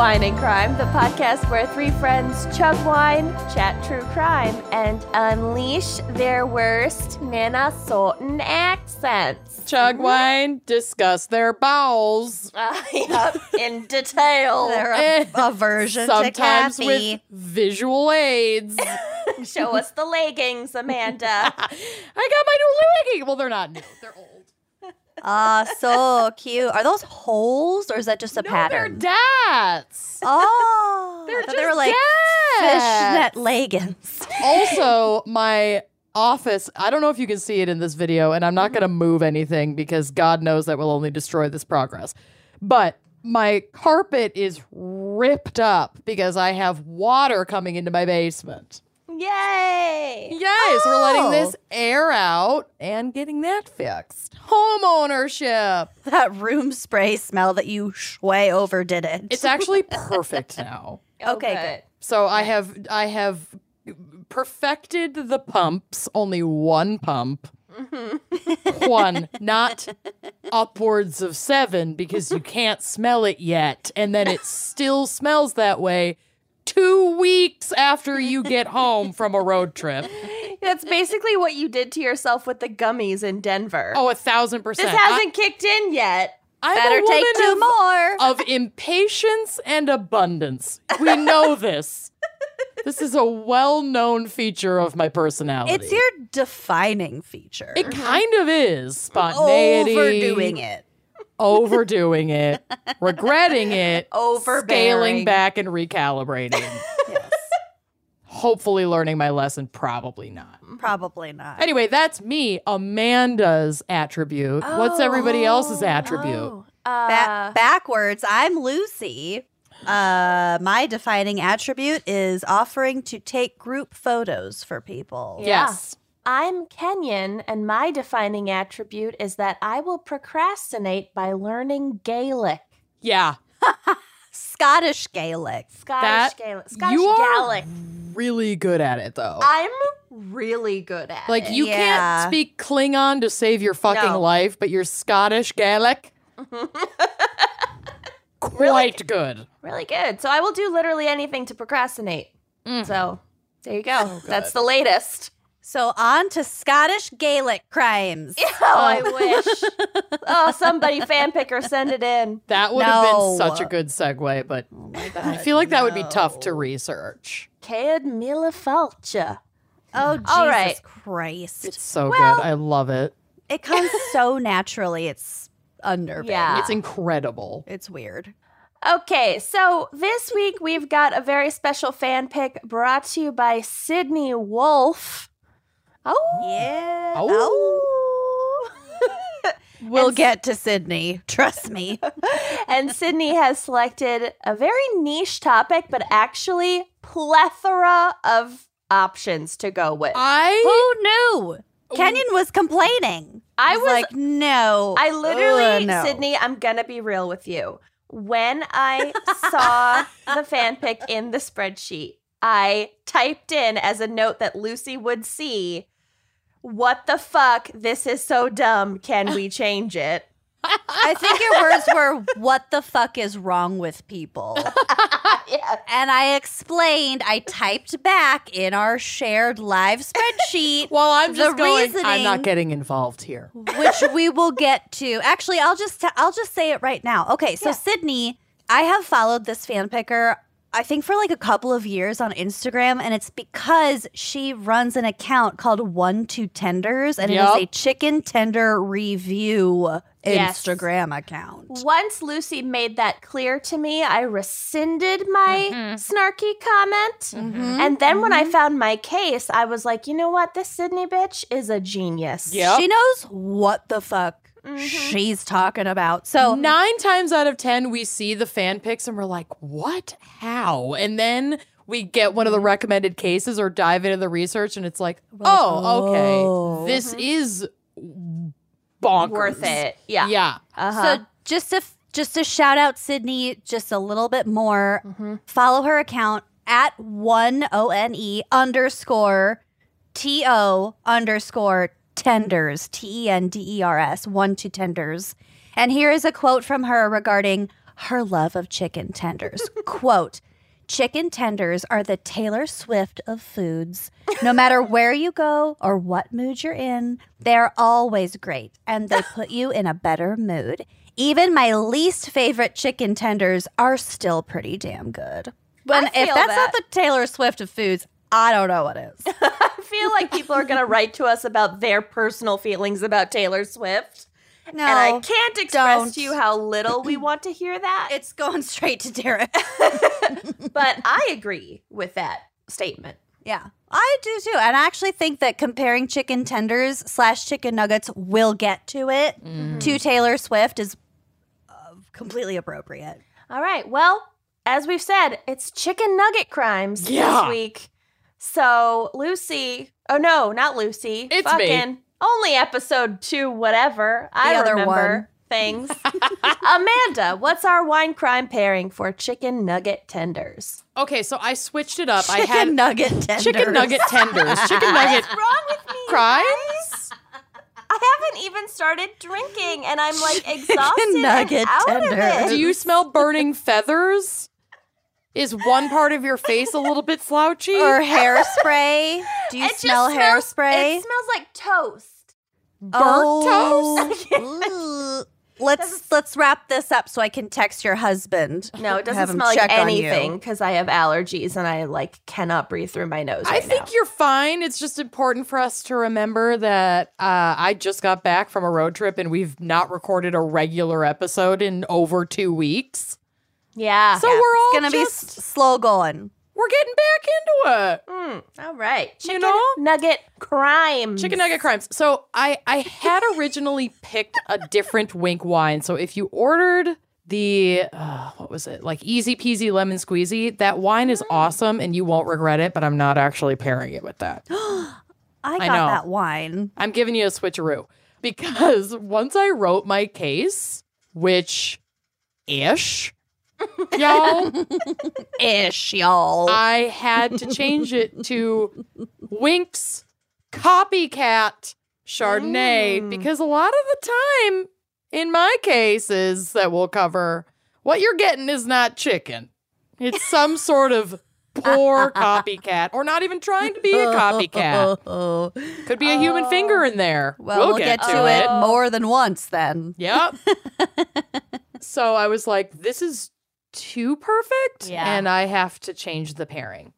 Wine and Crime, the podcast where three friends chug wine, chat true crime, and unleash their worst Minnesotan accents. Chug wine, discuss their bowels. Uh, yep, in detail. They're Eh, a aversion to Sometimes with visual aids. Show us the leggings, Amanda. I got my new leggings. Well, they're not new. They're old. Ah, so cute. Are those holes or is that just a No, pattern? they're dats. oh, They're I thought they were like dats. fishnet leggings. also, my office, I don't know if you can see it in this video, and I'm not going to move anything because God knows that will only destroy this progress. But my carpet is ripped up because I have water coming into my basement. Yay! Yay! So we're letting Oh. this air out and getting that fixed. Home ownership. That room spray smell that you way overdid it. It's actually perfect now. okay, good. good. So I have I have perfected the pumps. Only one pump. Mm-hmm. one, not upwards of seven, because you can't smell it yet, and then it still smells that way two weeks after you get home from a road trip. That's basically what you did to yourself with the gummies in Denver. Oh, a thousand percent. this hasn't kicked in yet. I, I'm Better a take woman two of- more. of impatience and abundance. We know this. This is a well-known feature of my personality. It's your defining feature. It kind of is spontaneity, Overdoing it. Overdoing it, regretting it, Overbearing. scaling back and recalibrating. Yes. Hopefully, learning my lesson. Probably not. Probably not. Anyway, that's me. Amanda's attribute. What's everybody else's attribute? Oh, uh, Ba- backwards, I'm Lucy. Uh, my defining attribute is offering to take group photos for people. Yeah. Yes. I'm Kenyon, and my defining attribute is that I will procrastinate by learning Gaelic. Yeah. Scottish Gaelic. Scottish That- Gaelic. Scottish you are Gaelic. really good at it, though. I'm really good at Like it. Like you Yeah. can't speak Klingon to save your fucking No. life, but you're Scottish Gaelic. Quite good. really good. So I will do literally anything to procrastinate. Mm. So there you go. That's the latest. So on to Scottish Gaelic crimes. Oh, I oh. wish. oh, somebody fan picker, send it in. That would have been such a good segue, but oh I feel like that would be tough to research. Ceud mìle fàilte. Oh, oh, Jesus All right. Christ. It's so Well- good. I love it. it comes so naturally. It's unnerving. Yeah. It's incredible. It's weird. Okay, so this week we've got a very special fan pick brought to you by Sydney Wolf. Oh, Yeah. Oh. oh. We'll And- get to Sydney. Trust me. and Sydney has selected a very niche topic, but actually plethora of options to go with. I Who knew? Kenyon was complaining. I was- like, no. I literally, Ugh, no. Sydney, I'm gonna be real with you. When I saw the fan pick in the spreadsheet, I typed in as a note that Lucy would see, what the fuck? This is so dumb. Can we change it? I think your words were, what the fuck is wrong with people? yeah. And I explained, I typed back in our shared live spreadsheet, well, I'm the just going. I'm not getting involved here. which we will get to. Actually, I'll just i I'll just say it right now. Okay, so Yeah. Sydney, I have followed this fan picker I think for like a couple of years on Instagram, and it's because she runs an account called One Two Tenders, and it Yup. is a chicken tender review Yes. Instagram account. Once Lucy made that clear to me, I rescinded my snarky comment. Mhm. And then when I found my case, I was like, you know what? This Sydney bitch is a genius. Yep. She knows what the fuck Mhm. she's talking about. So Nine times out of ten, we see the fan pics and we're like, what? How? And then we get one of the recommended cases or dive into the research and it's like, like, oh, okay. This is bonkers. Worth it. Yeah. Yeah. Uh-huh. So just to just to shout out Sydney just a little bit more. Mm-hmm. Follow her account at one O N E underscore T O underscore tenders T E N D E R S one to tenders. And here is a quote from her regarding her love of chicken tenders. quote. Chicken tenders are the Taylor Swift of foods. No matter where you go or what mood you're in, they're always great and they put you in a better mood. Even my least favorite chicken tenders are still pretty damn good. When if that's that. not the Taylor Swift of foods, I don't know what is. I feel like people are going to write to us about their personal feelings about Taylor Swift. No, and I can't express don't. to you how little we want to hear that. it's going straight to Derek. but I agree with that statement. Yeah, I do too. And I actually think that comparing chicken tenders slash chicken nuggets will get to it to Taylor Swift is uh, completely appropriate. All right. Well, as we've said, it's chicken nugget crimes Yeah. this week. So, Lucy, oh no, not Lucy. It's me. only episode 2 whatever. I other remember one. things. Amanda, what's our wine crime pairing for chicken nugget tenders? Okay, so I switched it up. I Chicken had nugget tenders. chicken nugget tenders, chicken nugget What's wrong with me? crimes. I haven't even started drinking and I'm like exhausted Chicken nugget and out tenders. of it. Do you smell burning feathers? Is one part of your face a little bit slouchy? or hairspray? Do you It just smell smells- hairspray? It smells like toast. Burnt toast? toast. let's let's wrap this up so I can text your husband. No, it doesn't smell like check on you. anything because I have allergies and I like cannot breathe through my nose. I right think now. you're fine. It's just important for us to remember that uh, I just got back from a road trip and we've not recorded a regular episode in over two weeks. Yeah. So we're all It's gonna just, be s- slow going. we're getting back into it. Mm, all right. Chicken know? nugget crimes. Chicken nugget crimes. So I I had originally picked a different Winc wine. So if you ordered the uh, what was it like easy peasy lemon squeezy, that wine is awesome and you won't regret it. But I'm not actually pairing it with that. I got know. that wine. I'm giving you a switcheroo because once I wrote my case, which ish, y'all, Ish, y'all. I had to change it to Winc's Copycat Chardonnay Mm. because a lot of the time in my cases that we'll cover, what you're getting is not chicken. It's some sort of poor copycat or not even trying to be a copycat. Oh, Could be a human finger in there. well, we'll, get, to it. more than once then. Yep. so I was like, this is too perfect. Yeah. And I have to change the pairing.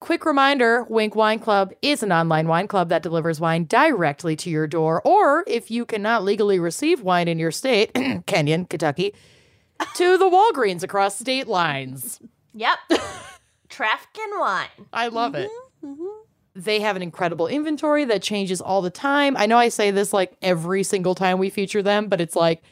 Quick reminder Winc Wine Club is an online wine club that delivers wine directly to your door. Or if you cannot legally receive wine in your state, Kenyon, Kentucky, to the Walgreens across state lines. Yep. Trafficking wine. I love it. Mm-hmm. They have an incredible inventory that changes all the time. I know I say this like every single time we feature them, but it's like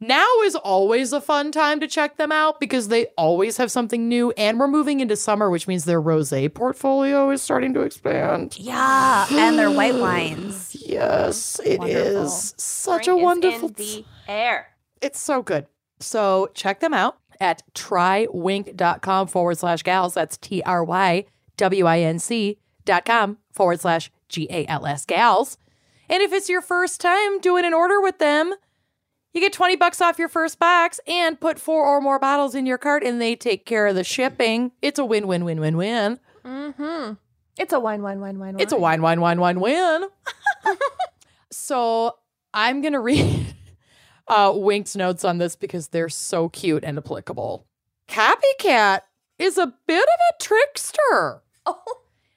now is always a fun time to check them out because they always have something new. And we're moving into summer, which means their rose portfolio is starting to expand. Yeah, and their white wines. Yes, it is such Spring a is wonderful. in the air. It's so good. So check them out at trywinc.com forward slash gals. That's T R Y W I N C dot com forward slash G A L S gals. And if it's your first time doing an order with them, you get 20 bucks off your first box and put four or more bottles in your cart and they take care of the shipping. It's a win win win win win. Mm-hmm. It's a wine, wine, wine, wine, It's a wine, wine, wine, wine, win. so I'm going to read uh, Winc's notes on this because they're so cute and applicable. Copycat is a bit of a trickster. Oh.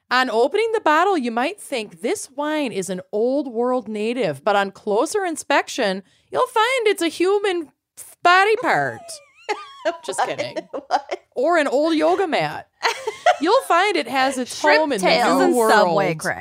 On opening the bottle, you might think this wine is an old world native, but on closer inspection, you'll find it's a human body part. Just kidding. What? Or an old yoga mat. You'll find it has its Shrimp home in the new world.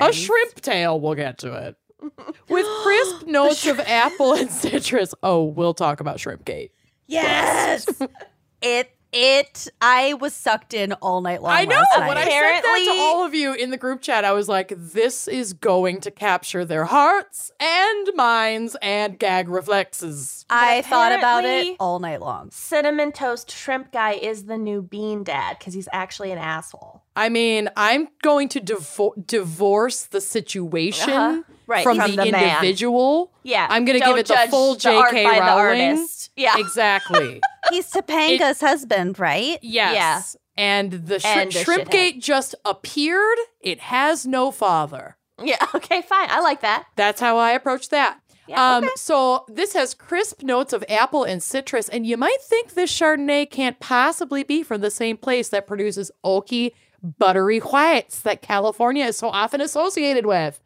A shrimp tail. We'll get to it. With crisp notes of apple and citrus. Oh, we'll talk about shrimp gate. Yes. it It. I was sucked in all night long. I know. last When I said that to all of you in the group chat, I was like, this is going to capture their hearts and minds and gag reflexes. I thought about it all night long. Cinnamon toast shrimp guy is the new bean dad because he's actually an asshole. I mean, I'm going to divo- divorce the situation Uh-huh. Right, from, from the, the man. individual. Yeah, I'm going to don't give it the full J.K. by the Rowling. artist. Yeah, Exactly. He's Topanga's husband, right? Yes. And the, shri- And a shrimp shithead. gate just appeared. It has no father. yeah. Okay, fine. I like that. That's how I approach that. Yeah, um, So this has crisp notes of apple and citrus, and you might think this Chardonnay can't possibly be from the same place that produces oaky, buttery whites that California is so often associated with.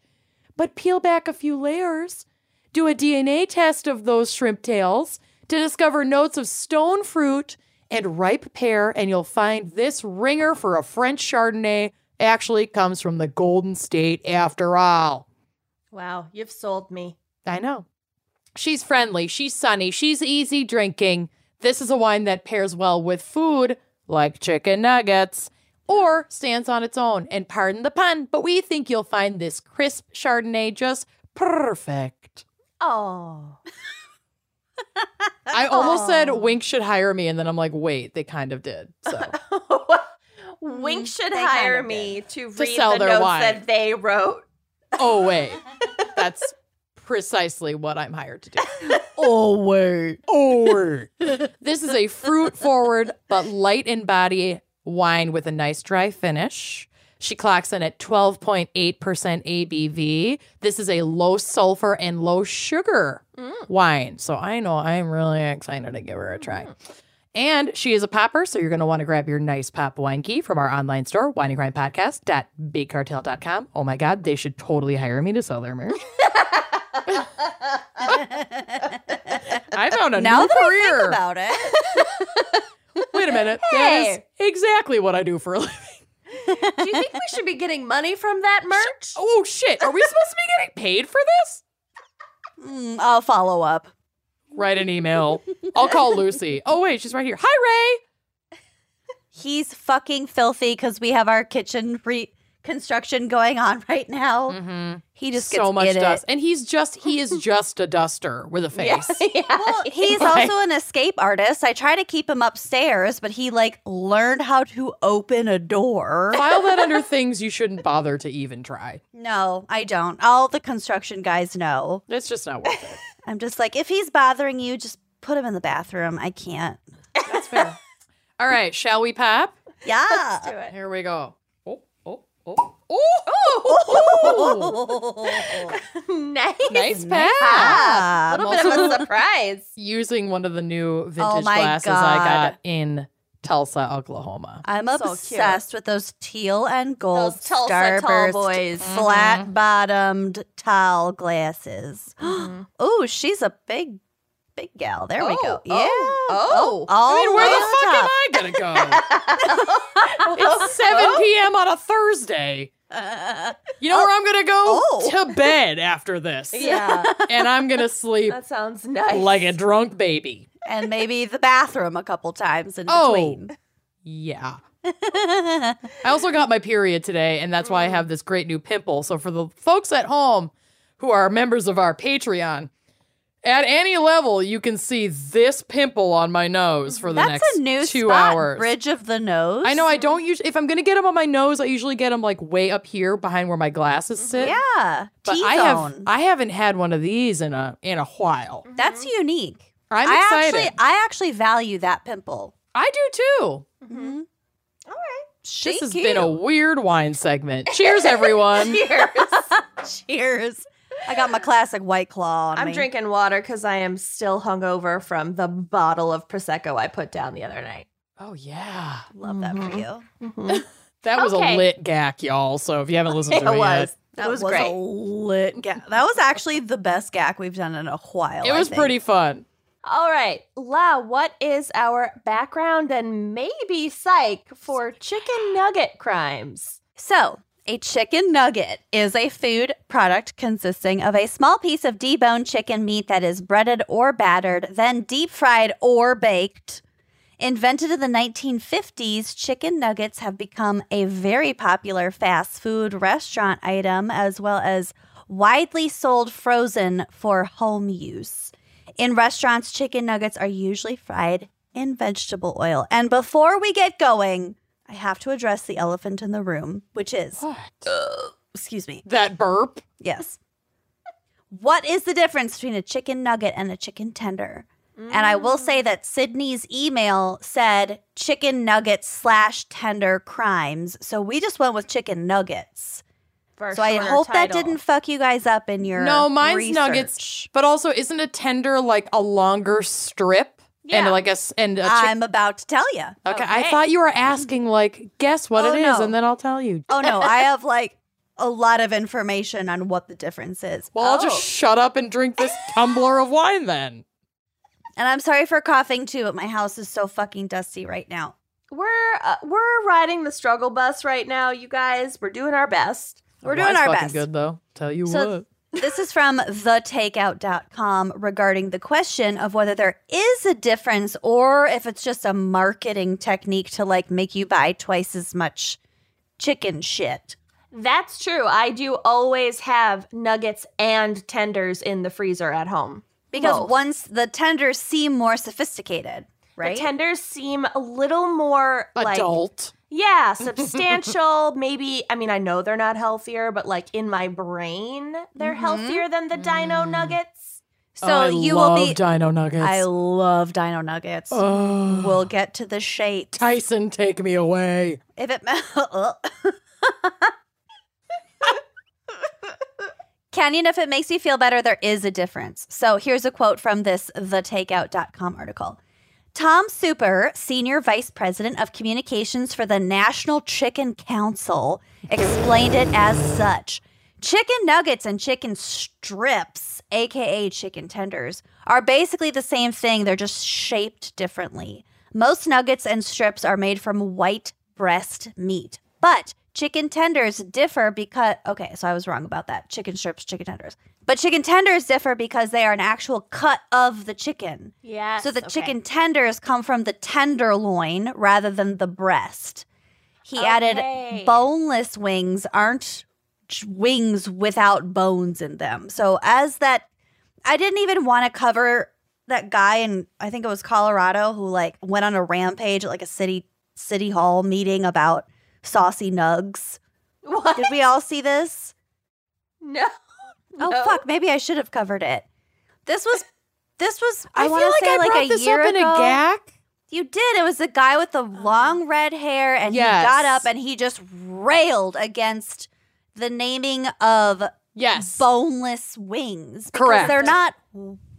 But peel back a few layers, do a DNA test of those shrimp tails to discover notes of stone fruit and ripe pear, and you'll find this ringer for a French Chardonnay actually comes from the Golden State after all. Wow, you've sold me. I know. She's friendly, she's sunny, she's easy drinking. This is a wine that pairs well with food, like chicken nuggets, or stands on its own. And pardon the pun, but we think you'll find this crisp Chardonnay just perfect. Oh, I almost said Winc should hire me, and then I'm like, wait, they kind of did. So mm, Winc should they kind hire of me to To read sell the their notes wine. that they wrote. Oh wait. That's precisely what I'm hired to do. Oh wait. Oh wait. this is a fruit forward but light in body wine with a nice dry finish. She clocks in at 12.8% ABV. This is a low sulfur and low sugar wine. So I know I'm really excited to give her a try. And she is a popper, so you're going to want to grab your nice pop wine key from our online store, wineandcrimepodcast.bigcartel.com. Oh my God, they should totally hire me to sell their merch. I found a Now new that I career. think about it, Wait a minute. That is exactly what I do for a living. Do you think we should be getting money from that merch? Oh shit. Are we supposed to be getting paid for this? Mm, I'll follow up. Write an email. I'll call Lucy. Oh wait, she's right here. Hi Ray. He's fucking filthy because we have our kitchen reconstruction going on right now. Mm-hmm. He just gets So much in it. dust. And he's just he is just a duster with a face. yeah. Well, he's Like- also an escape artist. I try to keep him upstairs, but he like learned how to open a door. File that under things you shouldn't bother to even try. No, I don't. All the construction guys know. It's just not worth it. I'm just like, if he's bothering you, just put him in the bathroom. I can't. That's fair. All right, shall we pop? Yeah. Let's do it. Here we go. Oh, oh, oh. Oh! nice. nice pop. A little bit of a surprise. Using one of the new vintage Oh my glasses I got in Tulsa, Oklahoma. I'm So cute. obsessed with those teal and gold Those Tulsa tall starburst, boys. flat bottomed tall glasses. Mhm. Oh, she's a big, big gal. There we go. Oh, Yeah. oh, oh. all I mean, where the fuck am. I gonna go? it's 7 p.m. on a Thursday. Uh, you know where oh. I'm gonna go? Oh. To bed after this. Yeah, And I'm gonna sleep that sounds nice. like a drunk baby. and maybe the bathroom a couple times in Oh. between. Yeah. I also got my period today, and that's why I mm. have this great new pimple. So for the folks at home who are members of our Patreon, at any level, you can see this pimple on my nose for the That's next a new two spot. hours. Bridge of the nose. I know I don't usually. If I'm gonna get them on my nose, I usually get them like way up here behind where my glasses mm-hmm. sit. Yeah. but T-zone. I have I haven't had one of these in a in a while. Mm-hmm. That's unique. I'm I excited. actually, I actually value that pimple. I do too. Mm-hmm. mm-hmm. All right. This has been a weird wine segment. Cheers, everyone. Cheers. Cheers. I got my classic White Claw on I'm me. drinking water because I am still hungover from the bottle of prosecco I put down the other night. oh yeah, Love that for Mhm. you. that was Okay. a lit gack, y'all. So if you haven't listened to It it, was. That was was, great. a lit gack. That was actually the best gack we've done in a while. it was pretty fun. All right, La, what is our background and maybe psych for chicken nugget crimes? So, a chicken nugget is a food product consisting of a small piece of deboned chicken meat that is breaded or battered, then deep fried or baked Invented in the 1950s, chicken nuggets have become a very popular fast food restaurant item as well as widely sold frozen for home use. In restaurants, chicken nuggets are usually fried in vegetable oil. And before we get going, I have to address the elephant in the room, which is, What? excuse me, That burp? Yes. What is the difference between a chicken nugget and a chicken tender? And I will say that Sydney's email said chicken nuggets slash tender crimes. So we just went with chicken nuggets. For So I hope that didn't fuck you guys up in your No, mine's research. nuggets. But also, isn't a tender like a longer strip? Yeah. And like a s- and a chick- I'm about to tell you. okay. I thought you were asking like, guess what Oh, it is, no. and then I'll tell you. Oh no, I have like a lot of information on what the difference is. Well, I'll Oh. just shut up and drink this tumbler of wine then. And I'm sorry for coughing too, but my house is so fucking dusty right now. We're uh, we're riding the struggle bus right now, you guys. We're doing our best. We're doing our best. Good though. Tell you So- what. This is from thetakeout.com regarding the question of whether there is a difference or if it's just a marketing technique to like make you buy twice as much chicken shit. That's true. I do always have nuggets and tenders in the freezer at home. Because Both. once the tenders seem more sophisticated, right? The tenders seem a little more like Adult. Yeah, substantial. Maybe I mean I know they're not healthier, but like in my brain, they're Mhm. healthier than the Dino Nuggets. so I you love will be Dino Nuggets. I love dino nuggets. Oh, We'll get to the shape. Tyson, take me away. If it Kenyon, if it makes you feel better, there is a difference. So here's a quote from this thetakeout.com article. Tom Super, Senior Vice President of Communications for the National Chicken Council, explained it as such. Chicken nuggets and chicken strips, aka chicken tenders, are basically the same thing, they're just shaped differently. Most nuggets and strips are made from white breast meat, but chicken tenders differ because, okay, so I was wrong about that. Chicken strips, chicken tenders. But chicken tenders differ because they are an actual cut of the chicken. Yeah. So the chicken tenders come from the tenderloin rather than the breast. He Okay. added boneless wings aren't wings without bones in them. So as that I didn't even want to cover that guy in I think it was Colorado who like went on a rampage at like a city city hall meeting about saucy nugs. What? Did we all see this? No. Oh No. fuck, maybe I should have covered it. This was this was I, I, want feel to like say I like brought a this year up in ago. a. You did. It was the guy with the long um, red hair, and Yes. he got up and he just railed against the naming of Yes. boneless wings. because Correct. They're not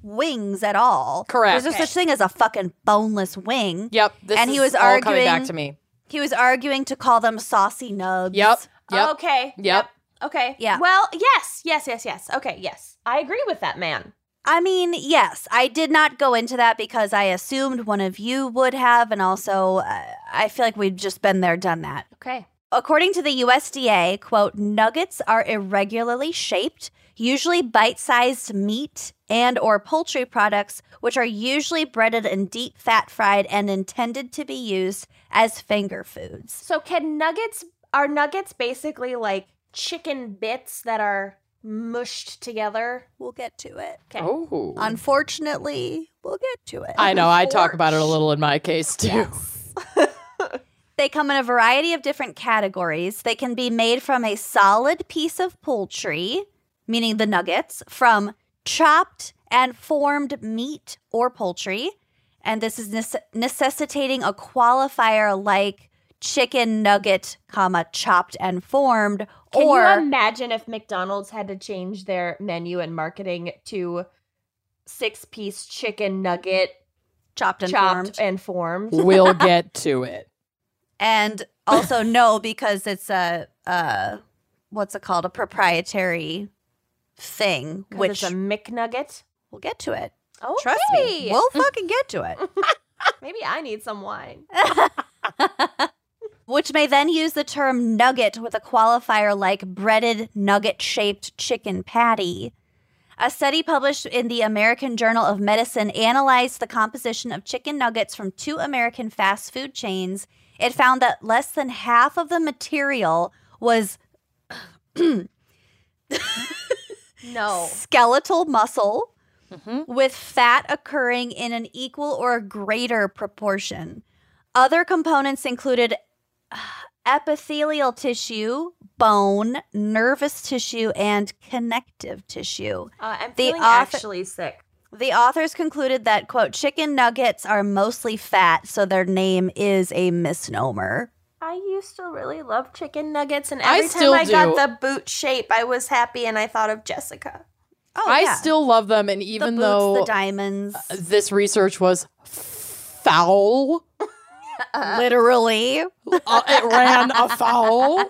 wings at all. Correct. There's no such thing as a fucking boneless wing. Yep. This And he was coming back arguing- to me. He was arguing to call them saucy nubs. Yep. Yep. Okay. Yep. Okay. Yeah. Well, yes, yes, yes, yes. Okay, yes. I agree with that man. I mean, yes, I did not go into that because I assumed one of you would have, and also uh, I feel like we've just been there, done that. Okay. According to the USDA, quote, nuggets are irregularly shaped, usually bite-sized meat and or poultry products which are usually breaded and deep fat fried and intended to be used as finger foods. So can nuggets are nuggets basically like chicken bits that are mushed together? We'll get to it. Okay. Oh. Unfortunately, we'll get to it. I know. I talk about it a little in my case too. They come in a variety of different categories. They can be made from a solid piece of poultry, meaning the nuggets, from chopped and formed meat or poultry. And this is nece- necessitating a qualifier like chicken nugget, comma, chopped and formed, Can or you imagine if McDonald's had to change their menu and marketing to six piece chicken nugget chopped and chopped formed. and formed? we'll get to it. And also no, because it's a uh what's it called? A proprietary thing. which it's a McNugget. we'll get to it. Oh, Trust me. We'll fucking get to it. Maybe I need some wine. Which may then use the term nugget with a qualifier like breaded nugget shaped chicken patty. A study published in the American Journal of Medicine analyzed the composition of chicken nuggets from two American fast food chains. It found that less than half of the material was No. skeletal muscle Mhm. with fat occurring in an equal or greater proportion. Other components included epithelial tissue, bone, nervous tissue, and connective tissue. Uh, I'm The feeling author- actually sick. The authors concluded that, quote, chicken nuggets are mostly fat, so their name is a misnomer. I used to really love chicken nuggets, and I every still time I got the boot shape, I was happy, and I thought of Jessica. Oh, I yeah. still love them, and the even boots, though the diamonds, this research was foul, literally. uh, it ran afoul.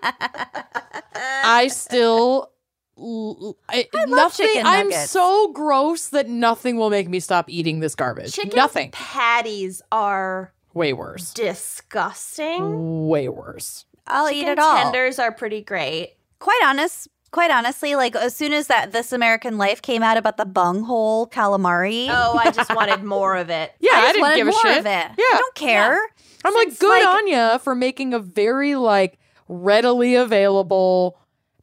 I still. l- l- I, love nothing. chicken I'm so gross that nothing will make me stop eating this garbage. Chicken Nothing. patties are Way worse. disgusting. Way worse. I'll chicken eat it all. tenders are pretty great. quite honest quite honestly like as soon as that this american life came out about the bunghole calamari Oh, I just wanted more of it. Yeah, I, just didn't wanted give a more shit. of it Yeah. i don't care I'm like, good like- on ya for making a very like readily available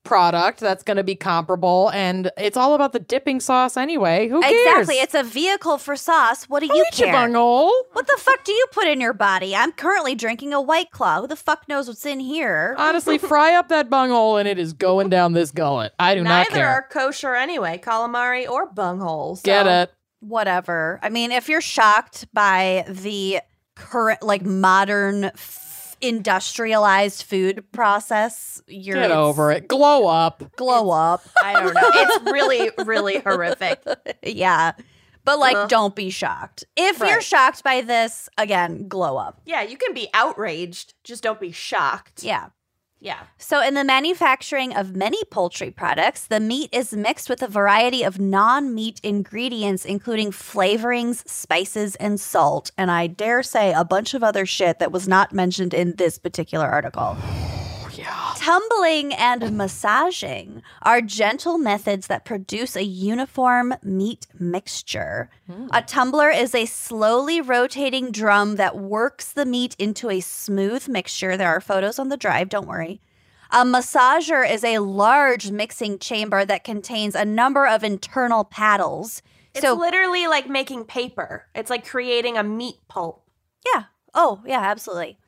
product that's going to be comparable, and it's all about the dipping sauce anyway. Who cares? exactly it's a vehicle for sauce what do you eat your care bunghole. what the fuck do you put in your body i'm currently drinking a white claw who the fuck knows what's in here Honestly, fry up that bunghole and it is going down this gullet. I do not care. Neither are kosher anyway, calamari or bunghole. So. Get it? whatever i mean if you're shocked by the current like modern f- industrialized food process you're Get over it. Glow up. glow up I don't know. It's really, really horrific. yeah. But like, Ugh. don't be shocked. If you're shocked by this, again, glow up. Yeah, you can be outraged, just don't be shocked. Yeah. Yeah. So, in the manufacturing of many poultry products, the meat is mixed with a variety of non meat ingredients, including flavorings, spices, and salt. And I dare say a bunch of other shit that was not mentioned in this particular article. Tumbling and massaging are gentle methods that produce a uniform meat mixture. Hmm. A tumbler is a slowly rotating drum that works the meat into a smooth mixture. There are photos on the drive, don't worry. A massager is a large mixing chamber that contains a number of internal paddles. It's so, literally like making paper. It's like creating a meat pulp. yeah. Oh, yeah, absolutely.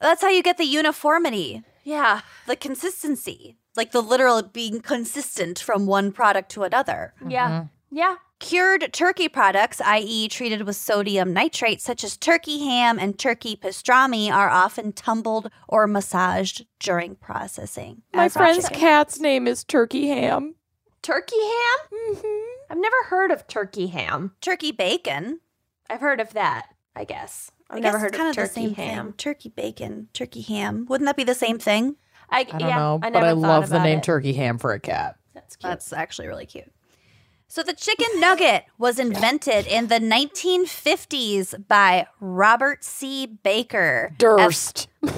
That's how you get the uniformity. Yeah. the consistency, like the literal being consistent from one product to another. Yeah. Mm-hmm. Yeah. Cured turkey products, i.e., treated with sodium nitrate, such as turkey ham and turkey pastrami, are often tumbled or massaged during processing. My friend's chicken. cat's name is Turkey Ham. Turkey ham? Mm-hmm. I've never heard of turkey ham. turkey bacon. I've heard of that, I guess. I've never guess heard it's kind of of turkey the same ham. thing. Turkey bacon, turkey ham. Wouldn't that be the same thing? I, I don't yeah, know, I but I love the name it. Turkey Ham for a cat. That's cute. That's actually really cute. So the chicken nugget was invented in the 1950s by Robert C. Baker. Durst.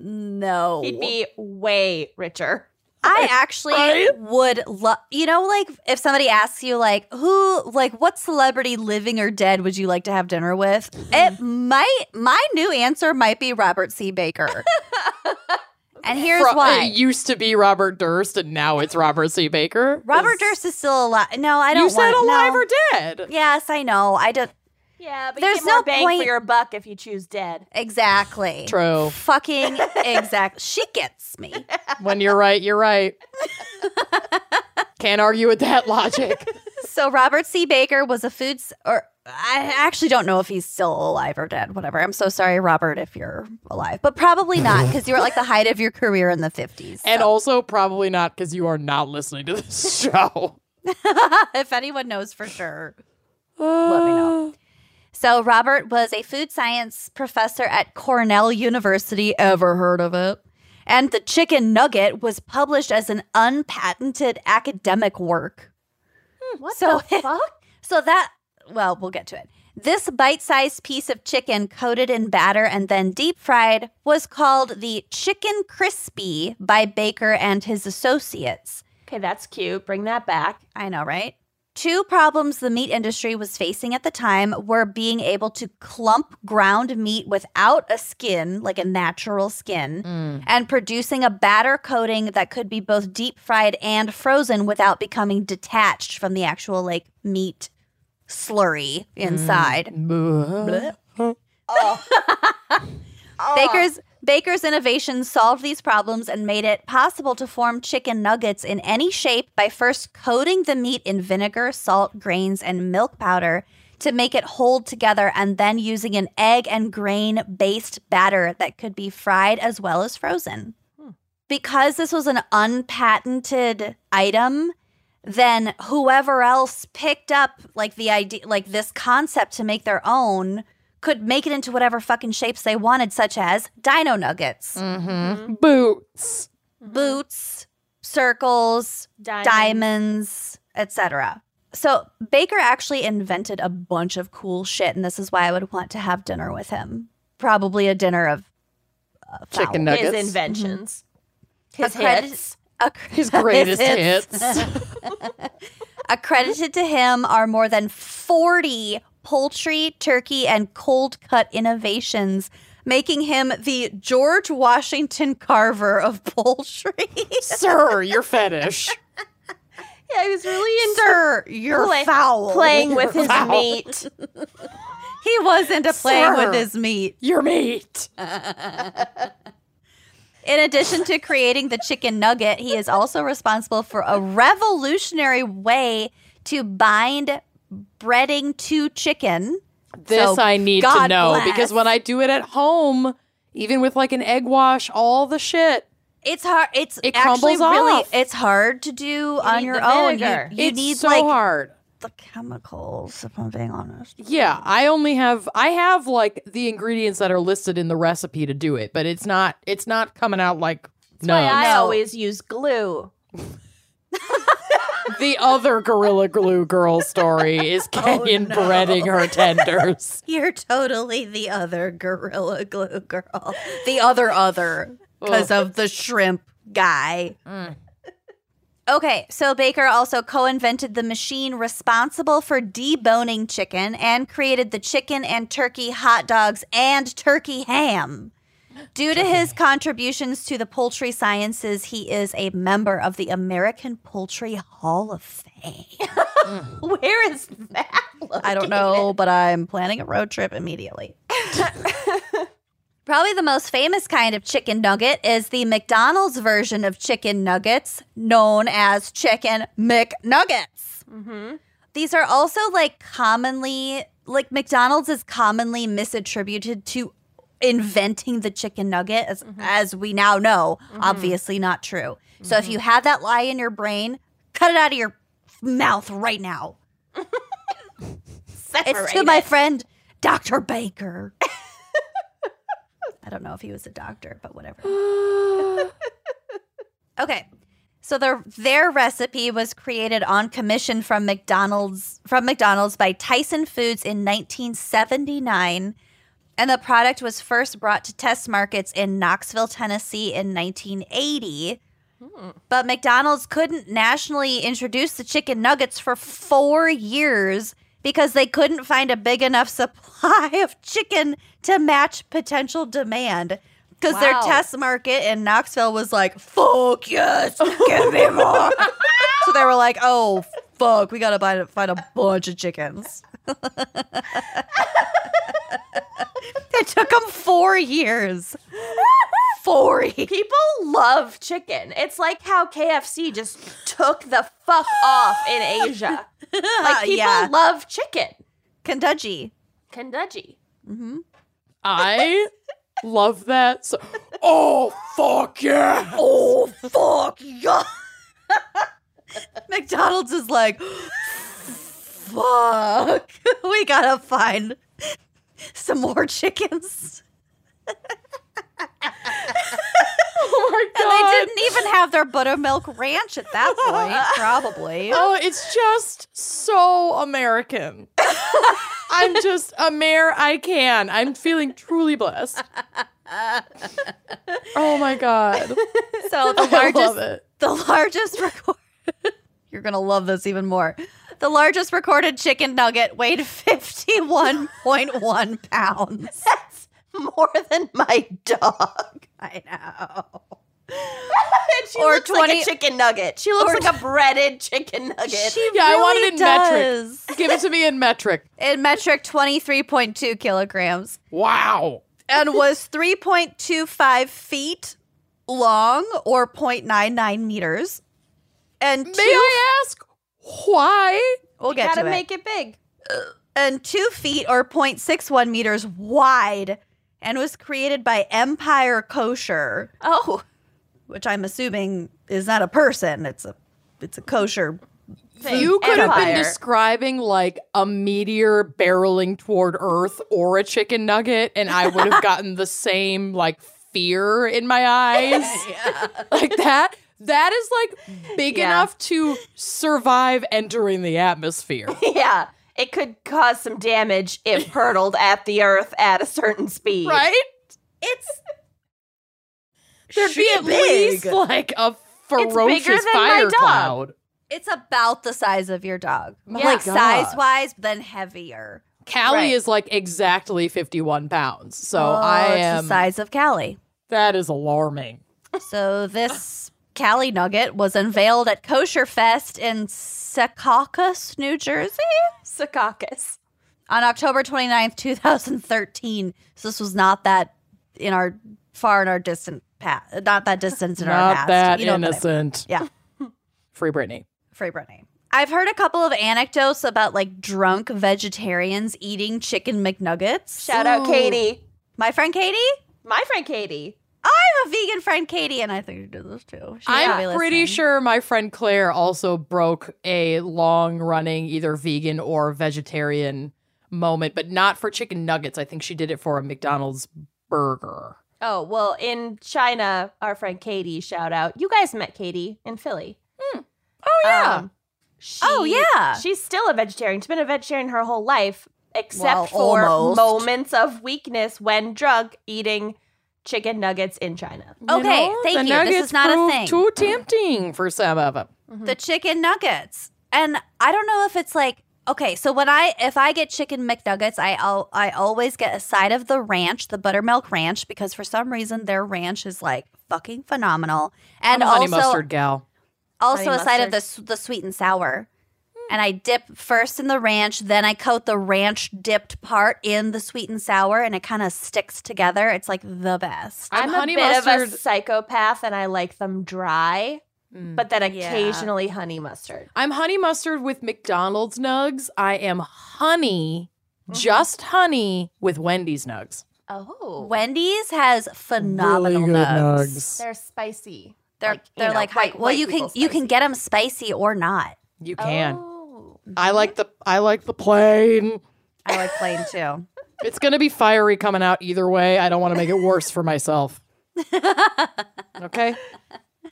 No. He'd be way richer. I actually Right? would love, you know, like if somebody asks you, like, who, like, what celebrity living or dead would you like to have dinner with? It mm-hmm. might, my new answer might be Robert C. Baker. and here's why. It used to be Robert Durst, and now it's Robert C. Baker. Robert Durst is still alive. No, I don't know. You said want, alive no. or dead. Yes, I know. I don't. Yeah, but There's you get more no bang point- for your buck if you choose dead. Exactly. True. Fucking exact. She gets me. When you're right, you're right. Can't argue with that logic. So Robert C. Baker was a foods or I actually don't know if he's still alive or dead. Whatever. I'm so sorry, Robert, if you're alive, but probably not because you were at like the height of your career in the 50s. And also, probably not because you are not listening to this show. if anyone knows for sure, let me know. So Robert was a food science professor at Cornell University. Ever heard of it? And the chicken nugget was published as an unpatented academic work. Hmm, what So- the fuck? So that, well, we'll get to it. This bite sized piece of chicken coated in batter and then deep fried was called the Chicken Crispy by Baker and his associates. Okay, that's cute. Bring that back. I know, right? Two problems the meat industry was facing at the time were being able to clump ground meat without a skin, like a natural skin, Mm. and producing a batter coating that could be both deep fried and frozen without becoming detached from the actual like meat slurry inside. Bleh. Baker's Baker's innovation solved these problems and made it possible to form chicken nuggets in any shape by first coating the meat in vinegar, salt, grains, and milk powder to make it hold together and then using an egg and grain based batter that could be fried as well as frozen. Hmm. Because this was an unpatented item, then whoever else picked up like the idea like this concept to make their own could make it into whatever fucking shapes they wanted such as dino nuggets Mm-hmm. Boots. boots circles Diamond. diamonds etc so baker actually invented a bunch of cool shit and this is why i would want to have dinner with him probably a dinner of uh, fowl. Chicken nuggets. His inventions. His Accredi- hits. Acc- His greatest hits. hits. Accredited to him are more than 40 poultry, turkey, and cold cut innovations, making him the George Washington Carver of poultry. Sir, your fetish. Yeah, he was really into Sir, you're play- foul. playing with his Foul. meat. He was into playing Sir. with his meat. Your meat. In addition to creating the chicken nugget, he is also responsible for a revolutionary way to bind breading to chicken. This So, I need to know bless. because when I do it at home, even with like an egg wash, all the shit. It's hard. It's It actually crumbles really. off. It's hard to do on your own. You, you it's need so like hard. the chemicals. If I'm being honest. Yeah, I only have I have like the ingredients that are listed in the recipe to do it, but it's not it's not coming out like no. Why I No. always use glue. the other Gorilla Glue girl story is Kenyon breading her tenders. You're totally the other gorilla glue girl. The other other because of the shrimp guy. Mm. Okay, so Baker also co invented the machine responsible for deboning chicken and created the chicken and turkey hot dogs and turkey ham. Due to his contributions to the poultry sciences, he is a member of the American Poultry Hall of Fame. Where is that? I don't know, but I'm planning a road trip immediately. Probably the most famous kind of chicken nugget is the McDonald's version of chicken nuggets, known as chicken McNuggets. Mm-hmm. These are also like commonly, like McDonald's is commonly misattributed to inventing the chicken nugget, as, mm-hmm. as we now know. Mm-hmm. Obviously, not true. So if mm-hmm. you have that lie in your brain, cut it out of your mouth right now. It's to my friend, Dr. Baker. I don't know if he was a doctor, but whatever. Okay. So their their recipe was created on commission from McDonald's from McDonald's by Tyson Foods in 1979 and the product was first brought to test markets in Knoxville, Tennessee in 1980. Hmm. But McDonald's couldn't nationally introduce the chicken nuggets for 4 years because they couldn't find a big enough supply of chicken to match potential demand. Because their test market in Knoxville was like, fuck yes, give me more. so they were like, oh, fuck, we gotta find a bunch of chickens. it took them four years. Four years. People love chicken. It's like how KFC just took the fuck off in Asia. Like people yeah. love chicken. Kentucky. Kentucky. Mm-hmm. I love that. So, oh fuck yeah! Oh, fuck yeah. McDonald's is like, fuck. We gotta find some more chickens. Oh my god! And they didn't even have their buttermilk ranch at that point, probably. Oh, it's just so American. I'm just a mayor. I can. I'm feeling truly blessed. Oh my god! So the largest the largest record You're going to love this even more. The largest recorded chicken nugget weighed 51.1 pounds. That's more than my dog. I know. she Or looks like 20 a chicken nugget. She looks or like a breaded chicken nugget. She Yeah, I really want it in metric. Give it to me in metric. In metric, 23.2 kilograms. Wow. and was 3.25 feet long or 0.99 meters. And two, May I ask why? we'll get Gotta to it. make it big. Uh, and two feet or 0.61 meters wide and was created by Empire Kosher, Oh, which I'm assuming is not a person. It's a it's a kosher. thing. You could have been describing like a meteor barreling toward Earth or a chicken nugget, and I would have gotten the same like fear in my eyes. Like that. That is like big Yeah. enough to survive entering the atmosphere. yeah, it could cause some damage if hurtled at the earth at a certain speed. Right? It's There'd be at big. least like a ferocious fire dog. cloud. it's about the size of your dog, oh My like God. size wise, but then heavier. Callie Right. is like exactly 51 pounds. So Oh, I it's am. the size of Callie. That is alarming. So this Cali Nugget was unveiled at Kosher Fest in Secaucus, New Jersey Secaucus. on October 29th, 2013. So this was not that in our far in our distant past, not that distance in our past. Not past. that You know what I mean. innocent. Yeah, Free Britney. free Britney. I've heard a couple of anecdotes about like drunk vegetarians eating chicken McNuggets. Shout out Katie. My friend Katie? My friend Katie. I'm a vegan friend Katie, and I think she did this too. She I'm pretty sure my friend Claire also broke a long running either vegan or vegetarian moment, but not for chicken nuggets. I think she did it for a McDonald's burger. Oh, well, in China, our friend Katie, shout out. You guys met Katie in Philly. Oh Um, she, Oh, yeah. She's still a vegetarian. She's been a vegetarian her whole life, except Well, for almost. moments of weakness when drunk eating chicken nuggets in China. Okay, thank the you. This is not a thing. Too tempting for some of them. Mm-hmm. the chicken nuggets. And I don't know if it's like okay, so when I if I get chicken McNuggets, I al- I always get a side of the ranch, the buttermilk ranch, because for some reason their ranch is like fucking phenomenal, and I'm a honey also mustard gal. also Honey a side of the the sweet and sour. And I dip first in the ranch, then I coat the ranch dipped part in the sweet and sour, and it kind of sticks together. It's like the best. I'm I'm, honey a bit of a psychopath and I like them dry, Mm. but then Yeah. occasionally honey mustard. I'm honey mustard with McDonald's nugs. I am honey, just honey with Wendy's nugs. Oh. Wendy's has phenomenal Really good nugs. nugs. They're spicy. They're Like, they're know, like white- well, white you can people you can get them spicy or not. You can. Oh. I like the I like the plain. I like plain too. It's gonna be fiery coming out either way. I don't want to make it worse for myself. Okay,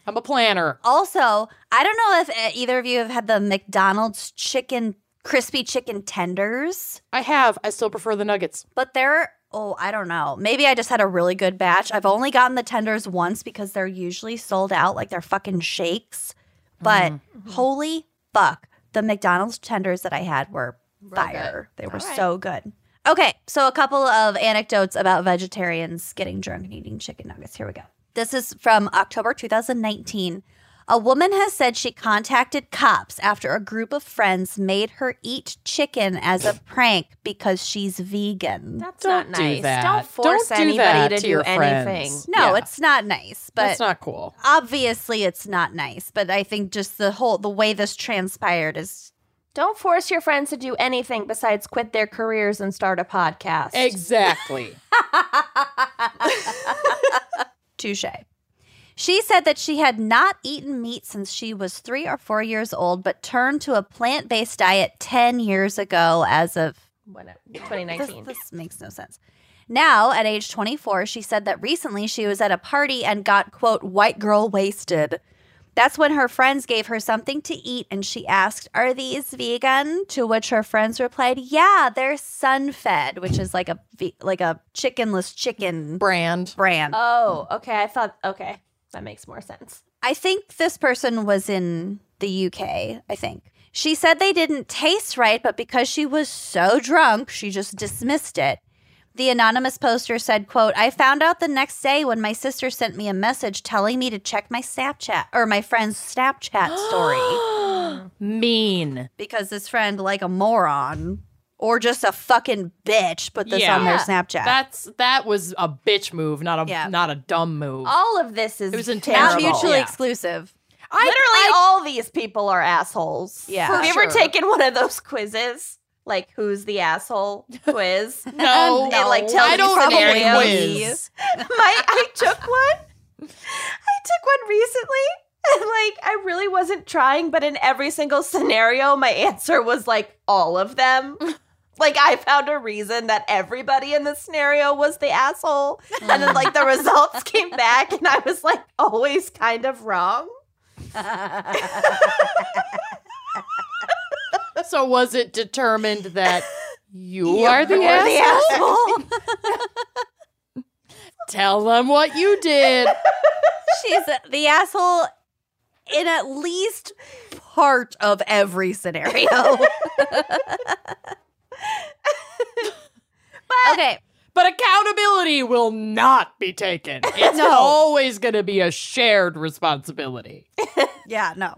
I'm a planner. Also, I don't know if uh, either of you have had the McDonald's chicken crispy chicken tenders, I have. I still prefer the nuggets. but they're oh, I don't know. Maybe I just had a really good batch. I've only gotten the tenders once because they're usually sold out like they're fucking shakes. But holy fuck, the McDonald's tenders that I had were fire. They were right. so good. Okay, so a couple of anecdotes about vegetarians getting drunk and eating chicken nuggets. Here we go. This is from October 2019. A woman has said she contacted cops after a group of friends made her eat chicken as a prank because she's vegan. That's Don't not do nice. that. Don't force Don't do anybody that to, to do your anything. friends. No, Yeah. it's not nice, but it's not cool. obviously it's not nice. But I think just the whole the way this transpired is Don't force your friends to do anything besides quit their careers and start a podcast. Exactly. touche. She said that she had not eaten meat since she was three or four years old, but turned to a plant based diet 10 years ago as of When it- This, 2019. this makes no sense. Now, at age 24, she said that recently she was at a party and got, quote, white girl wasted. That's when her friends gave her something to eat and she asked, Are these vegan? To which her friends replied, Yeah, they're Sunfed, which is like a like a chickenless chicken Brand. brand. oh, okay. I thought, okay. That makes more sense. I think this person was in the UK, I think. She said they didn't taste right, but because she was so drunk, she just dismissed it. The anonymous poster said, quote, I found out the next day when my sister sent me a message telling me to check my Snapchat or my friend's Snapchat story Mean. because this friend, like a moron or just a fucking bitch, put this Yeah. on their Snapchat. That's that was a bitch move, not a Yeah. not a dumb move. All of this is It was Not intentional. terrible. mutually Yeah. exclusive. Literally, all these people are assholes. Yeah. Have For you ever sure. taken one of those quizzes? Like, who's the asshole quiz? no, It, like, tells I you don't need a scenarios. quiz. My, I took one. I took one recently. And like, I really wasn't trying, but in every single scenario, my answer was like all of them. Like, I found a reason that everybody in the scenario was the asshole. And then, like, the results came back, and I was like, always kind of wrong. So was it determined that you, You are the asshole? the asshole. Tell them what you did. She's the asshole in at least part of every scenario. Okay. But accountability will not be taken. It's No. always going to be a shared responsibility. Yeah, no.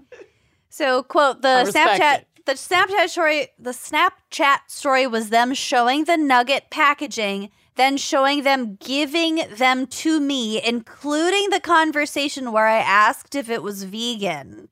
So, quote, the Snapchat it. the Snapchat story the Snapchat story was them showing the nugget packaging, then showing them giving them to me, including the conversation where I asked if it was vegan.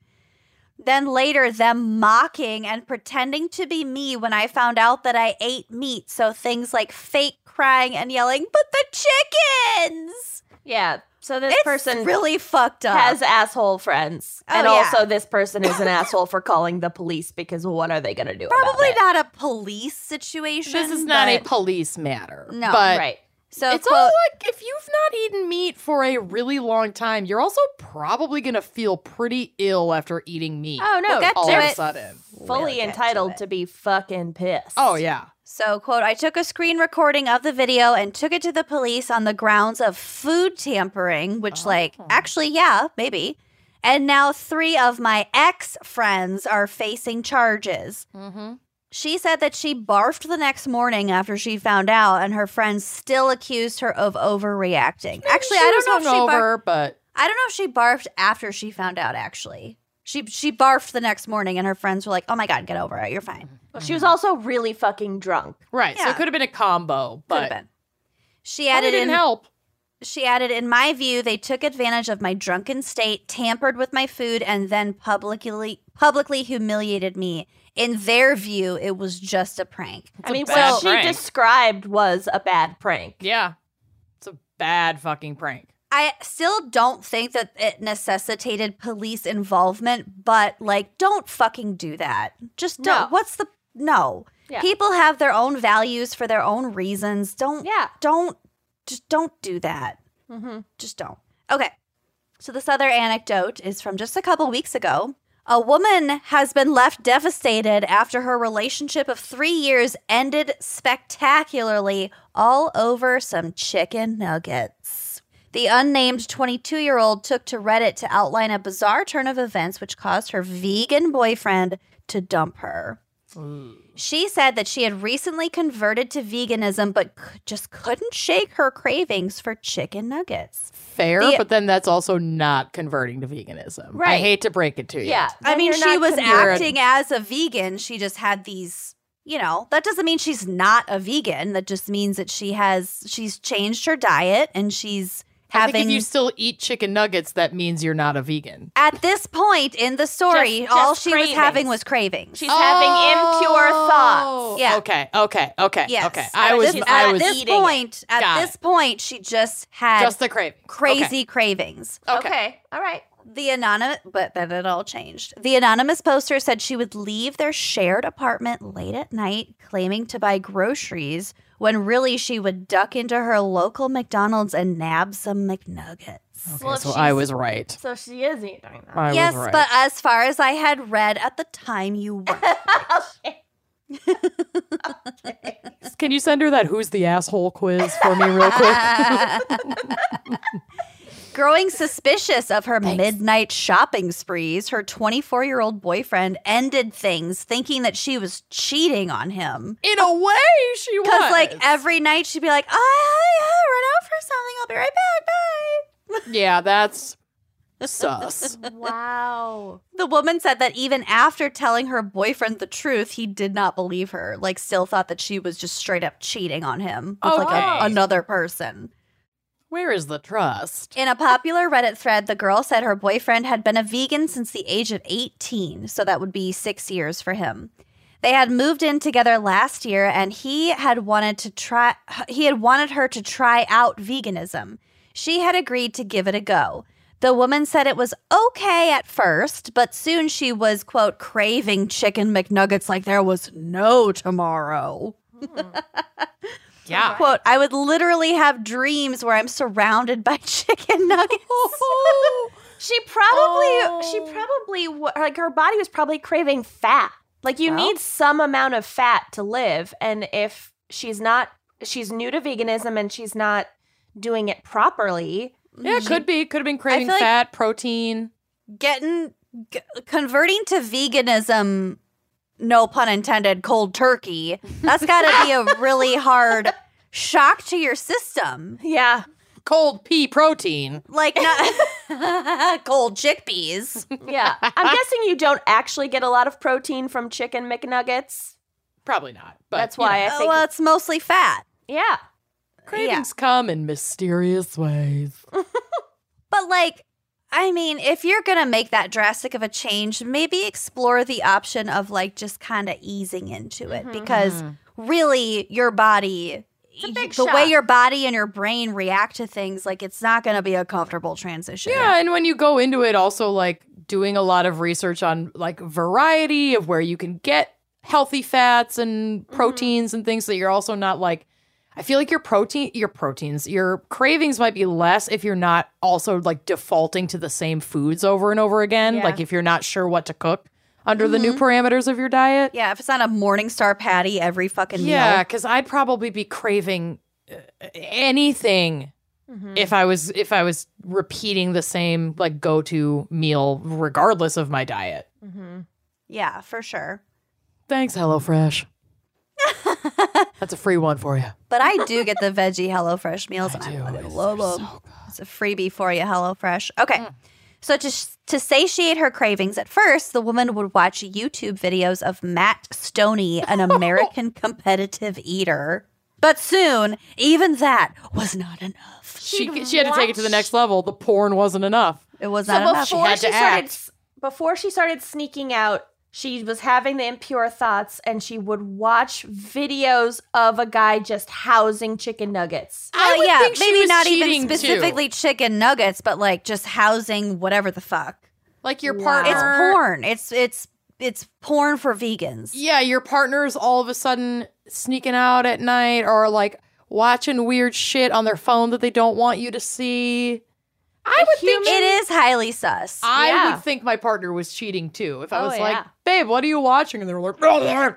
Then later, them mocking and pretending to be me when I found out that I ate meat. So things like fake crying and yelling, but the chickens! Yeah. So this It's person really fucked up. has asshole friends. Oh, and yeah. also, this person is an asshole for calling the police because what are they going to do? about Probably it? not a police situation. This is not a police matter. No, but right. So it's quote, all like if you've not eaten meat for a really long time, you're also probably going to feel pretty ill after eating meat. Oh no, We'll get all to of it. a sudden. fully get to entitled it. to, be fucking pissed. Oh yeah. So, quote, I took a screen recording of the video and took it to the police on the grounds of food tampering, which, like, Oh. actually, yeah, maybe. And now three of my ex friends are facing charges. Mm-hmm. She said that she barfed the next morning after she found out, and her friends still accused her of overreacting. actually, I don't know if she barfed. over, but I don't know if she barfed after she found out. Actually, she she barfed the next morning, and her friends were like, "Oh my god, get over it. You're fine." Mm-hmm. Well, she was also really fucking drunk. right. So it could have been a combo, but been. She added didn't in help. She added, in my view, they took advantage of my drunken state, tampered with my food, and then publicly publicly humiliated me. In their view, it was just a prank. I mean, bad what she described was a bad prank. Yeah. It's a bad fucking prank. I still don't think that it necessitated police involvement, but like, don't fucking do that. Just don't. No. What's the no? Yeah. People have their own values for their own reasons. Don't. Yeah. Don't. Just don't do that. Mm-hmm. just don't. Okay. So this other anecdote is from just a couple weeks ago. A woman has been left devastated after her relationship of three years ended spectacularly all over some chicken nuggets. The unnamed 22 year old took to Reddit to outline a bizarre turn of events which caused her vegan boyfriend to dump her. She said that she had recently converted to veganism, but c- just couldn't shake her cravings for chicken nuggets. Fair, The- but then that's also not converting to veganism. Right. I hate to break it to you. Yeah. I mean, she was converted. acting as a vegan. She just had these, you know, that doesn't mean she's not a vegan. That just means that she has, she's changed her diet and she's I having. think if you still eat chicken nuggets, that means you're not a vegan. at this point in the story, Just- all just she was having was cravings. She's having impure thoughts. Oh, Yeah. Okay. Okay. Okay. yes. Okay. At I was. this- I at this eating it. point, at Got this point, she just had just the craving. crazy cravings. Okay. Okay. All right. The anonymous, but then it all changed. The anonymous poster said she would leave their shared apartment late at night, claiming to buy groceries, when really she would duck into her local McDonald's and nab some McNuggets. Okay, Well, so I was right. So she is eating that. I yes, was right. but as far as I had read at the time, you were. Can you send her that "Who's the asshole" quiz for me real quick? Growing suspicious of her midnight shopping sprees, her 24 year old boyfriend ended things thinking that she was cheating on him. In a way, she was. Because, like, every night she'd be like, oh, I, I run out for something. I'll be right back. Bye. yeah, that's sus. Wow. The woman said that even after telling her boyfriend the truth, he did not believe her. Like, still thought that she was just straight up cheating on him with like a, another person. Where is the trust? In a popular Reddit thread, the girl said her boyfriend had been a vegan since the age of 18, so that would be six years for him. They had moved in together last year, and he had wanted to try. He had wanted her to try out veganism. She had agreed to give it a go. The woman said it was okay at first, but soon she was quote craving chicken McNuggets like there was no tomorrow. Hmm. Yeah. Quote, I would literally have dreams where I'm surrounded by chicken nuggets. She probably, Oh. she probably, like her body was probably craving fat. Like you Well. need some amount of fat to live, and if she's not, she's new to veganism and she's not doing it properly. Yeah, could be. Could have been craving feel like- fat, protein. Getting g- converting to veganism, no pun intended, cold turkey. That's got to be a really hard shock to your system. Yeah, Cold pea protein. Like not cold chickpeas. yeah. I'm guessing you don't actually get a lot of protein from chicken McNuggets. Probably not. But That's you know, why I oh, think. well, it's mostly fat. yeah, cravings come in mysterious ways. But like, I mean, if you're gonna make that drastic of a change, maybe explore the option of like just kind of easing into it mm-hmm, because mm-hmm. really your body a big the way your body and your brain react to things like it's not going to be a comfortable transition. Yeah, and when you go into it, also like doing a lot of research on like variety of where you can get healthy fats and mm-hmm. proteins and things that you're also not like. I feel like your protein, your proteins, your cravings might be less if you're not also like defaulting to the same foods over and over again. Yeah. Like if you're not sure what to cook under the new mm-hmm. parameters of your diet. Yeah, if it's not a Morningstar patty every fucking Yeah, because I'd probably be craving uh, anything mm-hmm. if I was if I was repeating the same like go to meal regardless of my diet. Mm-hmm. Yeah, for sure. Thanks, HelloFresh. That's a free one for you. But I do get the veggie HelloFresh meals, I do. fucking It's- love they're them. so good. It's a freebie for you, HelloFresh. Okay. Mm. So to to satiate her cravings at first, the woman would watch YouTube videos of Matt Stonie, an American competitive eater. But soon, even that was not enough. She she had to take it to the next level. The porn wasn't enough. It was So not enough. before had to started, act. s- before she started sneaking out, she was having the impure thoughts, and she would watch videos of a guy just housing chicken nuggets. I Well, would yeah, think she maybe was not even cheating, too. specifically chicken nuggets, but like just housing whatever the fuck. Like your Wow. partner. It's porn. It's it's it's porn for vegans. Yeah, your partner's all of a sudden sneaking out at night or like watching weird shit on their phone that they don't want you to see. I would think It is highly sus. I Yeah. would think my partner was cheating too. If I Oh, was like, yeah. babe, what are you watching? And they were like, "Oh, yeah."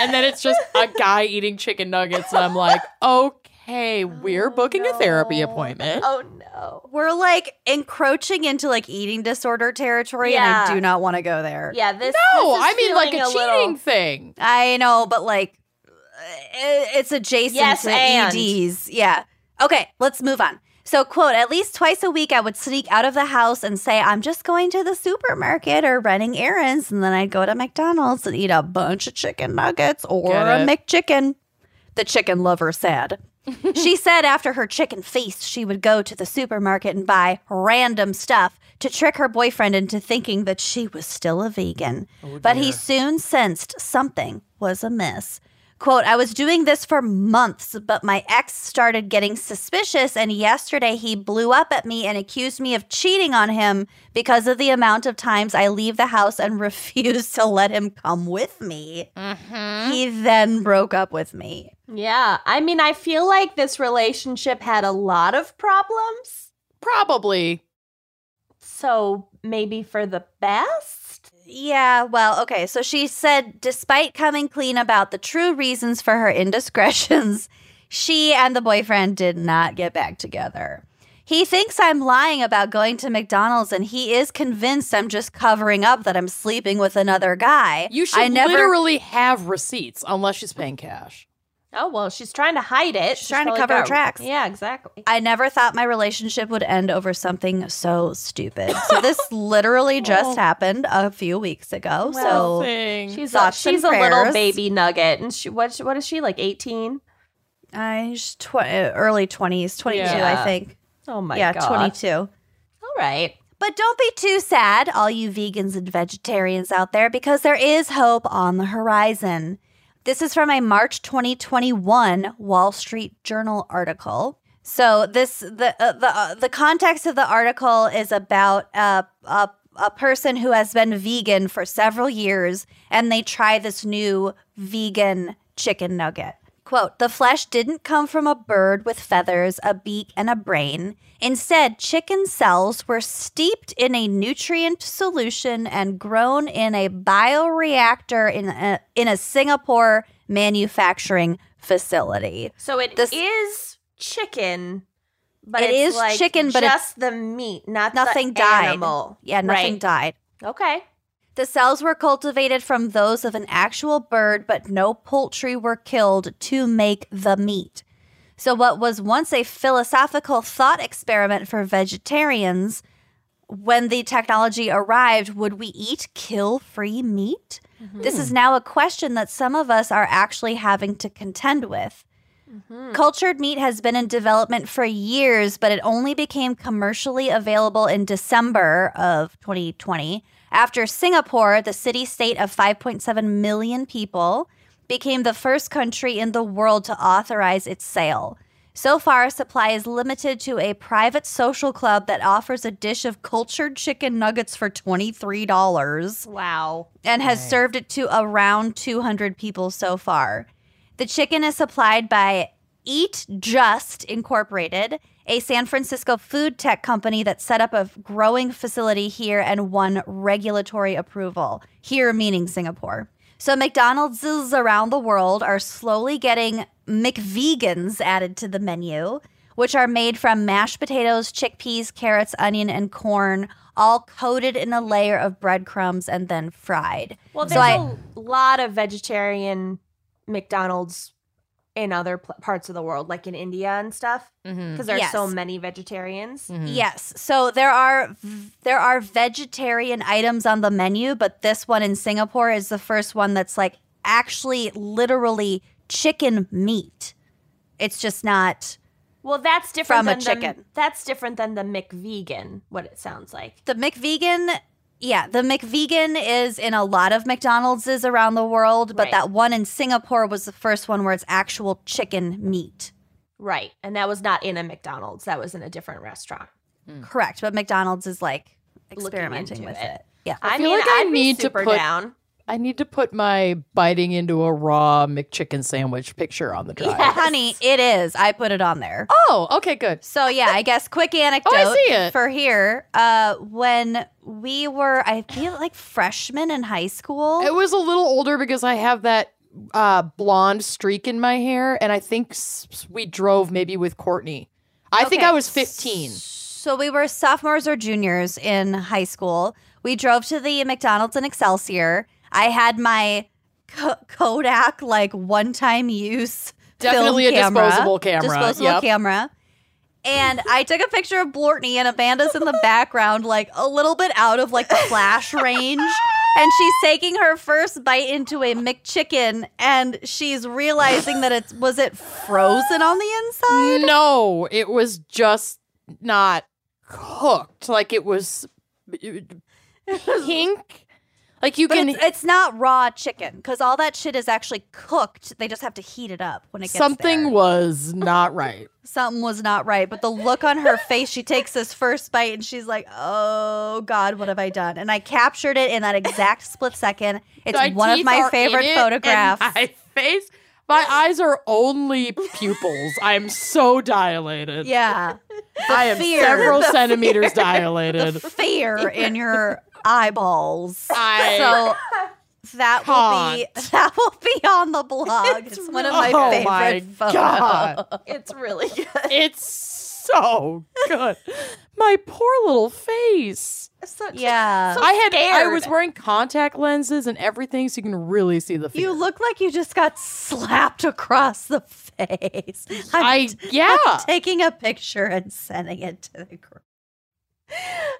and then it's just a guy eating chicken nuggets. And I'm like, okay, oh, we're booking a therapy appointment. Oh no. We're like encroaching into like eating disorder territory, Yeah. and I do not want to go there. Yeah, this. no, this is I mean like a feeling cheating little- thing. I know, but like i- Uh, it's adjacent Yes, to and. EDs. Yeah. Okay, let's move on. So, quote, at least twice a week, I would sneak out of the house and say, I'm just going to the supermarket or running errands. And then I'd go to McDonald's and eat a bunch of chicken nuggets or a it. McChicken. The chicken lover said. she said after her chicken feast, she would go to the supermarket and buy random stuff to trick her boyfriend into thinking that she was still a vegan. Oh, but he soon sensed something was amiss. Quote, I was doing this for months, but my ex started getting suspicious, and yesterday he blew up at me and accused me of cheating on him because of the amount of times I leave the house and refuse to let him come with me. Mm-hmm. He then broke up with me. Yeah, I mean, I feel like this relationship had a lot of problems. Probably. So maybe for the best? Yeah, well, okay. So she said, despite coming clean about the true reasons for her indiscretions, She and the boyfriend did not get back together. He thinks I'm lying about going to McDonald's and he is convinced I'm just covering up that I'm sleeping with another guy. You should I never literally have receipts unless she's paying cash. Oh well, she's trying to hide it. She's trying to probably cover her tracks. Yeah, exactly. I never thought my relationship would end over something so stupid. So this literally just oh. happened a few weeks ago. Well, so Thing. She's a, she's a little baby nugget, and she what what is she like eighteen? Uh, uh, I tw- early 20s, 22 Yeah. I think. Oh my god. yeah, 22. All right, But don't be too sad, all you vegans and vegetarians out there, because there is hope on the horizon. This is from a March 2021 Wall Street Journal article. So this the uh, the uh, the context of the article is about a, a a person who has been vegan for several years, and they try this new vegan chicken nugget. Quote, the flesh didn't come from a bird with feathers, a beak, and a brain. Instead, chicken cells were steeped in a nutrient solution and grown in a bioreactor in a, in a Singapore manufacturing facility. so it is This- chicken, but It it's is like chicken, but just the meat, not Nothing the died. Animal. Yeah, nothing Right. died. Okay, The cells were cultivated from those of an actual bird, but no poultry were killed to make the meat. So, what was once a philosophical thought experiment for vegetarians, when the technology arrived, would we eat kill free meat? Mm-hmm. This is now a question that some of us are actually having to contend with. Mm-hmm. Cultured meat has been in development for years, but it only became commercially available in December of 2020 after Singapore, the city state of 5.7 million people, became the first country in the world to authorize its sale. So far, supply is limited to a private social club that offers a dish of cultured chicken nuggets for $23 wow. and has served it to around 200 people so far. The chicken is supplied by Eat Just Incorporated, a San Francisco food tech company that set up a growing facility here and won regulatory approval. Here, meaning Singapore. So, McDonald's around the world are slowly getting McVegans added to the menu, which are made from mashed potatoes, chickpeas, carrots, onion, and corn, all coated in a layer of breadcrumbs and then fried. Well, So there's I- a lot of vegetarian McDonald's in other pl- parts of the world, like in India and stuff, because there's so many vegetarians. Mhm. Yes. So there are there are vegetarian items on the menu, but this one in Singapore is the first one that's like actually literally chicken meat. It's just not Well, that's different From a than the- chicken. that's different than the McVegan. What it sounds like. the McVegan. Yeah, the McVegan is in a lot of McDonald's around the world, but Right. that one in Singapore was the first one where it's actual chicken meat. Right, and that was not in a McDonald's. That was in a different restaurant. Hmm. Correct, but McDonald's is like experimenting with it. it. Yeah. I, feel mean, like I I'd be need to super put- down. I need to put my biting into a raw McChicken sandwich picture on the drive. Honey, it is. I put it on there. Oh, okay, good. So yeah, I guess quick anecdote Oh, see it. for here. Uh, when we were, I feel like freshmen in high school. It was a little older because I have that uh, blonde streak in my hair, and I think we drove maybe with Courtney. I think I was 15. So we were sophomores or juniors in high school. We drove to the McDonald's in Excelsior. I had my K- Kodak like one time use. Definitely film a camera, disposable camera. Disposable Yep. camera. And I took a picture of Blortney and Amanda's in the background, like a little bit out of like the flash range. And she's taking her first bite into a McChicken and she's realizing that it's was it frozen on the inside? No, it was just not cooked. Like it was pink. Like you But can it's, it's not raw chicken because all that shit is actually cooked. They just have to heat it up when it gets something there. was not right. Something was not right. But the look on her face, she takes this first bite and she's like, "Oh God, what have I done?" And I captured it in that exact split second. It's My one of my favorite photographs. My face, my eyes are only pupils. I'm so dilated. yeah, I am fear. several The centimeters the dilated. fear in your eyeballs. I- so That will be that will be on the blog. It's, one of my Oh favorite my photos. God. It's really good. It's so good. My poor little face. Such, Yeah. so I had I was wearing contact lenses and everything, so you can really see the. Fear. You look like you just got slapped across the face. I'm I yeah. taking a picture and sending it to the group.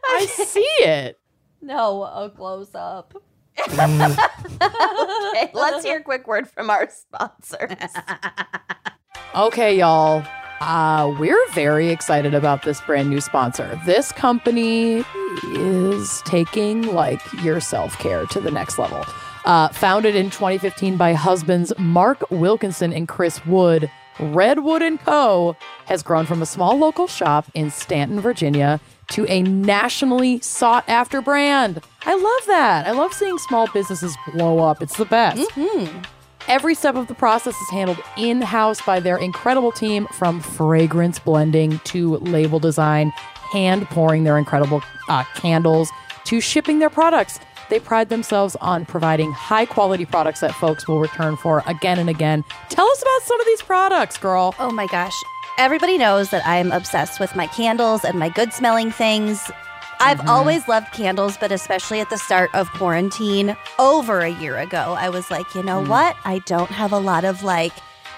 I see it. No, a close up. okay, let's hear a quick word from our sponsors. Okay, y'all. Uh, we're very excited about this brand new sponsor. This company is taking like your self care to the next level. Uh, founded in 2015 by husbands Mark Wilkinson and Chris Wood, Redwood and Co. has grown from a small local shop in Staunton, Virginia, to a nationally sought after brand. I love that. I love seeing small businesses blow up. It's the best. Every step of the process is handled in house by their incredible team from fragrance blending to label design, hand pouring their incredible uh, candles to shipping their products. They pride themselves on providing high quality products that folks will return for again and again. Tell us about some of these products, girl. Oh my gosh. Everybody knows that I'm obsessed with my candles and my good smelling things. I've mm-hmm. always loved candles, but especially at the start of quarantine over a year ago, I was like, you know mm. what? I don't have a lot of like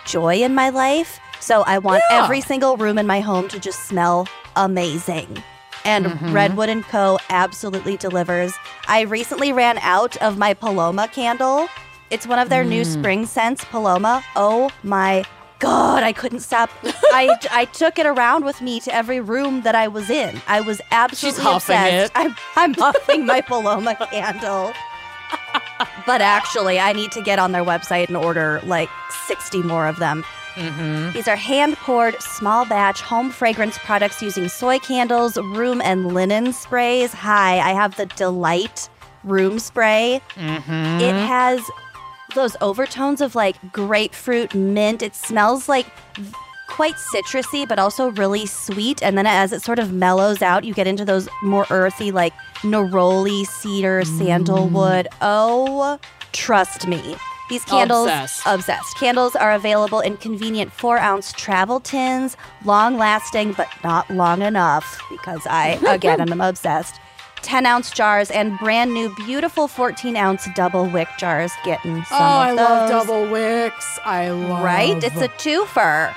joy in my life. So I want Yeah. every single room in my home to just smell amazing. And mm-hmm. Redwood and Co. absolutely delivers. I recently ran out of my Paloma candle. It's one of their new mm. spring scents, Paloma. Oh my God, I couldn't stop. I, I took it around with me to every room that I was in. I was absolutely huffing obsessed. it. I'm, I'm huffing my Paloma candle. But actually, I need to get on their website and order like 60 more of them. Mm-hmm. These are hand poured, small batch home fragrance products using soy candles, room and linen sprays. Hi, I have the Delight room spray. Mm-hmm. It has those overtones of like grapefruit, mint. It smells like quite citrusy, but also really sweet. And then as it sort of mellows out, you get into those more earthy, like neroli, cedar, mm. sandalwood. Oh, trust me. These candles, Obsessed. obsessed. Candles are available in convenient four ounce travel tins, long lasting, but not long enough because I, again, am obsessed. 10 ounce jars and brand new, beautiful 14 ounce double wick jars. Getting some oh, I love double wicks. I love Right? It's a twofer.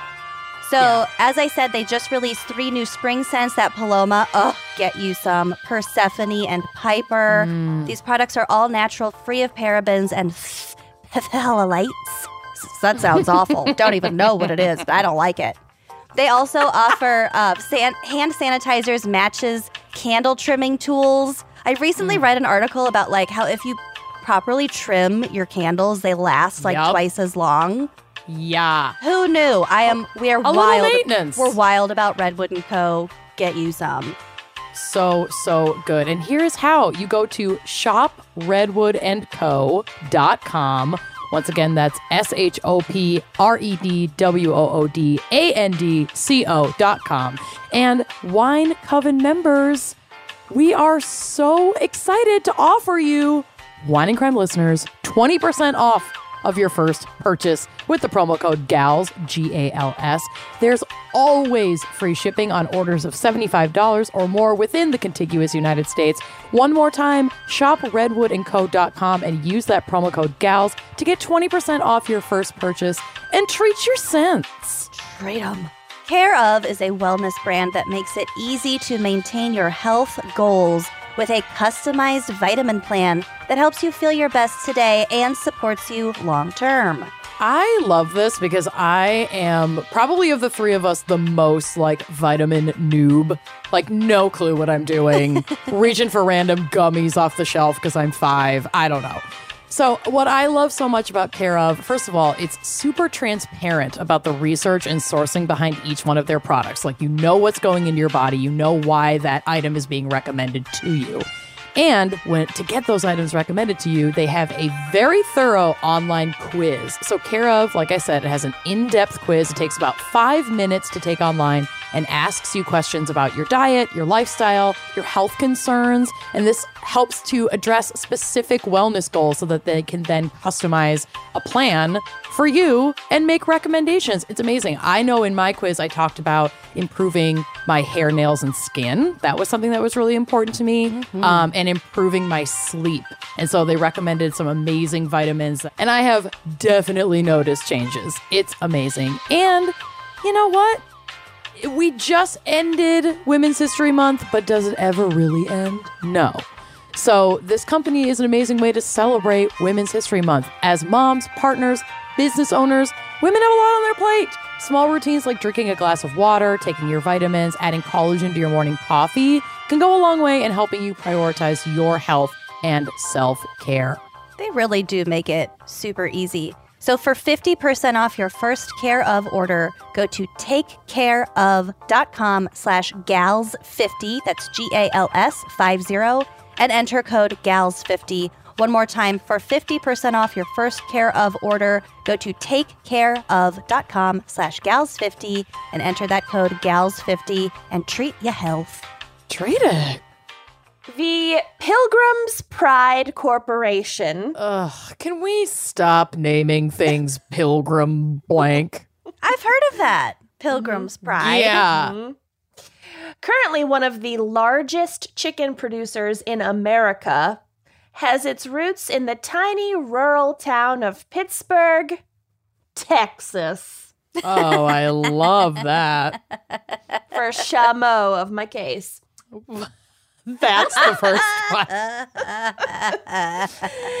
So, Yeah. as I said, they just released three new spring scents that Paloma, oh, get you some Persephone and Piper. Mm. These products are all natural, free of parabens and phthalates. That sounds awful. don't even know what it is, but I don't like it. They also offer uh, san- hand sanitizers, matches, candle trimming tools. I recently Mm. read an article about like how if you properly trim your candles, they last like Yup. twice as long. Yeah. Who knew? I am. We are A little wild. maintenance. We're wild about Redwood and Co. Get you some. So, so good. And here's how you go to shopredwoodandco.com. Once again, that's S H O P R E D W O O D A N D C O dot com. And Wine Coven members, we are so excited to offer you, Wine and Crime listeners, 20% off of your first purchase with the promo code GALS, G A L S. There's always free shipping on orders of $75 or more within the contiguous United States. One more time, shop redwoodandco.com and use that promo code GALS to get 20% off your first purchase and treat your scents. Freedom. Care of is a wellness brand that makes it easy to maintain your health goals with a customized vitamin plan that helps you feel your best today and supports you long term. I love this because I am probably of the three of us the most like vitamin noob. Like, no clue what I'm doing. Reaching for random gummies off the shelf because I'm five. I don't know. So, what I love so much about Care of, first of all, it's super transparent about the research and sourcing behind each one of their products. Like, you know what's going into your body, you know why that item is being recommended to you. And when to get those items recommended to you, they have a very thorough online quiz. So Care of, like I said, it has an in-depth quiz. It takes about five minutes to take online. And asks you questions about your diet, your lifestyle, your health concerns. And this helps to address specific wellness goals so that they can then customize a plan for you and make recommendations. It's amazing. I know in my quiz, I talked about improving my hair, nails, and skin. That was something that was really important to me, um, and improving my sleep. And so they recommended some amazing vitamins, and I have definitely noticed changes. It's amazing. And you know what? We just ended Women's History Month, but does it ever really end? No. So, this company is an amazing way to celebrate Women's History Month. As moms, partners, business owners, women have a lot on their plate. Small routines like drinking a glass of water, taking your vitamins, adding collagen to your morning coffee can go a long way in helping you prioritize your health and self care. They really do make it super easy. So for 50% off your first care of order, go to takecareof.com slash gals50, that's G-A-L-S 50, and enter code gals50. One more time, for 50% off your first care of order, go to takecareof.com slash gals50 and enter that code gals50 and treat your health. Treat it. The Pilgrim's Pride Corporation. Ugh, can we stop naming things Pilgrim blank? I've heard of that. Pilgrim's Pride. Yeah. Mhm. Currently, one of the largest chicken producers in America has its roots in the tiny rural town of Pittsburg, Texas. Oh, I love that. For Shamo of my case. That's the first one.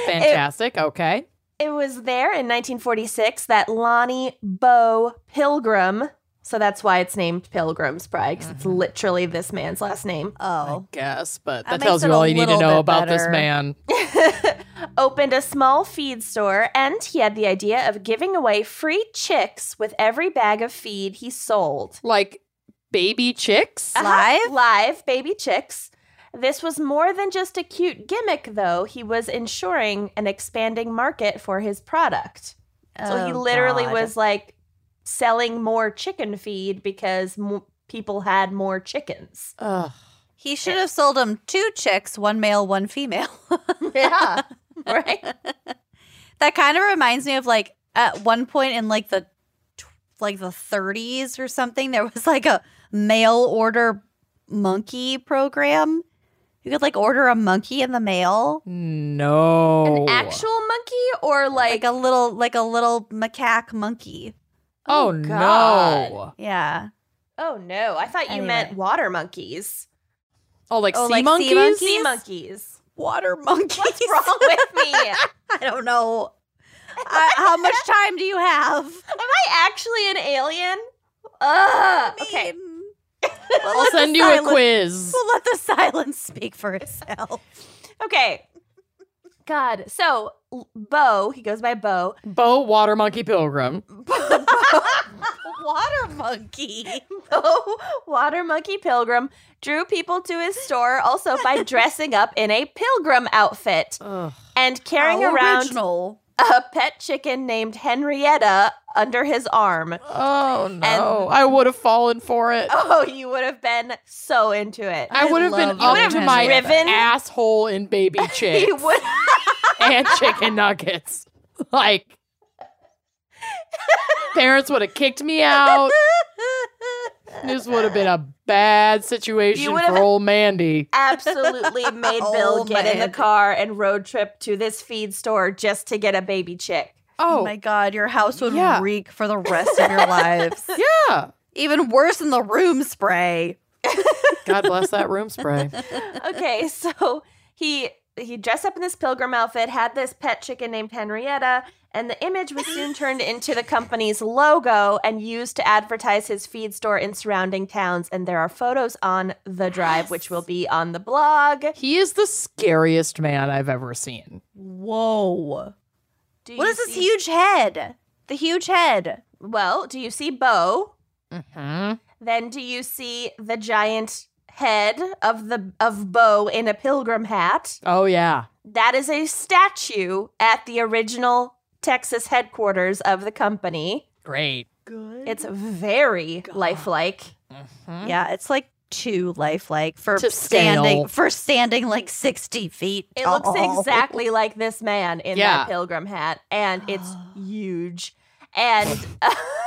Fantastic. okay. It was there in 1946 that Lonnie Bo Pilgrim, so that's why it's named Pilgrim's Pride, because it's literally this man's last name, Oh. Guess, but That that, tells you all you need to know bit about this man. opened a small feed store, and he had the idea of giving away free chicks with every bag of feed he sold. Like baby chicks. Uh-huh. Live? Live baby chicks. This was more than just a cute gimmick, though. He was ensuring an expanding market for his product. So he Oh, literally God. was like selling more chicken feed because mo- people had more chickens. Ugh. He should have sold them two chicks, one male, one female. Yeah. right? that kind of reminds me of like at one point in like the like the 30s or something there was like a mail order monkey program. You could like order a monkey in the mail. No. An actual monkey or Like like, a little like a little macaque monkey. Oh, oh God. no. Yeah. Oh no, I thought you Anyway. meant water monkeys. Oh, like Oh, sea like sea monkeys? monkeys? Sea monkeys. Water monkeys. What's wrong with me? I don't know. I, how much time do you have? Am I actually an alien? Ugh. Okay. I'll send you a quiz. We'll let the silence speak for itself. Okay. God. So Bo, he goes by Bo. Bo Water Monkey Pilgrim. Bo, Water monkey. Bo, water monkey pilgrim, drew people to his store also by dressing up in a pilgrim outfit Ugh. and carrying How around original. A pet chicken named Henrietta under his arm. Oh, no. I would have fallen for it. Oh, you would have been so into it. I I would have been love up to my Driven. asshole in baby You chicks would and chicken nuggets. Like, parents would have kicked me out. This would have been a bad situation would for have- old Mandy. absolutely made Bill get in the car and road trip to this feed store just to get a baby chick. Oh Oh, my god, your house would Yeah. reek for the rest of your lives. yeah. Even worse than the room spray. God bless that room spray. okay, so he he dressed up in this pilgrim outfit, had this pet chicken named Henrietta, and the image was soon turned into the company's logo and used to advertise his feed store in surrounding towns. And there are photos on the drive, which will be on the blog. He is the scariest man I've ever seen. Whoa. Do What you is this huge head? The huge head. Well, do you see Bo? hmm Then do you see the giant head of the of Bo in a pilgrim hat? Oh, yeah. That is a statue at the original Texas headquarters of the company. Great. Good. It's very lifelike. Mm-hmm. Yeah, it's like too lifelike for To standing scale. for standing like sixty feet. It looks exactly like this man in Yeah. that pilgrim hat, and it's huge. And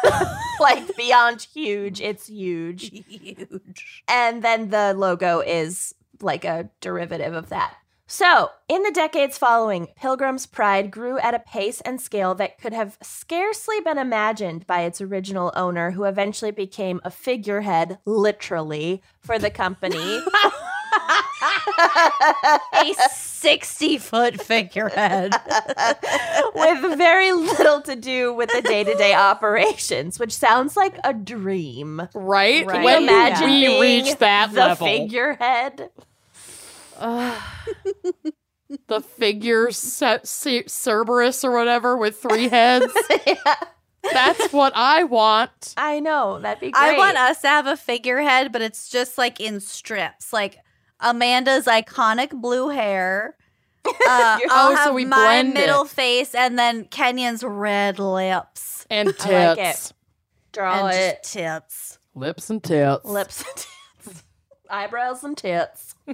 like beyond huge, it's huge. huge. And then the logo is like a derivative of that. So, in the decades following, Pilgrim's Pride grew at a pace and scale that could have scarcely been imagined by its original owner, who eventually became a figurehead, literally, for the company. A sixty foot figurehead. with very little to do with the day to day operations, which sounds like a dream. Right? Right. When Imagine did we being reach that the level? figurehead. the figure Ce- Ce- Cerberus or whatever with three heads. That's what I want. I know that'd be great. I want us to have a figurehead, but it's just like in strips, like Amanda's iconic blue hair. Uh, You're- I'll Oh, so have we my blend middle it. face, and then Kenyon's red lips And tits. I like it. draw and it. just tits. Lips and tits. Lips and tits. Eyebrows and tits.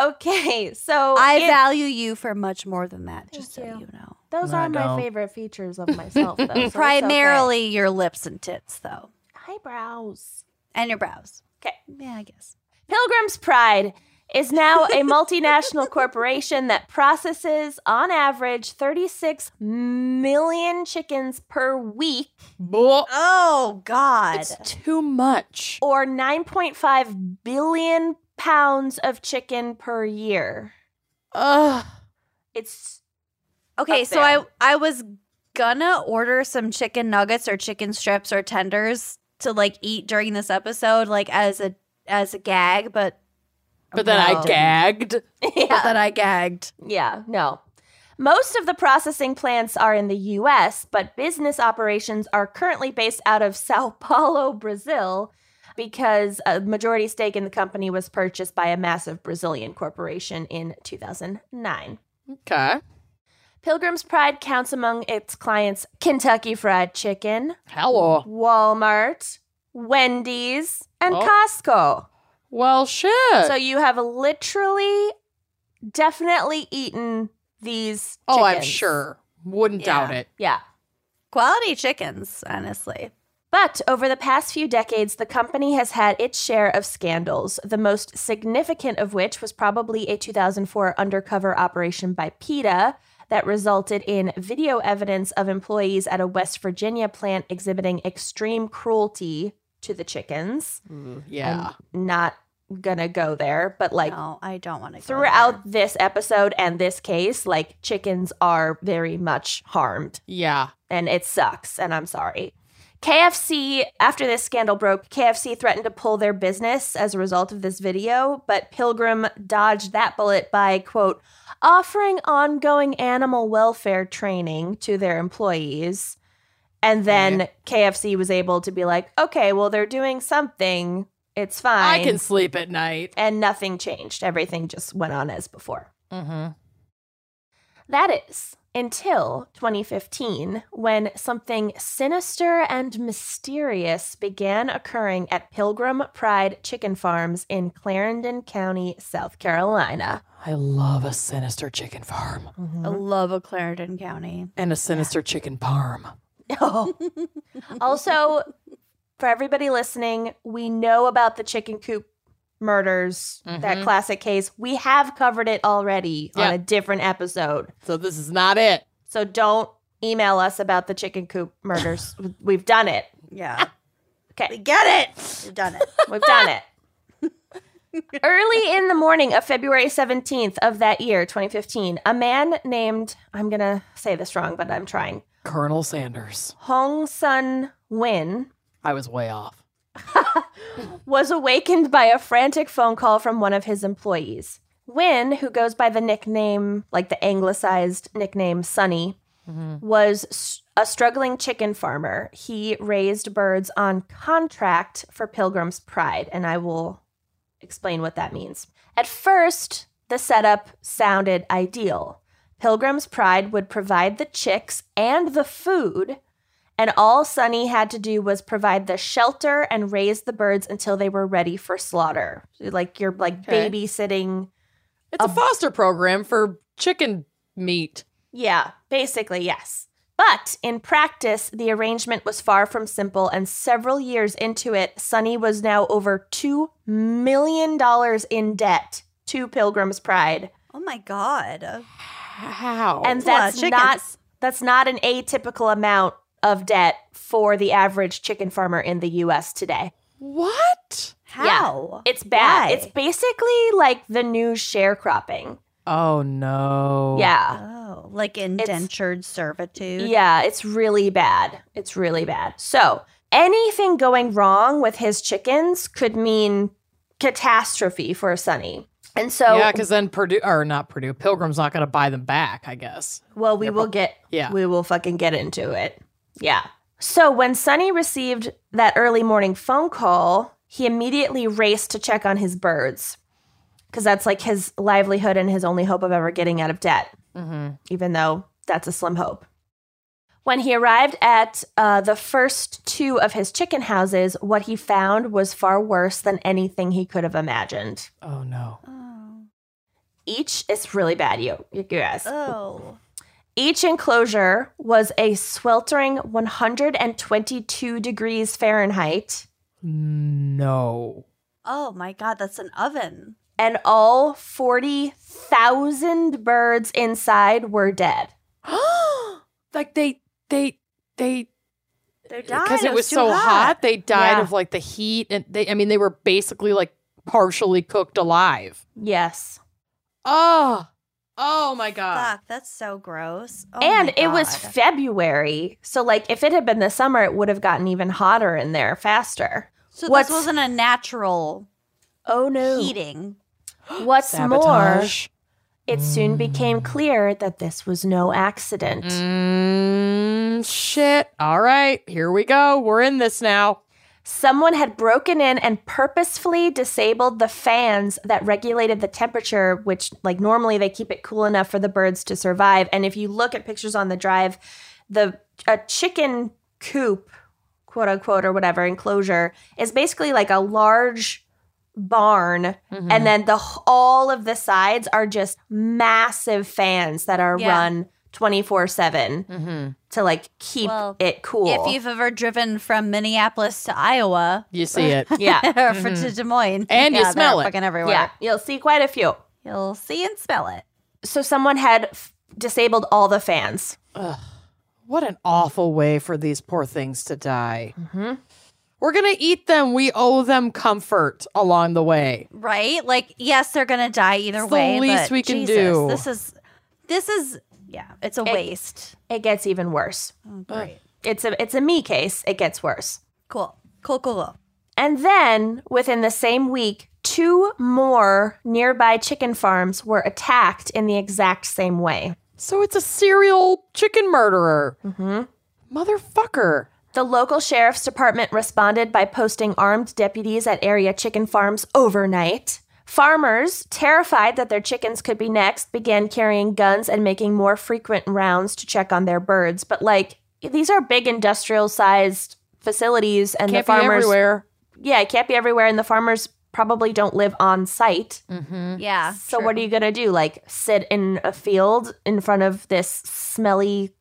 okay, so I it- value you for much more than that. Just so you. you know. those No, are my favorite features of myself, though. so it's okay. Primarily your lips and tits, though, eyebrows. and your brows. Okay. Yeah, I guess. Pilgrim's Pride is now a multinational corporation that processes, on average, 36 million chickens per week Blah. Oh God. It's too much. or 9.5 billion pounds of chicken per year. Ugh. It's Okay, so I. I was gonna order some chicken nuggets or chicken strips or tenders to like eat during this episode, like as a as a gag, but But then I No. gagged. but yeah, then I gagged. yeah, no. Most of the processing plants are in the US, but business operations are currently based out of Sao Paulo, Brazil, because a majority stake in the company was purchased by a massive Brazilian corporation in 2009. Okay. Pilgrim's Pride counts among its clients Kentucky Fried Chicken, Hello. Walmart, Wendy's, and Oh. Costco. Well, shit. So you have literally definitely eaten these. oh, I'm chickens. sure. Wouldn't Yeah. doubt it. Yeah. Quality chickens, honestly. But over the past few decades, the company has had its share of scandals, the most significant of which was probably a 2004 undercover operation by PETA that resulted in video evidence of employees at a West Virginia plant exhibiting extreme cruelty to the chickens. Mm, yeah. I'm not gonna go there, but like no, I don't want to. throughout this episode and this case, like chickens are very much harmed yeah. and it sucks and I'm sorry. KFC, after this scandal broke, KFC threatened to pull their business as a result of this video, but Pilgrim dodged that bullet by, quote, offering ongoing animal welfare training to their employees. And then Right. KFC was able to be like, okay, well, they're doing something. It's fine. I can sleep at night. and nothing changed. Everything just went on as before. Mm-hmm. That is until 2015, when something sinister and mysterious began occurring at Pilgrim Pride Chicken Farms in Clarendon County, South Carolina. I love a sinister chicken farm I love a Clarendon County. and a sinister chicken parm. Oh. also, for everybody listening, we know about the chicken coop murders, that Mhm. classic case. We have covered it already Yeah. on a different episode. So this is not it. So don't email us about the chicken coop murders. We've done it. Yeah, Okay. we Okay, get it. We've done it. we've done it. Early in the morning of February 17th of that year, 2015, a man named, I'm going to say this wrong, but I'm trying, Colonel Sanders. Hong Sun Win, I was way off. was awakened by a frantic phone call from one of his employees. Win, who goes by the nickname, like the anglicized nickname Sunny, mm-hmm. was a struggling chicken farmer. He raised birds on contract for Pilgrim's Pride, and I will explain what that means. At first, the setup sounded ideal. Pilgrim's Pride would provide the chicks and the food, And all Sunny had to do was provide the shelter and raise the birds until they were ready for slaughter. Like you're like Okay. babysitting. It's a foster program for chicken meat. Yeah, basically, yes. But in practice, the arrangement was far from simple, and several years into it, Sunny was now over $2 million in debt to Pilgrim's Pride. Oh my god. How? and That's a lot of that's not that's not an atypical amount of debt for the average chicken farmer in the US today. what? How? It's bad. Why? It's basically like the new sharecropping. Oh no. Yeah. Oh, like indentured servitude. Yeah, it's really bad. It's really bad. So, anything going wrong with his chickens could mean catastrophe for Sunny. And so, yeah, because then Perdue or not Perdue, Pilgrim's not going to buy them back. I guess. well, we will get Yeah. we will fucking get into it. Yeah. So, when Sunny received that early morning phone call, he immediately raced to check on his birds because that's like his livelihood and his only hope of ever getting out of debt. Mm-hmm. even though that's a slim hope. When he arrived at uh, the first two of his chicken houses, what he found was far worse than anything he could have imagined. Oh no. Oh. Each, is really bad, you, you guys. Oh. Each enclosure was a sweltering 122 degrees Fahrenheit, No. Oh my god, that's an oven. and all 40,000 birds inside were dead. Oh like they they they They died because it was too so hot. they died Yeah. of like the heat and they I mean they were basically like partially cooked alive. Yes. Oh. Oh my god. Fuck, that's so gross. Oh and it was February. So, like, if it had been the summer, it would have gotten even hotter in there faster. so what's- this wasn't a natural Oh no. heating. What's more, Sabotage. It soon became clear that this was no accident. Mm, shit. All right, here we go. We're in this now. Someone had broken in and purposefully disabled the fans that regulated the temperature, which, like, normally they keep it cool enough for the birds to survive. And if you look at pictures on the drive, the a chicken coop, quote unquote, or whatever enclosure, is basically like a large barn, and then the all of the sides are just massive fans that are Yeah. run twenty four seven Mm-hmm. to like keep Well, it cool. If you've ever driven from Minneapolis to Iowa You see it. yeah. or for, to Des Moines, And you yeah, they're smell it. fucking everywhere. Yeah, you'll see quite a few. You'll see and smell it. So someone had f- disabled all the fans. What an awful way for these poor things to die. Mm-hmm. We're going to eat them. We owe them comfort along the way. Right? Like, yes, they're gonna die either It's the least but we can Jesus, do. This is, this is, yeah, it's a waste. It gets even worse. Oh, great. It's a it's a me case. It gets worse. Cool. Cool. Cool. Cool. And then within the same week, two more nearby chicken farms were attacked in the exact same way. So it's a serial chicken murderer. Mm-hmm. Motherfucker. The local sheriff's department responded by posting armed deputies at area chicken farms overnight. Farmers, terrified that their chickens could be next, began carrying guns and making more frequent rounds to check on their birds. But, like, these are big industrial sized facilities, and Can't the be farmers. everywhere. Yeah, it can't be everywhere, and the farmers probably don't live on site. Mm-hmm. Yeah. So, what are you going to do? Like, sit in a field in front of this smelly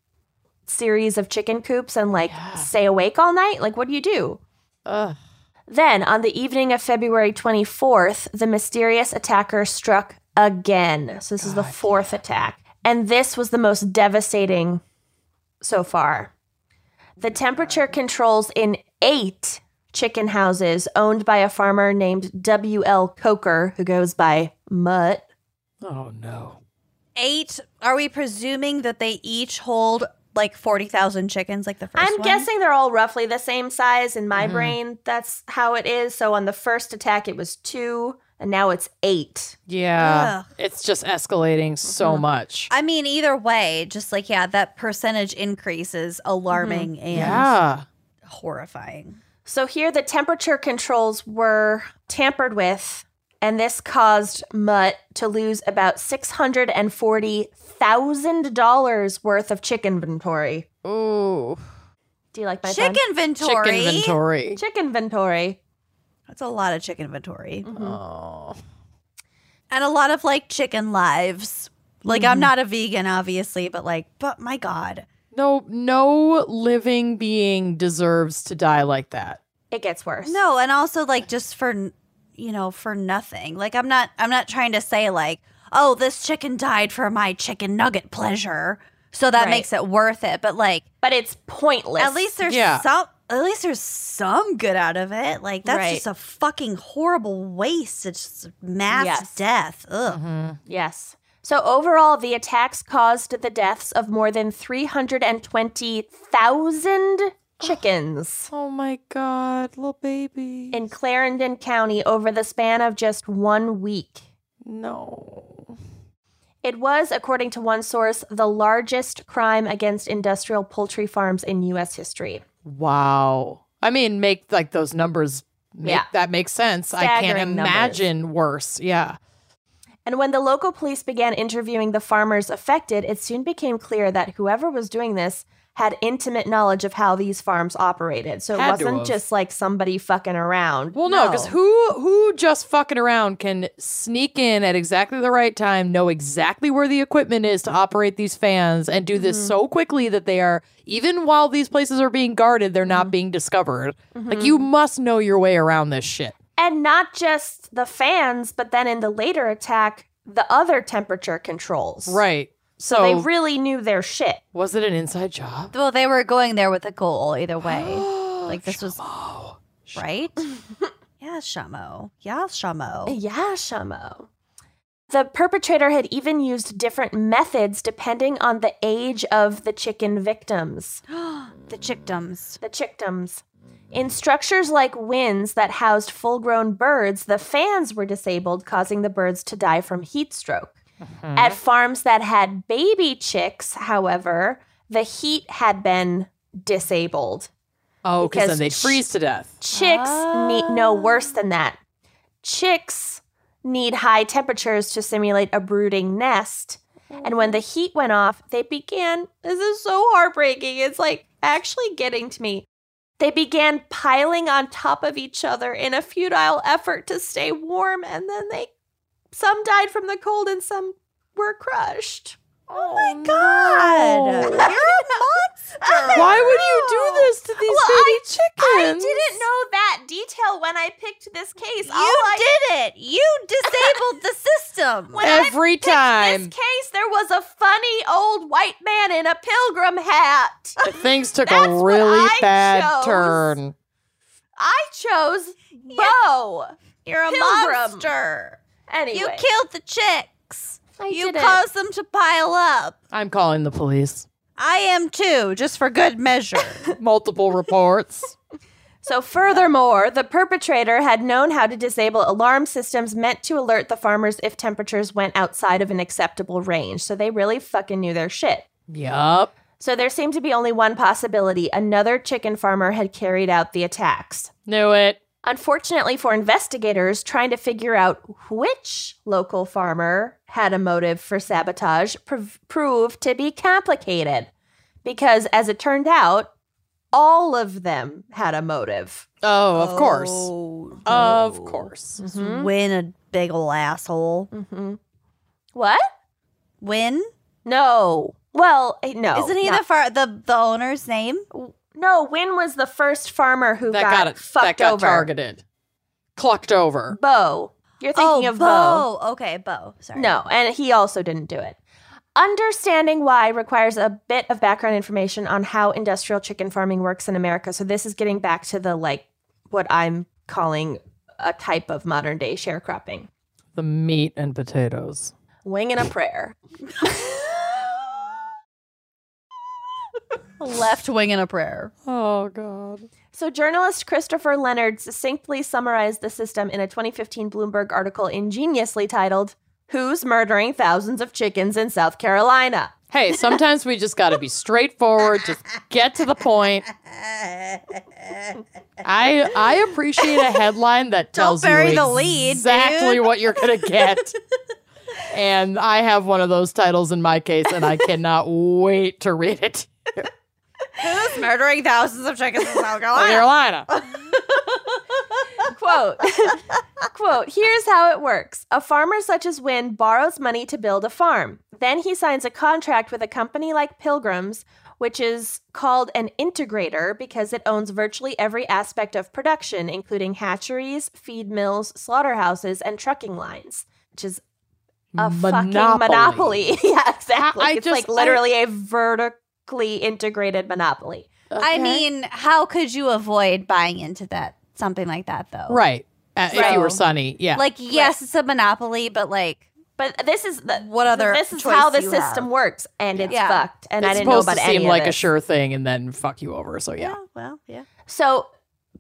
series of chicken coops and, like, Yeah. stay awake all night? Like, what do you do? Ugh. Then, on the evening of February 24th, the mysterious attacker struck again. So, this is the God, fourth attack. And this was the most devastating so far. The oh, temperature controls in eight chicken houses owned by a farmer named W.L. Coker, who goes by Mutt. Oh no. Eight. Are we presuming that they each hold like forty thousand chickens, like the 1st I'm one? guessing they're all roughly the same size in my Mhm. brain. That's how it is. So, on the first attack, it was two, and now it's eight. Yeah. Ugh. It's just escalating so Mhm. much. I mean, either way, just like yeah, that percentage increase is alarming and yeah. horrifying. So here the temperature controls were tampered with, and this caused Mutt to lose about six hundred and forty thousand dollars worth of chicken inventory. Ooh. Do you like my Chicken inventory. Chicken inventory. Chicken inventory. That's a lot of chicken inventory. Oh. And a lot of like chicken lives. Like I'm mm-hmm. not a vegan, obviously, but like, but my God. No, no living being deserves to die like that. It gets worse. No, and also like just for n- you know, for nothing. Like I'm not I'm not trying to say like, oh, this chicken died for my chicken nugget pleasure. So that Right. makes it worth it. But like But it's pointless. at least there's Yeah. some at least there's some good out of it. Like that's Right. just a fucking horrible waste. It's just mass Yes. death. Ugh. Mm-hmm. Yes. So overall, the attacks caused the deaths of more than 320,000 chickens Oh my god, little baby. in Clarendon County over the span of just one week. no. It was, according to one source, the largest crime against industrial poultry farms in U.S. history. Wow. I mean, make like those numbers. Make, Yeah. That makes sense. I can't Staggering numbers. imagine worse. Yeah. And when the local police began interviewing the farmers affected, it soon became clear that whoever was doing this had intimate knowledge of how these farms operated. So it Had to wasn't have. just like somebody fucking around. Well, no, because who who just fucking around can sneak in at exactly the right time, know exactly where the equipment is to operate these fans, and do this mm-hmm. so quickly that they are even while these places are being guarded, they're not mm-hmm. being discovered. Mm-hmm. Like you must know your way around this shit. And not just the fans, but then in the later attack, the other temperature controls. Right. So, So they really knew their shit. was it an inside job? Well, they were going there with a goal either way. like this was right? yeah, Shamo. Yeah, Shamo. Yeah, Shamo. The perpetrator had even used different methods depending on the age of the chicken victims. the chickdoms. The chickdoms. In structures like wins that housed full grown birds, the fans were disabled, causing the birds to die from heat stroke. Mm-hmm. At farms that had baby chicks, however, the heat had been disabled. Oh, because Because then they'd ch- freeze to death. Chicks need no ah. worse than that. Chicks need high temperatures to simulate a brooding nest. And when the oh. heat went off, they began, this is so heartbreaking. It's like actually getting to me. They began piling on top of each other in a futile effort to stay warm. And then they, some died from the cold and some were crushed. Oh, oh my God. You're a monster. Why would you do this to these Well, baby I- chickens? I didn't know that detail when I picked this case. All You I did it. You disabled the system. When Every picked time. this case, there was a funny old white man in a pilgrim hat. Things took That's a really bad chose. turn. I chose Bo. You're a Pilgrim. monster. Anyway, You killed the chicks. I you didn't. caused them to pile up. I'm calling the police. I am too, just for good measure. Multiple reports. So, furthermore, the perpetrator had known how to disable alarm systems meant to alert the farmers if temperatures went outside of an acceptable range. So, they really fucking knew their shit. yup. So, there seemed to be only one possibility another chicken farmer had carried out the attacks. Knew it. Unfortunately for investigators trying to figure out which local farmer had a motive for sabotage prov- proved to be complicated because, as it turned out, all of them had a motive. Oh, of course. Oh, Of no. course. Win a big ol' asshole. hmm What? Win? No. Well, eh, no. Isn't he not- the far the the owner's name? No, when was the first farmer who That got, got, it. fucked That got over. targeted. Clucked over. Bo. You're thinking oh, of Bo. Bo. Okay, Bo. Sorry. No, and he also didn't do it. Understanding why requires a bit of background information on how industrial chicken farming works in America. So this is getting back to the like what I'm calling a type of modern day sharecropping. The meat and potatoes. Wing and a prayer. Left wing in a prayer. Oh, God. So, journalist Christopher Leonard succinctly summarized the system in a 2015 Bloomberg article ingeniously titled, Who's Murdering Thousands of Chickens in South Carolina? Hey, sometimes we just got to be straightforward. Just get to the point. I I appreciate a headline that Don't tells bury you the lead, exactly dude. what you're gonna get. and I have one of those titles in my case, and I cannot wait to read it. Who's murdering thousands of chickens in South South Carolina. quote. Quote here's how it works. A farmer such as wynn borrows money to build a farm. Then he signs a contract with a company like pilgrims which is called an integrator because it owns virtually every aspect of production including hatcheries feed mills slaughterhouses and trucking lines which is a fucking monopoly. yeah exactly. I it's just- like literally a vertically integrated monopoly I mean, how could you avoid buying into that something like that though? Right. Uh, If you were Sunny, yeah. Like, yes, it's a monopoly, but like, But this is the What other this is how the system have? works, and it's Yeah. fucked. And I it's didn't know supposed about to any seem of like a sure thing and then fuck you over. So yeah. well, yeah. So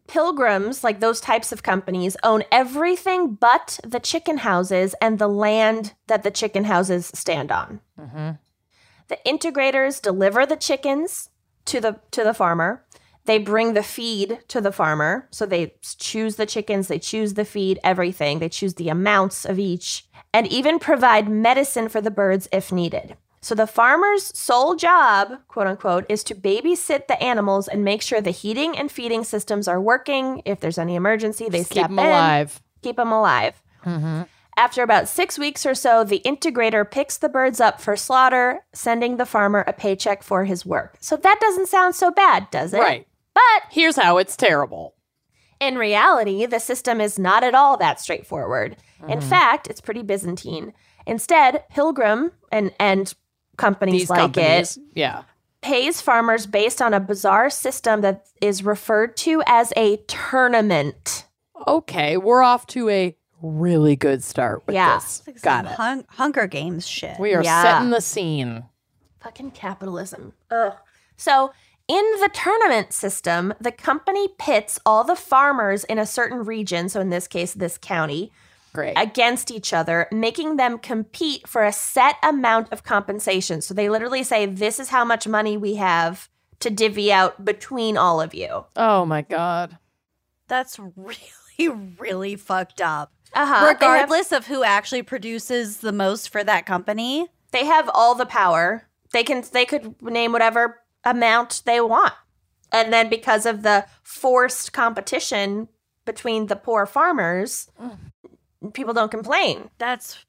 pilgrims, like those types of companies, own everything but the chicken houses and the land that the chicken houses stand on. Mhm. The integrators deliver the chickens to the to the farmer. They bring the feed to the farmer. So they choose the chickens, they choose the feed, everything. They choose the amounts of each and even provide medicine for the birds if needed. So the farmer's sole job, quote unquote, is to babysit the animals and make sure the heating and feeding systems are working. If there's any emergency, they Just keep step them in alive. keep them alive. Mm-hmm. After about six weeks or so, the integrator picks the birds up for slaughter, sending the farmer a paycheck for his work. So that doesn't sound so bad, does it? Right. But Here's how it's terrible. in reality, the system is not at all that straightforward. In Mm-hmm. fact, it's pretty Byzantine. Instead, Pilgrim and, and companies These like companies. it Yeah. pays farmers based on a bizarre system that is referred to as a tournament. Okay. We're off to a really good start with Yeah. this. Like Got some it. hun- Hunger Games shit. We are Yeah. setting the scene. Fucking capitalism. Ugh. So, in the tournament system, the company pits all the farmers in a certain region, so in this case, this county, Great. against each other, making them compete for a set amount of compensation. So, they literally say, This is how much money we have to divvy out between all of you. oh my God. That's really, really fucked up. Uh-huh. Regardless of who actually produces the most for that company. They have, have all the power. They can they could name whatever amount they want. And then because of the forced competition between the poor farmers, people don't complain. That's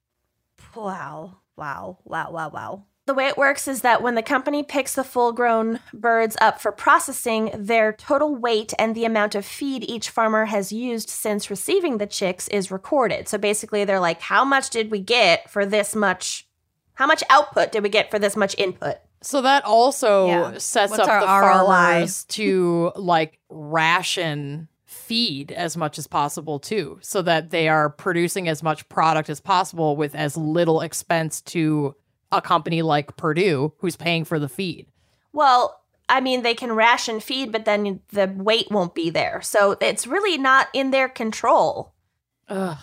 wow, wow, wow, wow, wow. The way it works is that when the company picks the full grown birds up for processing, their total weight and the amount of feed each farmer has used since receiving the chicks is recorded. So basically, they're like, how much did we get for this much? How much output did we get for this much input? So that also Yeah. sets What's up the ROI? farmers to like ration feed as much as possible too, so that they are producing as much product as possible with as little expense to a company like Perdue who's paying for the feed. Well, I mean, they can ration feed, but then the weight won't be there. So it's really not in their control. Ugh.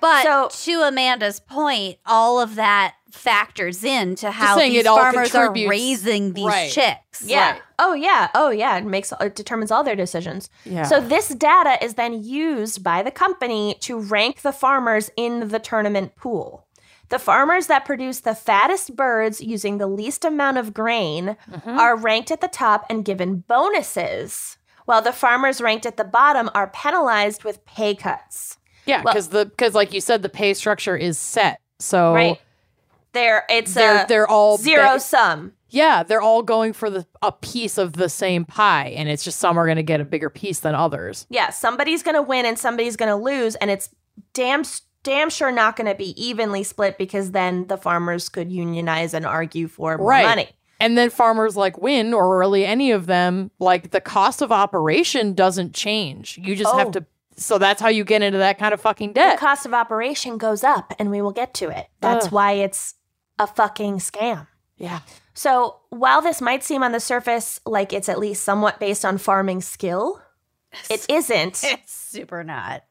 But So- to Amanda's point, all of that factors into how these farmers are raising these Right. chicks. Yeah. Right. Oh, yeah. Oh, yeah. It makes it determines all their decisions. Yeah. So this data is then used by the company to rank the farmers in the tournament pool. The farmers that produce the fattest birds using the least amount of grain Mhm. are ranked at the top and given bonuses, while the farmers ranked at the bottom are penalized with pay cuts. yeah, well- because the because like you said, the pay structure is set. So Right? They're it's they're a they're all zero sum. Yeah, they're all going for the a piece of the same pie, and it's just some are going to get a bigger piece than others. Yeah, somebody's going to win and somebody's going to lose and it's damn damn sure not going to be evenly split because then the farmers could unionize and argue for more Right. money. And then farmers like Win or really any of them, like the cost of operation doesn't change. You just Oh. have to. So that's how you get into that kind of fucking debt. The cost of operation goes up and we will get to it. That's Ugh. why it's a fucking scam. yeah. So, while this might seem on the surface like it's at least somewhat based on farming skill, it isn't It's super not.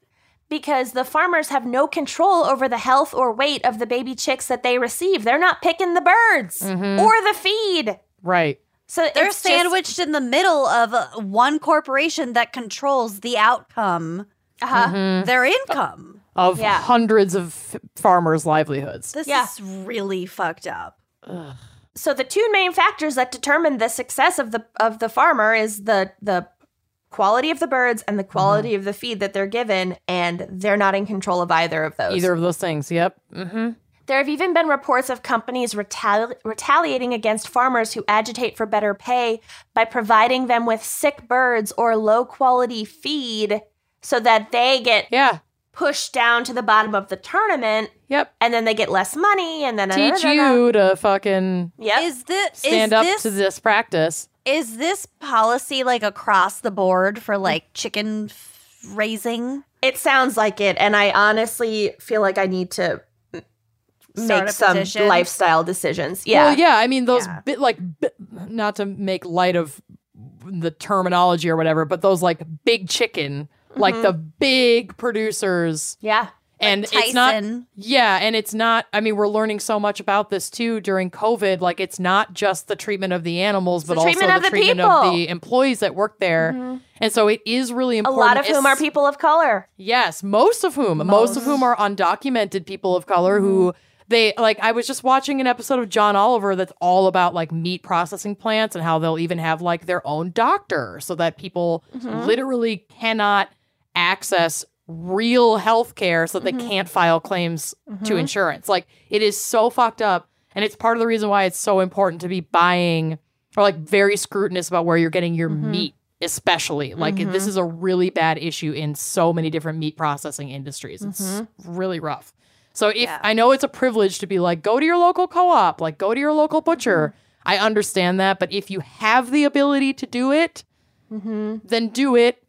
Because the farmers have no control over the health or weight of the baby chicks that they receive. They're not picking the birds Mhm. or the feed. Right. So They're it's just- sandwiched in the middle of uh, one corporation that controls the outcome, uh-huh. Mhm. their income. Of Yeah. hundreds of f- farmers' livelihoods. This Yeah. is really fucked up. Ugh. so the two main factors that determine the success of the of the farmer is the the quality of the birds and the quality of the feed that they're given, and they're not in control of either of those. Either of those things. Yep. Mm-hmm. There have even been reports of companies retali- retaliating against farmers who agitate for better pay by providing them with sick birds or low quality feed so that they get Yeah. pushed down to the bottom of the tournament Yep. and then they get less money and then Teach you to fucking Yep. Is this stand is up this, to this practice. Is this policy like across the board for like chicken f- raising? It sounds like it, and I honestly feel like I need to make some petition? lifestyle decisions. Yeah. Well, yeah. I mean, those Yeah. bit like bi- not to make light of the terminology or whatever, but those like big chicken, like Mm-hmm. the big producers, Yeah. And Tyson. it's not. Yeah, and it's not. I mean, we're learning so much about this too during COVID. Like, it's not just the treatment of the animals, but the also treatment the the treatment people. of the employees that work there. Mm-hmm. And so it is really important. A lot of whom are people of color. Yes, most of whom, most, of whom are undocumented people of color who mm-hmm. they like. I was just watching an episode of John Oliver that's all about like meat processing plants and how they'll even have like their own doctor so that people mm-hmm. literally cannot access real health care so that they mm-hmm. can't file claims to mm-hmm. insurance. Like it is so fucked up. And it's part of the reason why it's so important to be buying or like very scrutinous about where you're getting your mm-hmm. meat, especially. Like this is a really bad issue in so many different meat processing industries. It's really rough. So if Yeah. I know it's a privilege to be like, go to your local co-op, like go to your local butcher. I understand that, but if you have the ability to do it, then do it.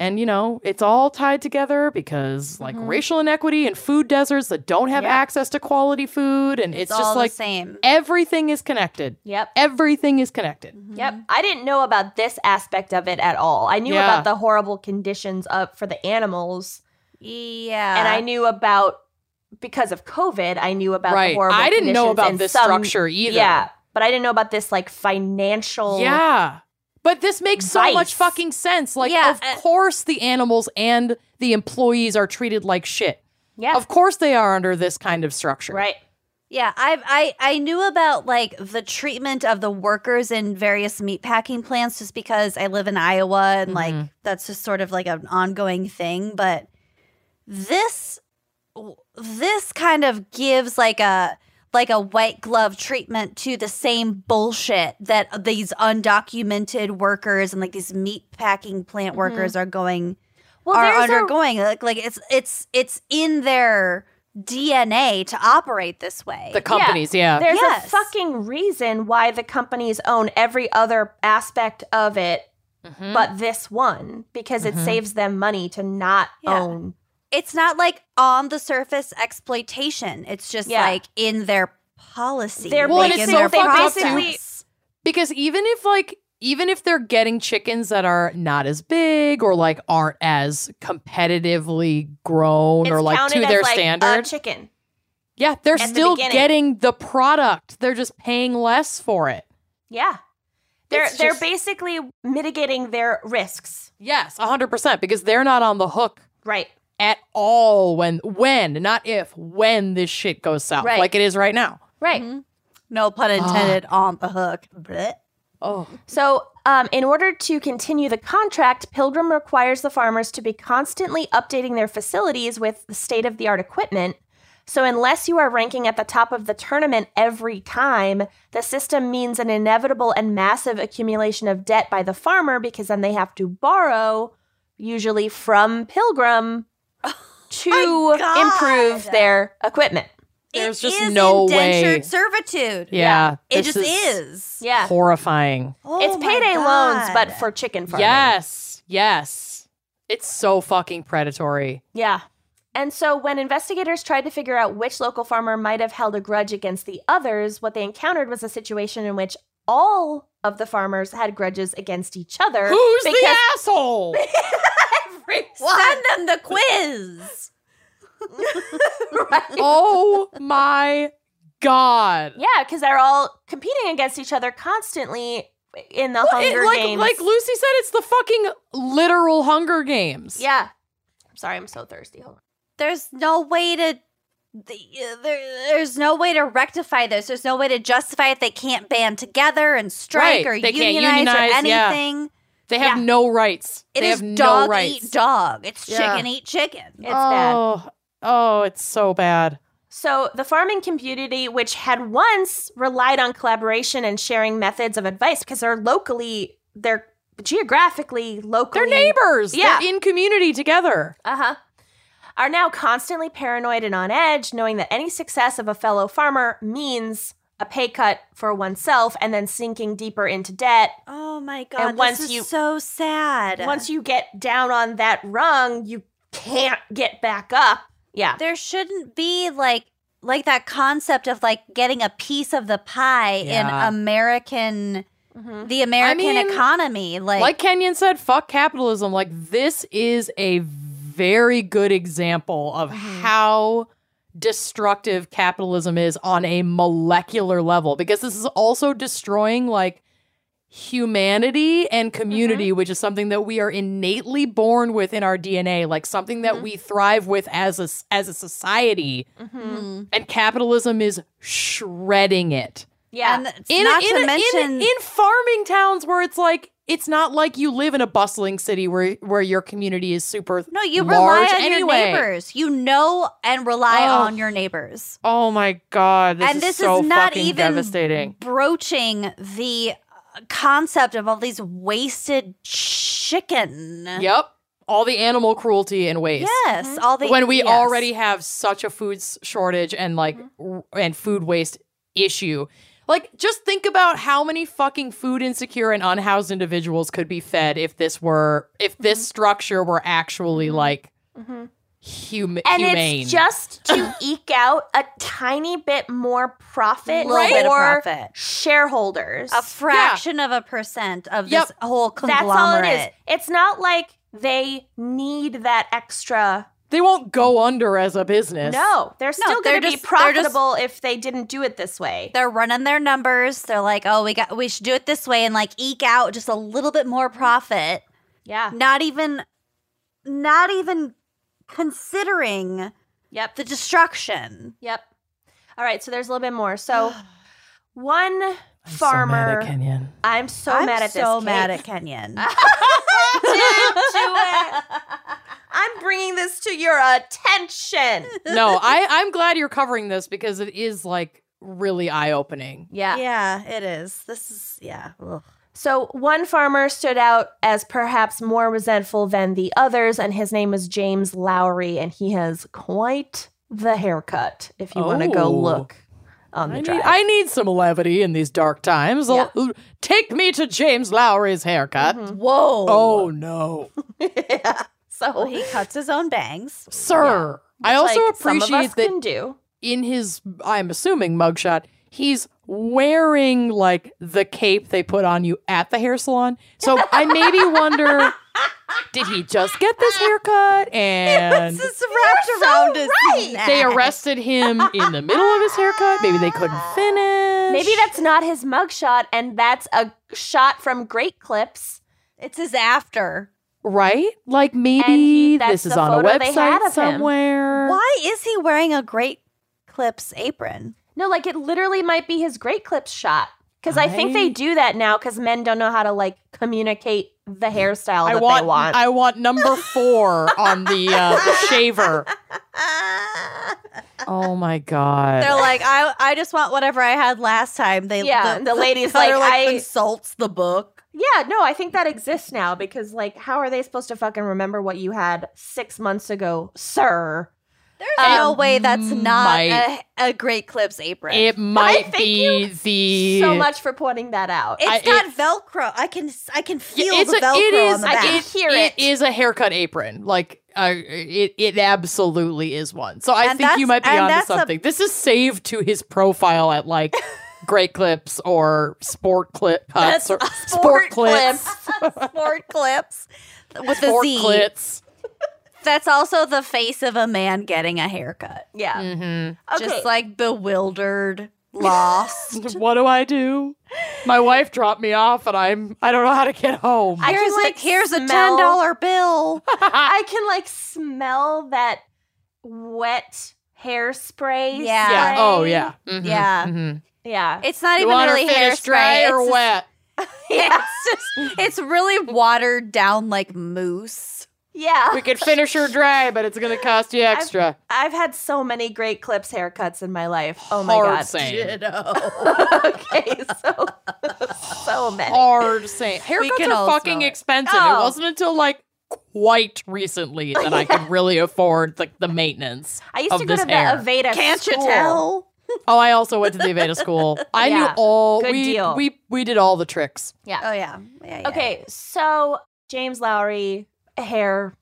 And you know, it's all tied together because like mm-hmm. racial inequity and food deserts that don't have Yeah. access to quality food, and it's, It's, just like the same. everything is connected. Yep. Everything is connected. Mm-hmm. Yep. I didn't know about this aspect of it at all. I knew Yeah. about the horrible conditions of for the animals, Yeah. and I knew about because of COVID. I knew about Right. the horrible. I didn't know about in this some- structure either. Yeah, but I didn't know about this like financial. Yeah. But this makes so much fucking sense. Like, Yeah, of uh, course, the animals and the employees are treated like shit. Yeah. Of course, they are under this kind of structure. right. Yeah, I I I knew about like the treatment of the workers in various meatpacking plants just because I live in Iowa and like Mhm. that's just sort of like an ongoing thing, but this this kind of gives like a like a white glove treatment to the same bullshit that these undocumented workers and like these meat packing plant workers are going Well, are there's a- undergoing like like it's it's it's in their DNA to operate this way. The companies, yeah. There's Yes. a fucking reason why the companies own every other aspect of it Mhm. but this one because it Mhm. saves them money to not Yeah. own. It's not like on the surface exploitation. It's just Yeah. like in their policy. They're Well, like it's in so their fucked up, too. process. because even if, like, even if they're getting chickens that are not as big or like aren't as competitively grown It's or like to their like standard, a chicken. yeah, they're at the still beginning. getting the product. They're just paying less for it. Yeah. They're It's they're just- basically mitigating their risks. Yes, 100% because they're not on the hook Right. At all when when not if when this shit goes south Right. like it is right now Right. Mhm. No pun intended on the hook. Blech. oh So, um, in order to continue the contract, Pilgrim requires the farmers to be constantly updating their facilities with the state of the art equipment. So, unless you are ranking at the top of the tournament every time, the system means an inevitable and massive accumulation of debt by the farmer because then they have to borrow, usually from Pilgrim, to improve their equipment. There's It just is no indentured way. servitude. yeah, It this just is. Yeah. horrifying Oh it's my payday loans, God. but for chicken farming. yes yes it's so fucking predatory Yeah. And so when investigators tried to figure out which local farmer might have held a grudge against the others, what they encountered was a situation in which all of the farmers had grudges against each other. who's the asshole every Send them the quiz. right. oh my god Yeah, because they're all competing against each other constantly in the It- Hunger like, Games. like lucy said it's the fucking literal hunger games yeah. I'm sorry, I'm so thirsty. Hold on. There's no way to the, uh, there, there's no way to rectify this. There's no way to justify it. They can't band together and strike Right. or They can't unionize, unionize, or yeah. anything. They have Yeah. no rights. It they is have dog no rights. eat dog. It's Yeah. chicken eat chicken. It's bad. oh, oh, it's so bad. So, the farming community, which had once relied on collaboration and sharing methods of advice because they're locally, they're geographically locally. They're neighbors. Yeah. They're in community together. Uh huh. Are now constantly paranoid and on edge, knowing that any success of a fellow farmer means a pay cut for oneself and then sinking deeper into debt. Oh my god! And this is you- so sad. Once you get down on that rung, you can't get back up. Yeah. there shouldn't be like like that concept of like getting a piece of the pie Yeah. in American Mhm. the American mean, economy. Like, Like Kenyon said, fuck capitalism. Like this is a very good example of Mm-hmm. how destructive capitalism is on a molecular level because this is also destroying like humanity and community which is something that we are innately born with in our DNA like something that we thrive with as a as a society. Mm, and capitalism is shredding it. Yeah. and in, not in, to in- mention in, farming towns where it's like it's not like you live in a bustling city where where your community is super no, you large rely on anyway. your neighbors. You know and rely Oh. on your neighbors. Oh my god, this and is this so is not even devastating. broaching the uh, concept of all these wasted chicken. Yep, all the animal cruelty and waste. Yes, all the when we yes. already have such a food shortage and like r- and food waste issue. Like just think about how many fucking food insecure and unhoused individuals could be fed if this were if this structure were actually like Mhm. hum- and humane. it's just to eke out a tiny bit more profit Little bit for profit. shareholders. a fraction of a percent of Yep. this whole That's conglomerate. all it is. It's not like they need that extra. They won't go under as a business. No, they're still they're going to be just- they're just- profitable if they didn't do it this way. They're running their numbers. They're like, "Oh, we got we should do it this way and like eke out just a little bit more profit." Yeah. Not even not even considering Yep. the destruction. Yep. All right. So there's a little bit more. So one farmer. I'm farmer. So mad at Kenyon. I'm so I'm mad at this. so Kate. mad at Kenyon. Didn't do it. I'm bringing this to your attention. No, I I'm glad you're covering this because it is like really eye opening. Yeah. yeah, it is. This is yeah. ugh. So one farmer stood out as perhaps more resentful than the others, and his name was James Lowry, and he has quite the haircut. If you want to go Oh. look on the I need. I need some levity in these dark times. Yeah. Take me to James Lowry's haircut. Mhm. Whoa. Oh no, yeah. So Well, he cuts his own bangs. sir! I also like, appreciate us that do. in his, I'm assuming mugshot, he's wearing like the cape they put on you at the hair salon. So I maybe wonder, did he just get this haircut and This is wrapped around his right. neck. they arrested him in the middle of his haircut? Maybe they couldn't finish. Maybe that's not his mugshot, and that's a shot from Great Clips. It's his after. Right? Like maybe he- this is on a photo they had website of him. somewhere. Why is he wearing a Great Clips apron? No, like it literally might be his Great Clips shot. Because I think they do that now because men don't know how to like communicate the hairstyle I that want, they want. I want number four on the uh, the shaver. Oh my god! They're like, I I just want whatever I had last time. They Yeah, and the lady's cutter, like, I- consults the book. Yeah, no, I think that exists now because like, how are they supposed to fucking remember what you had six months ago, sir? There's Um, no way that's not might- a, a Great Clips apron. it might thank be the So much for pointing that out. it's I- got Velcro. I can I can feel it's the a- Velcro it is on the I can hear it it. is a haircut apron. Like uh, it it absolutely is one. So I And think you might be and onto that's a- something. this is saved to his profile at like Great Clips or Sport Clip Cuts That's or a Sport Clips. Sport clips with the Sport Z. Clits. That's also the face of a man getting a haircut. yeah. Mm-hmm. Okay. Just like bewildered, lost. what do I do? My wife dropped me off, and I'm I don't know how to get home. I can, here's like, a here's a ten dollar bill. I can like smell that wet hairspray. Yeah. Yeah. Oh yeah. Mhm, Yeah. mhm. Yeah. It's not You even want really finished hairspray. dry It's or just- wet? yeah. It's just it's really watered down like mousse. Yeah. We could finish her dry, but it's gonna cost you extra. I've had so many great clips haircuts in my life. Oh my Hard god. same. okay, so so many. Hard same. Haircuts can are fucking smell it. expensive. Oh. It wasn't until like quite recently that I could really afford like the maintenance. I used of to go this to the hair. Aveda Can't you tell? Oh, I also went to the Aveda school. I knew all Good we deal. we we did all the tricks. Yeah. Oh yeah. yeah, yeah. Okay, so James Lowry, hair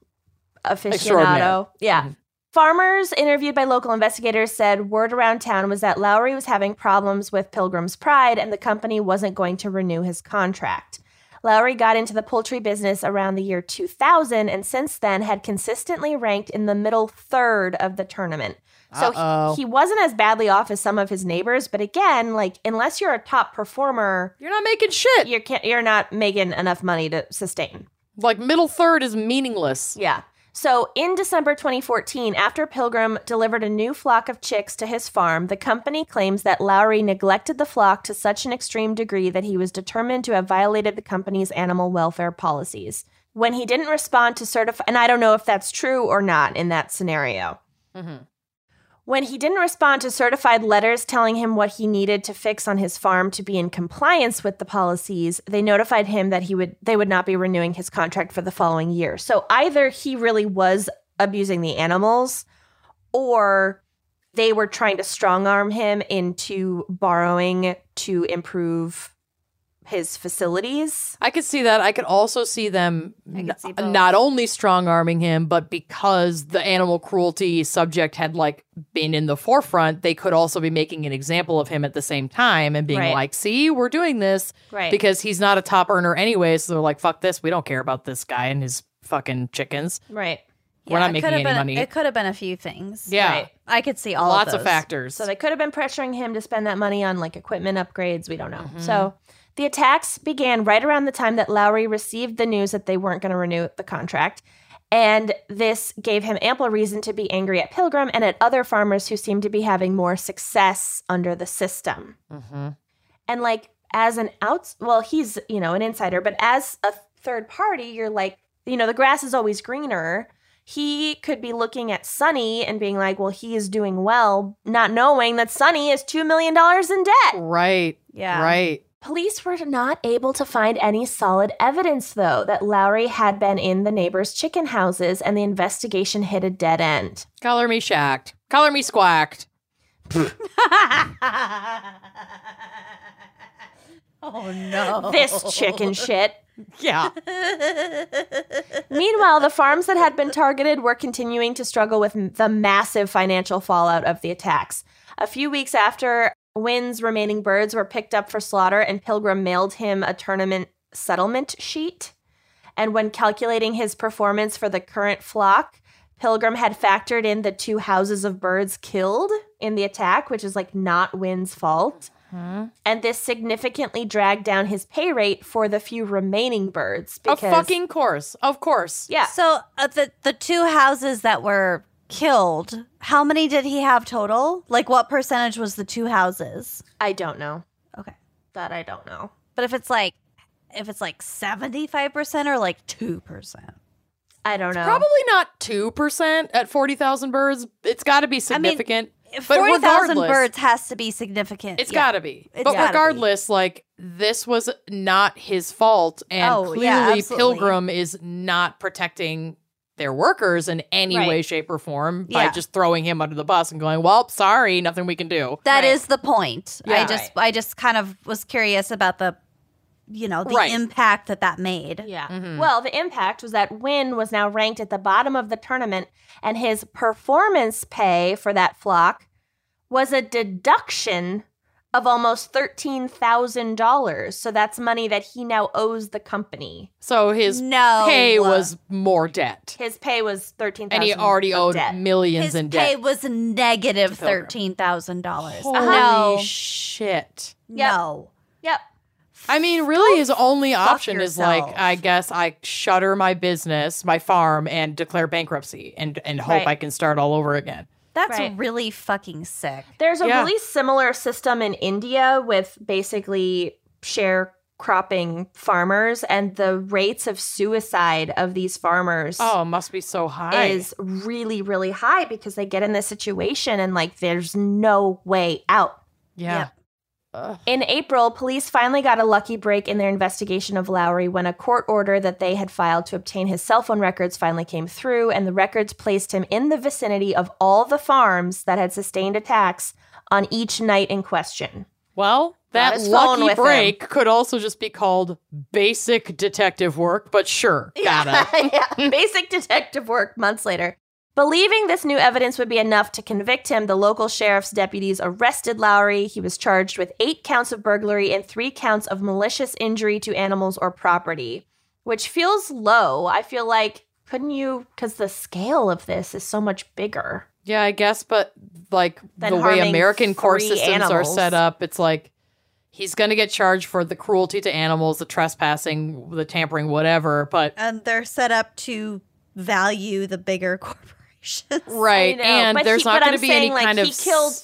Extraordinaire. aficionado. Yeah. Mhm. Farmers interviewed by local investigators said word around town was that Lowry was having problems with Pilgrim's Pride and the company wasn't going to renew his contract. Lowry got into the poultry business around the year 2000 and since then had consistently ranked in the middle third of the tournament. So he, he wasn't as badly off as some of his neighbors, but again, like unless you're a top performer, You're not making shit. you can't you're not making enough money to sustain. Like middle third is meaningless. Yeah. So in December 2014, after Pilgrim delivered a new flock of chicks to his farm, the company claims that Lowry neglected the flock to such an extreme degree that he was determined to have violated the company's animal welfare policies. When he didn't respond to certify, and I don't know if that's true or not in that scenario. Mhm. When he didn't respond to certified letters telling him what he needed to fix on his farm to be in compliance with the policies, they notified him that he would they would not be renewing his contract for the following year. So either he really was abusing the animals or they were trying to strong arm him into borrowing to improve his facilities. I could see that. I could also see them n- see not only strong arming him, but because the animal cruelty subject had like been in the forefront, they could also be making an example of him at the same time and being Right. like, "See, we're doing this Right. because he's not a top earner anyway." So they're like, "Fuck this, we don't care about this guy and his fucking chickens." right. We're not it making any been- money. It could have been a few things. Yeah, Right. I could see all lots of, of, factors. So they could have been pressuring him to spend that money on like equipment upgrades. We don't know. Mm-hmm. So the attacks began right around the time that Lowry received the news that they weren't going to renew the contract. And this gave him ample reason to be angry at Pilgrim and at other farmers who seemed to be having more success under the system. Mm-hmm. And like as an outs, well, he's you know an insider, but as a third party, you're like, you know, the grass is always greener. He could be looking at Sonny and being like, well, he is doing well, not knowing that Sonny is two million dollars in debt. right, Yeah. right. Police were not able to find any solid evidence, though, that Lowry had been in the neighbors' chicken houses, and the investigation hit a dead end. Color me shacked. Color me squacked. oh no. This chicken shit. Yeah. Meanwhile, the farms that had been targeted were continuing to struggle with the massive financial fallout of the attacks. A few weeks after Wynn's remaining birds were picked up for slaughter, and Pilgrim mailed him a tournament settlement sheet. And when calculating his performance for the current flock, Pilgrim had factored in the two houses of birds killed in the attack, which is like not Wynn's fault. And this significantly dragged down his pay rate for the few remaining birds. Of Because, fucking course. Of course. yeah. So uh, the the two houses that were killed, how many did he have total? Like what percentage was the two houses? I don't know. Okay. That I don't know. But if it's like if it's like 75% or like 2%. I don't know. Probably not 2% at 40,000 birds. It's got to be significant. If But 40,000 birds has to be significant. It's yeah. got to be. It's but gotta be. regardless, like, this was not his fault. And Oh, clearly, yeah. Pilgrim is not protecting their workers in any Right. way, shape, or form by Yeah. just throwing him under the bus and going, well, sorry, nothing we can do. That is Right. the point. I Yeah. just I just kind of was curious about the you know, the Right. impact that that made. Yeah. Mhm. Well, the impact was that Wynn was now ranked at the bottom of the tournament, and his performance pay for that flock was a deduction of almost $13,000. So that's money that he now owes the company. So his No. pay was more debt. His pay was 13000 And he already of owed debt. millions His in debt. His pay was negative thirteen thousand dollars. Holy No, shit. Yep. no. Yep. I mean, really, his only option is like. I guess I shutter my business, my farm, and declare bankruptcy, and and hope Right. I can start all over again. That's Right. really fucking sick. There's a Yeah. really similar system in India with basically sharecropping farmers, and the rates of suicide of these farmers Oh, must be so high. is really, really high because they get in this situation and like there's no way out. yeah. Yep. Ugh. In April, police finally got a lucky break in their investigation of Lowry when a court order that they had filed to obtain his cell phone records finally came through, and the records placed him in the vicinity of all the farms that had sustained attacks on each night in question. Well, Got that lucky with him. break could also just be called basic detective work, but sure, gotta. yeah, basic detective work months later. Believing this new evidence would be enough to convict him, the local sheriff's deputies arrested Lowry. He was charged with eight counts of burglary and three counts of malicious injury to animals or property, which feels low. I feel like, couldn't you? Because the scale of this is so much bigger. Yeah, I guess, but like Than the way American court three systems are set up, it's like he's going to get charged for the cruelty to animals, the trespassing, the tampering, whatever. But And they're set up to value the bigger corporations. right, and but there's he- not going to be saying, any like, kind of he killed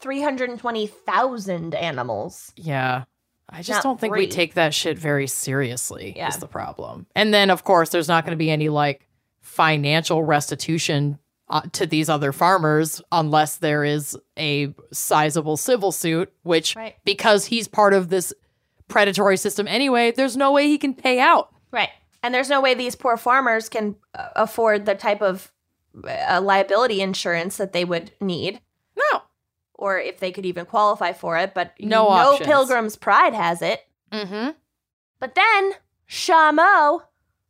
320,000 animals. Yeah. I just Not don't think three. we take that shit very seriously Yeah. is the problem. And then of course there's not going to be any like financial restitution uh, to these other farmers unless there is a sizable civil suit which Right. because he's part of this predatory system anyway, there's no way he can pay out. Right. And there's no way these poor farmers can uh, afford the type of uh, liability insurance that they would need, No. or if they could even qualify for it. But no, No options. Pilgrim's Pride has it. Mm-hmm. But then Shamo,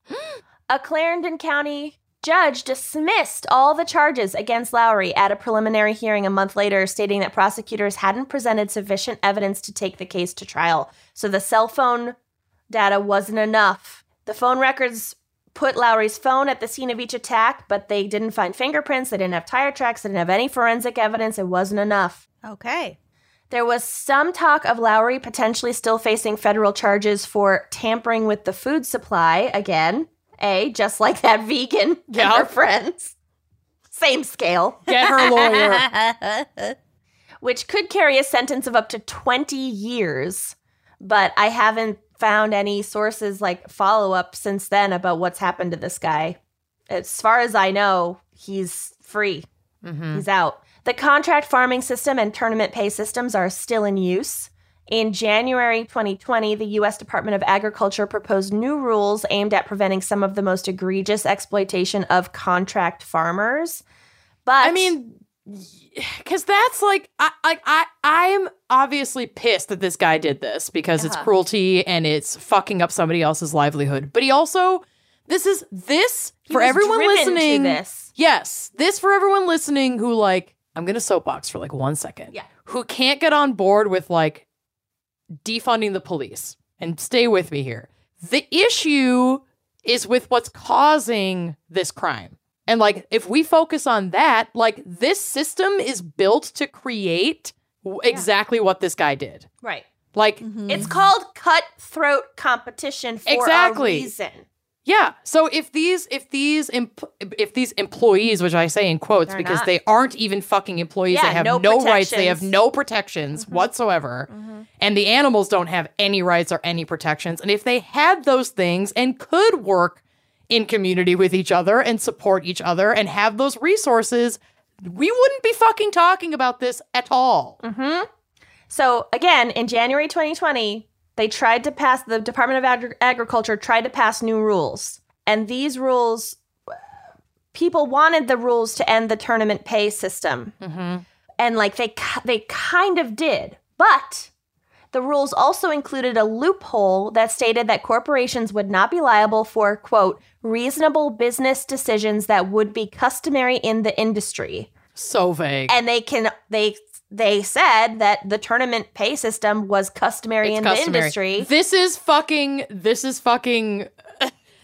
a Clarendon County judge, dismissed all the charges against Lowry at a preliminary hearing a month later, stating that prosecutors hadn't presented sufficient evidence to take the case to trial. So the cell phone data wasn't enough. The phone records put Lowry's phone at the scene of each attack, but they didn't find fingerprints, they didn't have tire tracks, they didn't have any forensic evidence. It wasn't enough. Okay. There was some talk of Lowry potentially still facing federal charges for tampering with the food supply again. A, just like that vegan and Yeah. her friends. Same scale, Get her lawyer. which could carry a sentence of up to 20 years. But I haven't found any sources like follow up since then about what's happened to this guy. As far as I know, he's free. Mhm. He's out. The contract farming system and tournament pay systems are still in use. In January 2020, the U.S. Department of Agriculture proposed new rules aimed at preventing some of the most egregious exploitation of contract farmers. But I mean, because that's like, I, I, I, I'm obviously pissed that this guy did this because it's Uh-huh. cruelty and it's fucking up somebody else's livelihood. But he also, this is this he for everyone listening. this. Yes, this for everyone listening who like, I'm gonna soapbox for like one second. Yeah. Who can't get on board with like defunding the police and stay with me here. The issue is with what's causing this crime. And like if we focus on that, like this system is built to create w- exactly what this guy did. Right. Like Mhm. It's called cutthroat competition for Exactly. a reason. yeah, so if these if these imp- if these employees, which I say in quotes They're because not. they aren't even fucking employees, Yeah, they have no no, rights, they have protections. no protections whatsoever. And the animals don't have any rights or any protections. And if they had those things and could work in community with each other and support each other and have those resources, we wouldn't be fucking talking about this at all. hmm So again, in January 2020, they tried to pass the Department of Agri- Agriculture tried to pass new rules, and these rules, people wanted the rules to end the tournament pay system, Mm-hmm. and like they they kind of did, but. The rules also included a loophole that stated that corporations would not be liable for, quote, reasonable business decisions that would be customary in the industry So vague. and they can they they said that the tournament pay system was customary It's in customary. the industry. This is fucking. This is fucking.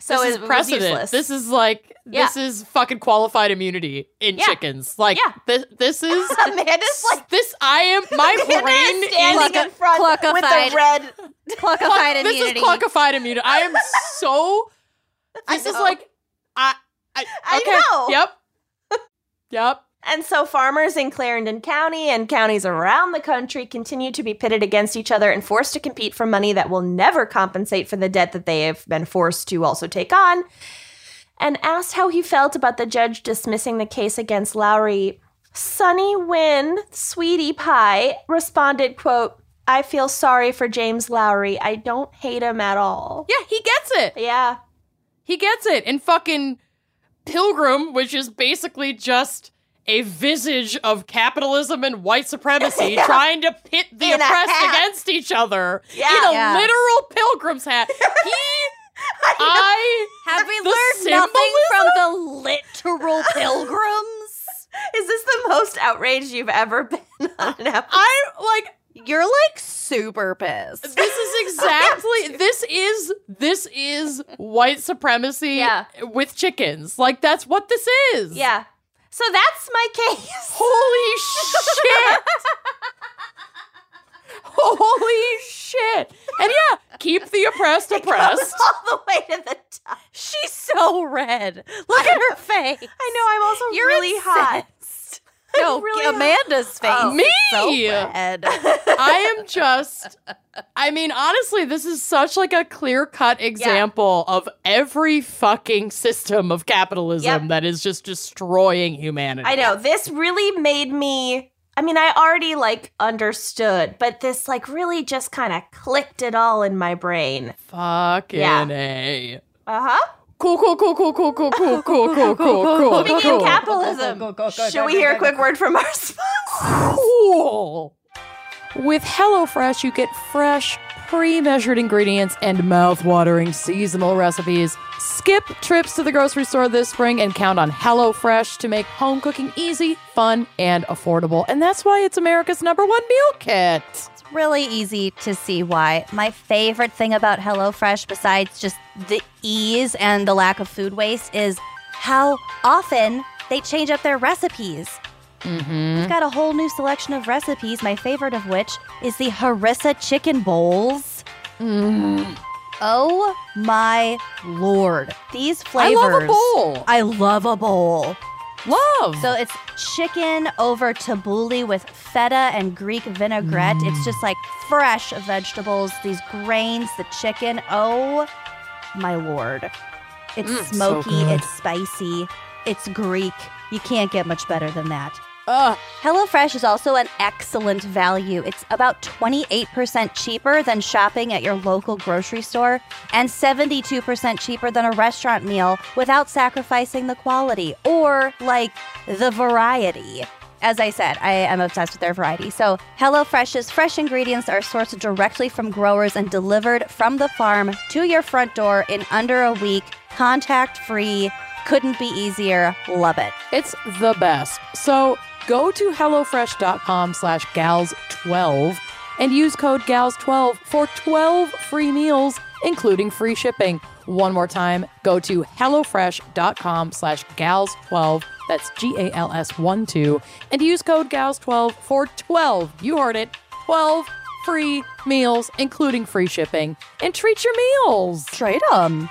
So this it is was precedent. useless. This is like Yeah. this is fucking qualified immunity in Yeah. chickens. Like Yeah. this. This is Amanda's like this. I am my Amanda's brain standing is. in front with Cluckified. the red. Cluckified This immunity. is cluckified immunity. I am so. I This is like I. I, I okay. know. Yep. Yep. And so farmers in Clarendon County and counties around the country continue to be pitted against each other and forced to compete for money that will never compensate for the debt that they have been forced to also take on. And asked how he felt about the judge dismissing the case against Lowry, Sunny Wynn, Sweetie Pie, responded, quote, I feel sorry for James Lowry. I don't hate him at all. Yeah, he gets it. Yeah. He gets it. And fucking Pilgrim, which is basically just a visage of capitalism and white supremacy trying to pit the In oppressed against each other Yeah. in a Yeah. literal pilgrim's hat. He I Have we learned nothing from the literal pilgrims? Is this the most outraged you've ever been on an episode? I like You're like super pissed. this is exactly this is this is white supremacy Yeah. with chickens. Like that's what this is. Yeah. So that's my case. Holy shit. Holy shit. And yeah, keep the oppressed oppressed. All the way to the top. She's so red. Look at her face. I know I'm also You're really hot. Incensed. No, really hot. Amanda's face. Oh. Me? So red. I am just I mean, honestly, this is such like a clear-cut example of every fucking system of capitalism Yep. that is just destroying humanity. I know. This really made me I mean, I already like understood, but this like really just kind of clicked it all in my brain. Fucking Yeah. A. Uh-huh. Cool, cool, cool, cool, cool, cool, cool, cool, cool, cool, cool, Speaking cool. of capitalism, should we hear a quick word from our sponsor? Cool. With HelloFresh, you get fresh, pre-measured ingredients and mouth-watering seasonal recipes. Skip trips to the grocery store this spring and count on HelloFresh to make home cooking easy, fun, and affordable. And that's why it's America's number one meal kit. Really easy to see why. My favorite thing about HelloFresh, besides just the ease and the lack of food waste, is how often they change up their recipes. Mm-hmm. We've got a whole new selection of recipes, my favorite of which is the harissa chicken bowls. Mm. Oh my lord. These flavors. I love a bowl. I love a bowl. Love. So it's chicken over tabbouleh with feta and Greek vinaigrette. It's just like fresh vegetables, these grains, the chicken. Oh my lord. It's Mm, smoky, good. it's spicy, it's Greek. You can't get much better than that. Ugh. HelloFresh is also an excellent value. It's about 28% cheaper than shopping at your local grocery store and 72% cheaper than a restaurant meal without sacrificing the quality or like the variety. As I said, I am obsessed with their variety. So, HelloFresh's fresh ingredients are sourced directly from growers and delivered from the farm to your front door in under a week, contact free. Couldn't be easier. Love it. It's the best. So go to HelloFresh.com slash gals12 and use code gals12 for 12 free meals, including free shipping. One more time, go to HelloFresh.com slash gals12. That's G-A-L-S 1 2. And use code gals12 for 12. You heard it. 12 free meals, including free shipping. And treat your meals. Trade them.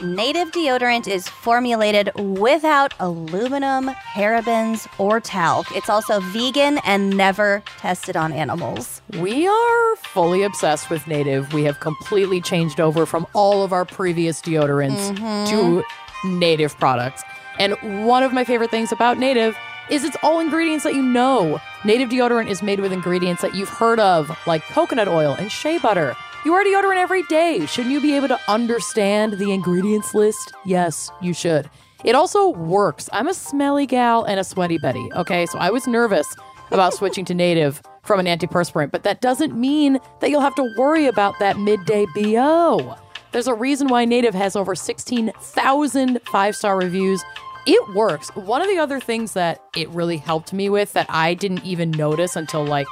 Native deodorant is formulated without aluminum, parabens, or talc. It's also vegan and never tested on animals. We are fully obsessed with native. We have completely changed over from all of our previous deodorants mm-hmm. to native products. And one of my favorite things about native is it's all ingredients that you know. Native deodorant is made with ingredients that you've heard of, like coconut oil and shea butter. You wear deodorant every day. Shouldn't you be able to understand the ingredients list? Yes, you should. It also works. I'm a smelly gal and a sweaty Betty, okay? So I was nervous about switching to native from an antiperspirant, but that doesn't mean that you'll have to worry about that midday BO. There's a reason why Native has over 16,000 five star reviews. It works. One of the other things that it really helped me with that I didn't even notice until like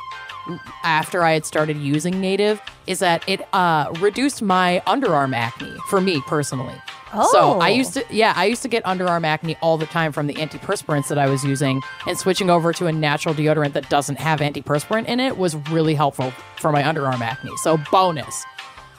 after I had started using Native is that it uh, reduced my underarm acne for me personally. Oh. So I Oh. used to, yeah, I used to get underarm acne all the time from the antiperspirants that I was using, and switching over to a natural deodorant that doesn't have antiperspirant in it was really helpful for my underarm acne. So bonus.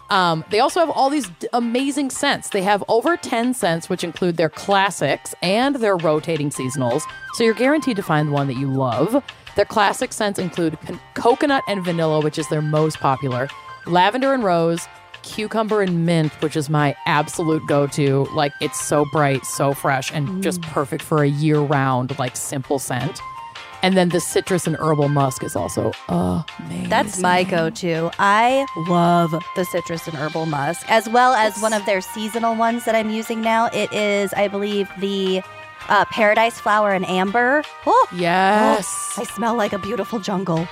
Um, they also have all these d- amazing scents. They have over 10 scents, which include their classics and their rotating seasonals. So you're guaranteed to find one that you love. Their classic scents include con- coconut and vanilla, which is their most popular, lavender and rose, cucumber and mint, which is my absolute go to. Like, it's so bright, so fresh, and mm. just perfect for a year round, like, simple scent. And then the citrus and herbal musk is also amazing. That's my go to. I love the citrus and herbal musk, as well as one of their seasonal ones that I'm using now. It is, I believe, the uh, paradise flower and amber. Oh, Yes. I smell like a beautiful jungle.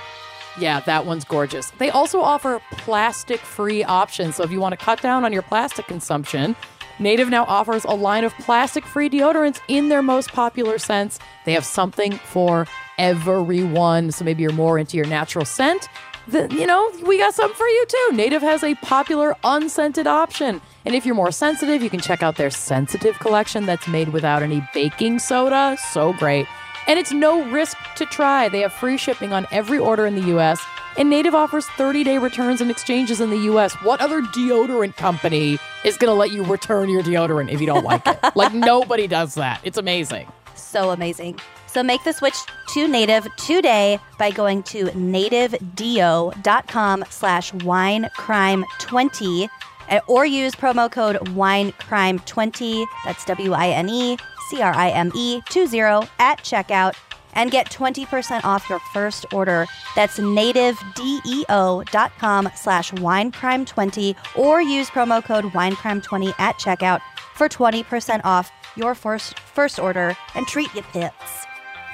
Yeah, that one's gorgeous. They also offer plastic free options. So if you want to cut down on your plastic consumption, Native now offers a line of plastic free deodorants in their most popular scents. They have something for everyone. So maybe you're more into your natural scent. Then, you know, we got something for you too. Native has a popular unscented option. And if you're more sensitive, you can check out their sensitive collection that's made without any baking soda. So great. And it's no risk to try. They have free shipping on every order in the US, and Native offers 30 day returns and exchanges in the US. What other deodorant company is going to let you return your deodorant if you don't like it? like, nobody does that. It's amazing. So amazing. So make the switch to Native today by going to nativedeo.com slash winecrime20 uh, Eh, or use promo code winecrime20, that's W-I-N-E, C-R-I-M-E 20 at checkout and get 20% off your first order. That's nativedeo.com slash winecrime20 or use promo code winecrime20 at checkout for 20% off your first first order and treat your pits.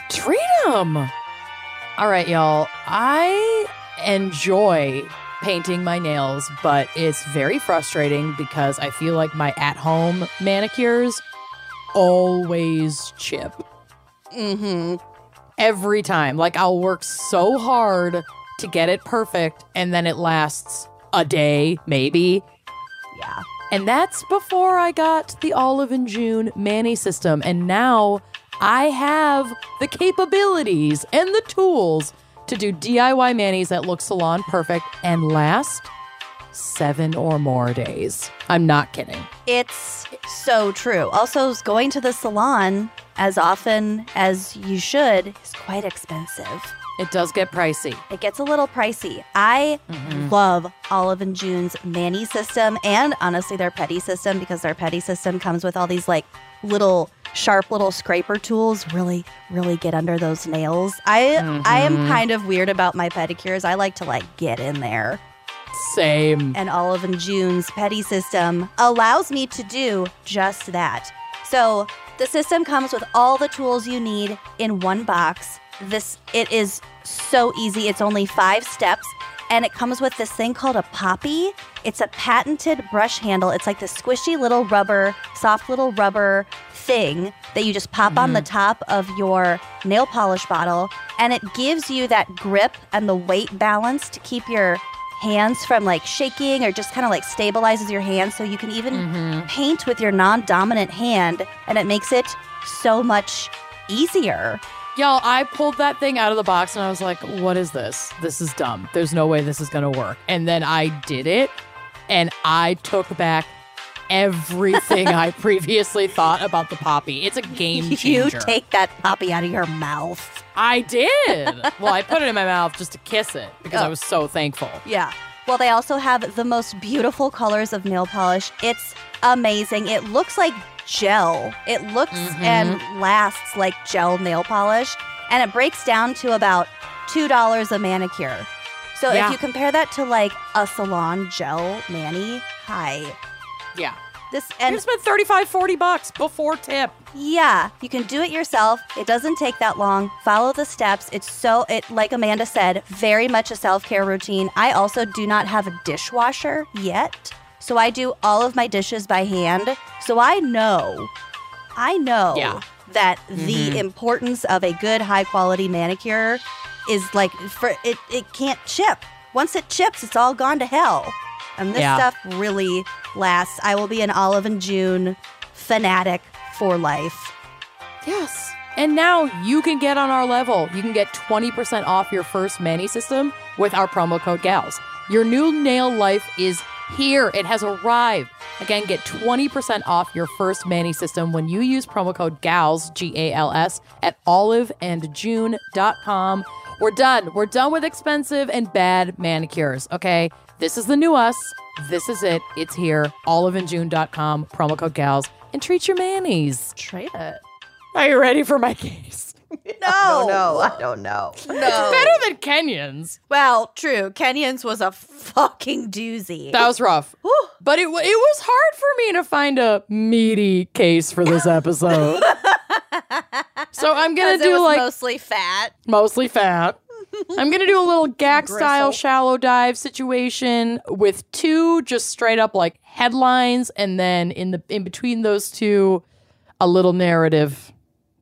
Treat 'em. All right, y'all. I enjoy painting my nails, but it's very frustrating because I feel like my at home manicures always chip. Mm-hmm. every time. Like I'll work so hard to get it perfect and then it lasts a day, maybe. Yeah. And that's before I got the Olive and June Mani system. And now I have the capabilities and the tools to do DIY manis that look salon perfect and last seven or more days. I'm not kidding. It's so true. Also, going to the salon as often as you should is quite expensive. It does get pricey. It gets a little pricey. I mm-hmm. love Olive and June's Mani system and honestly their Pedi system because their Pedi system comes with all these like little sharp little scraper tools. Really, really get under those nails. I I am mm-hmm. kind of weird about my pedicures. I like to like get in there. Same. and Olive and June's pedi system allows me to do just that. So the system comes with all the tools you need in one box. This it is so easy. It's only five steps. And it comes with this thing called a poppy. It's a patented brush handle. It's like this squishy little rubber, soft little rubber thing that you just pop on the mm-hmm. top of your nail polish bottle. And it gives you that grip and the weight balance to keep your hands from like shaking or just kind of like stabilizes your hands so you can even mm-hmm. paint with your non-dominant hand and it makes it so much easier. Y'all, I pulled that thing out of the box and I was like, what is this? This is dumb. There's no way this is going to work. And then I did it and I took back everything I previously thought about the poppy. It's a game changer. You take that poppy out of your mouth. I did. Well, I put it in my mouth just to kiss it because I Oh. was so thankful. Yeah. Well, they also have the most beautiful colors of nail polish. It's amazing. It looks like gel. It looks mm-hmm. and lasts like gel nail polish, and it breaks down to about $2 a manicure. So Yeah. if you compare that to like a salon gel mani, hi. Yeah. This And you spent 35, 40 bucks before tip. yeah, you can do it yourself. It doesn't take that long. Follow the steps. It's so it like Amanda said, very much a self-care routine. I also do not have a dishwasher yet. So I do all of my dishes by hand. So I know I know Yeah. that the mm-hmm. importance of a good high quality manicure is like for it it can't chip. Once it chips, it's all gone to hell. And this Yeah. stuff really lasts. I will be an Olive and June fanatic for life. Yes. And now you can get on our level. You can get 20% off your first Mani system with our promo code GALS. Your new nail life is here. It has arrived. Again, get 20% off your first Mani system when you use promo code GALS, G A L S, at oliveandjune.com. We're done. We're done with expensive and bad manicures, okay? This is the new us. This is it. It's here. Oliveandjune.com, promo code GALS, and treat your manis. Treat it. Are you ready for my case? Oh no, no, I don't know. No. Better than Kenyon's. Well, true. Kenyon's was a fucking doozy. That was rough. But it, it was hard for me to find a meaty case for this episode. so I'm going to it do was like mostly fat. mostly fat. I'm going to do a little gag style shallow dive situation with two just straight up like headlines and then in the in between those two a little narrative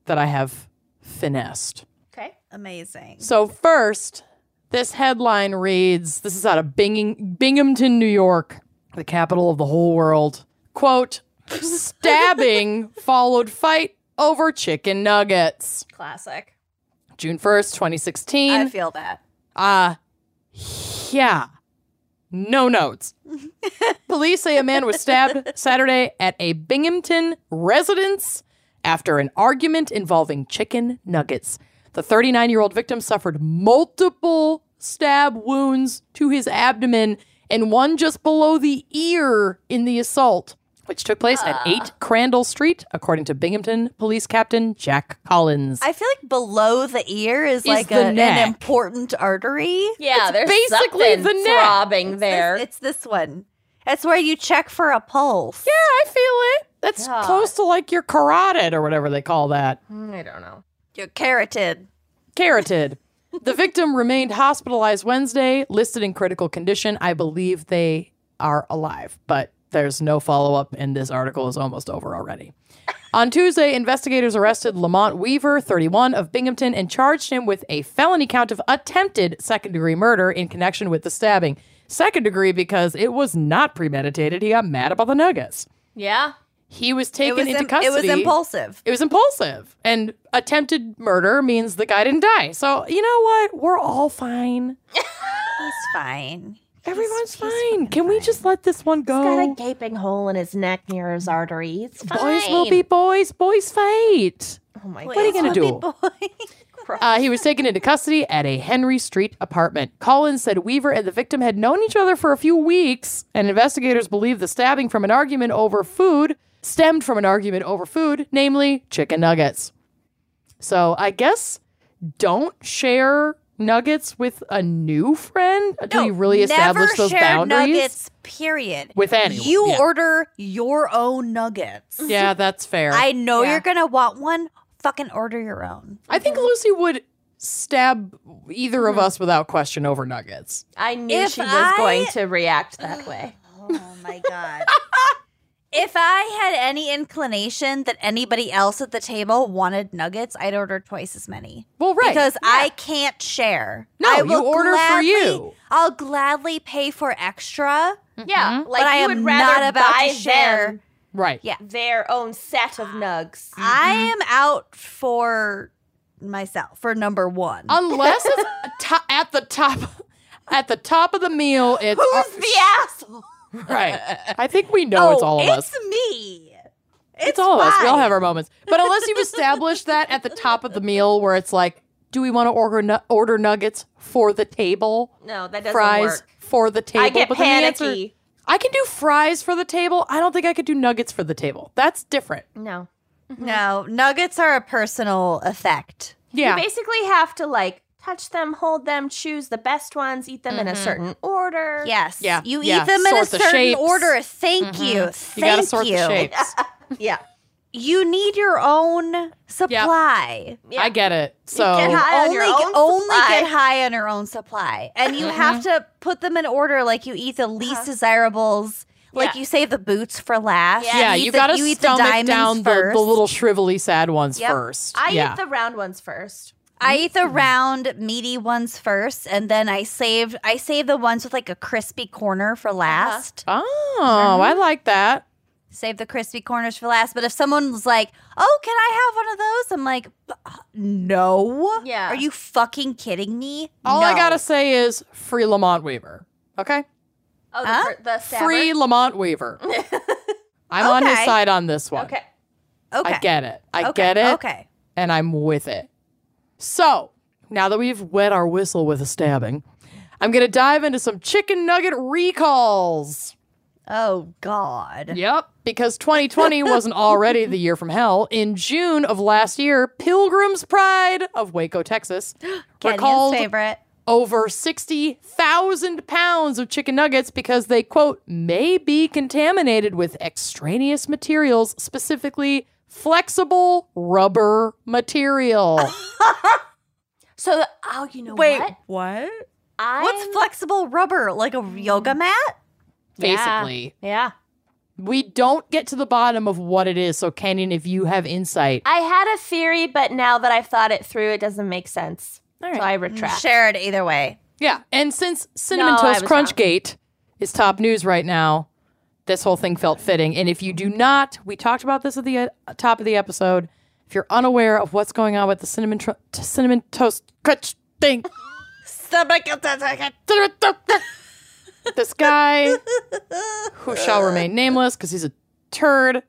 that I have finessed. Okay. Amazing. So first, this headline reads, this is out of Binghamton, New York, the capital of the whole world. Quote, stabbing followed fight over chicken nuggets. Classic. June 1st, 2016. I feel that. Uh, yeah. No notes. Police say a man was stabbed Saturday at a Binghamton residence after an argument involving chicken nuggets. The 39 year old victim suffered multiple stab wounds to his abdomen and one just below the ear in the assault, which took place at ah. 8 Crandall Street, according to Binghamton Police Captain Jack Collins. I feel like below the ear is, like the a, an important artery. Yeah, there's basically something the neck. throbbing there. It's this one. It's where you check for a pulse. Yeah, I feel it. That's God. close to like your carotid or whatever they call that. Mm, I don't know. Your carotid. Carotid. the victim remained hospitalized Wednesday, listed in critical condition. I believe they are alive, but there's no follow up, and this article is almost over already. On Tuesday, investigators arrested Lamont Weaver, 31, of Binghamton, and charged him with a felony count of attempted second degree murder in connection with the stabbing. Second degree because it was not premeditated. He got mad about the nuggets. Yeah. He was taken was, into im- custody. it was impulsive. It was impulsive. And attempted murder means the guy didn't die. So, you know what? We're all fine. He's fine. Everyone's he's fine. fucking Can we fine. just let this one go? He's got a gaping hole in his neck near his artery. It's fine. Boys will be boys. Boys fight. Oh my god. What are you gonna do? Boy. Uh, he was taken into custody at a Henry Street apartment. Collins said Weaver and the victim had known each other for a few weeks, and investigators believe the stabbing from an argument over food stemmed from an argument over food, namely chicken nuggets. So I guess don't share nuggets with a new friend until you really establish those share boundaries. nuggets, period. With anyone, You yeah. order your own nuggets. Yeah, that's fair. I know Yeah. you're going to want one. Fucking order your own. I think Lucy would stab either of mm-hmm. us without question over nuggets. I knew If she was I- going to react that oh way. Oh my God. If I had any inclination that anybody else at the table wanted nuggets, I'd order twice as many. Well, right. Because I can't share. No, I you will order for gladly- you. I'll gladly pay for extra. Yeah, like But I am would not about to share- them right. Yeah. their own set of nugs. I am out for myself for number one. Unless it's to- at the top, at the top of the meal, it's Who's uh, the asshole? Right. I think we know it's oh, all of us. It's me. It's, all of us. We all have our moments. But unless you've established that at the top of the meal, where it's like, do we want to order nu- order nuggets for the table? No, that doesn't fries work. for the table. I get but then the answer- panicky. I can do fries for the table. I don't think I could do nuggets for the table. That's different. No. No, nuggets are a personal effect. Yeah. You basically have to like touch them, hold them, choose the best ones, eat them in a mm-hmm. certain order. Yes. Yeah, You yeah. eat them in a the certain shapes. order. Thank mm-hmm. you. Thank you got to sort you. the shapes. Yeah. You need your own supply. Yeah. I get it. So get high on only your own only get high on your own supply, and you have mm-hmm. to put them in order. Like you eat the uh-huh. least desirables. Like Uh-huh. Yeah. you save the boots for last. yeah, eat you the- got to you eat the stomach diamonds down the, first. the little shrivelly sad ones Yep. first. I yeah. eat the round ones first. I eat the round meaty ones first, and then I saved I save the ones with like a crispy corner for last. oh, I like that. Save the crispy corners for last. But if someone's like, "Oh, can I have one of those?" I'm like, "Uh, "No." Yeah. Are you fucking kidding me? All I gotta say is free Lamont Weaver. Okay. Oh, the, Huh? per- the? Free Lamont Weaver. I'm on his side on this one. Okay. Okay. I get it. I okay. get it. Okay. And I'm with it. So now that we've wet our whistle with a stabbing, I'm going to dive into some chicken nugget recalls. Oh God. Yep. Because 2020 wasn't already the year from hell. In June of last year, Pilgrim's Pride of Waco, Texas, recalled favorite. over 60,000 pounds of chicken nuggets because they, quote, may be contaminated with extraneous materials, specifically flexible rubber material. So, the, oh, you know Wait, what? what? I What's flexible rubber? Like a yoga hmm. mat? Basically, Yeah. we don't get to the bottom of what it is. So, Kenyon, if you have insight, I had a theory, but now that I've thought it through, it doesn't make sense. All So. I mm, retract. Share it either way. yeah. And since Cinnamon No, Toast was Crunch wrong. Gate is top news right now, this whole thing felt fitting. And if you do not, we talked about this at the uh, top of the episode. If you're unaware of what's going on with the cinnamon t- cinnamon toast crunch thing, this guy who shall remain nameless because he's a turd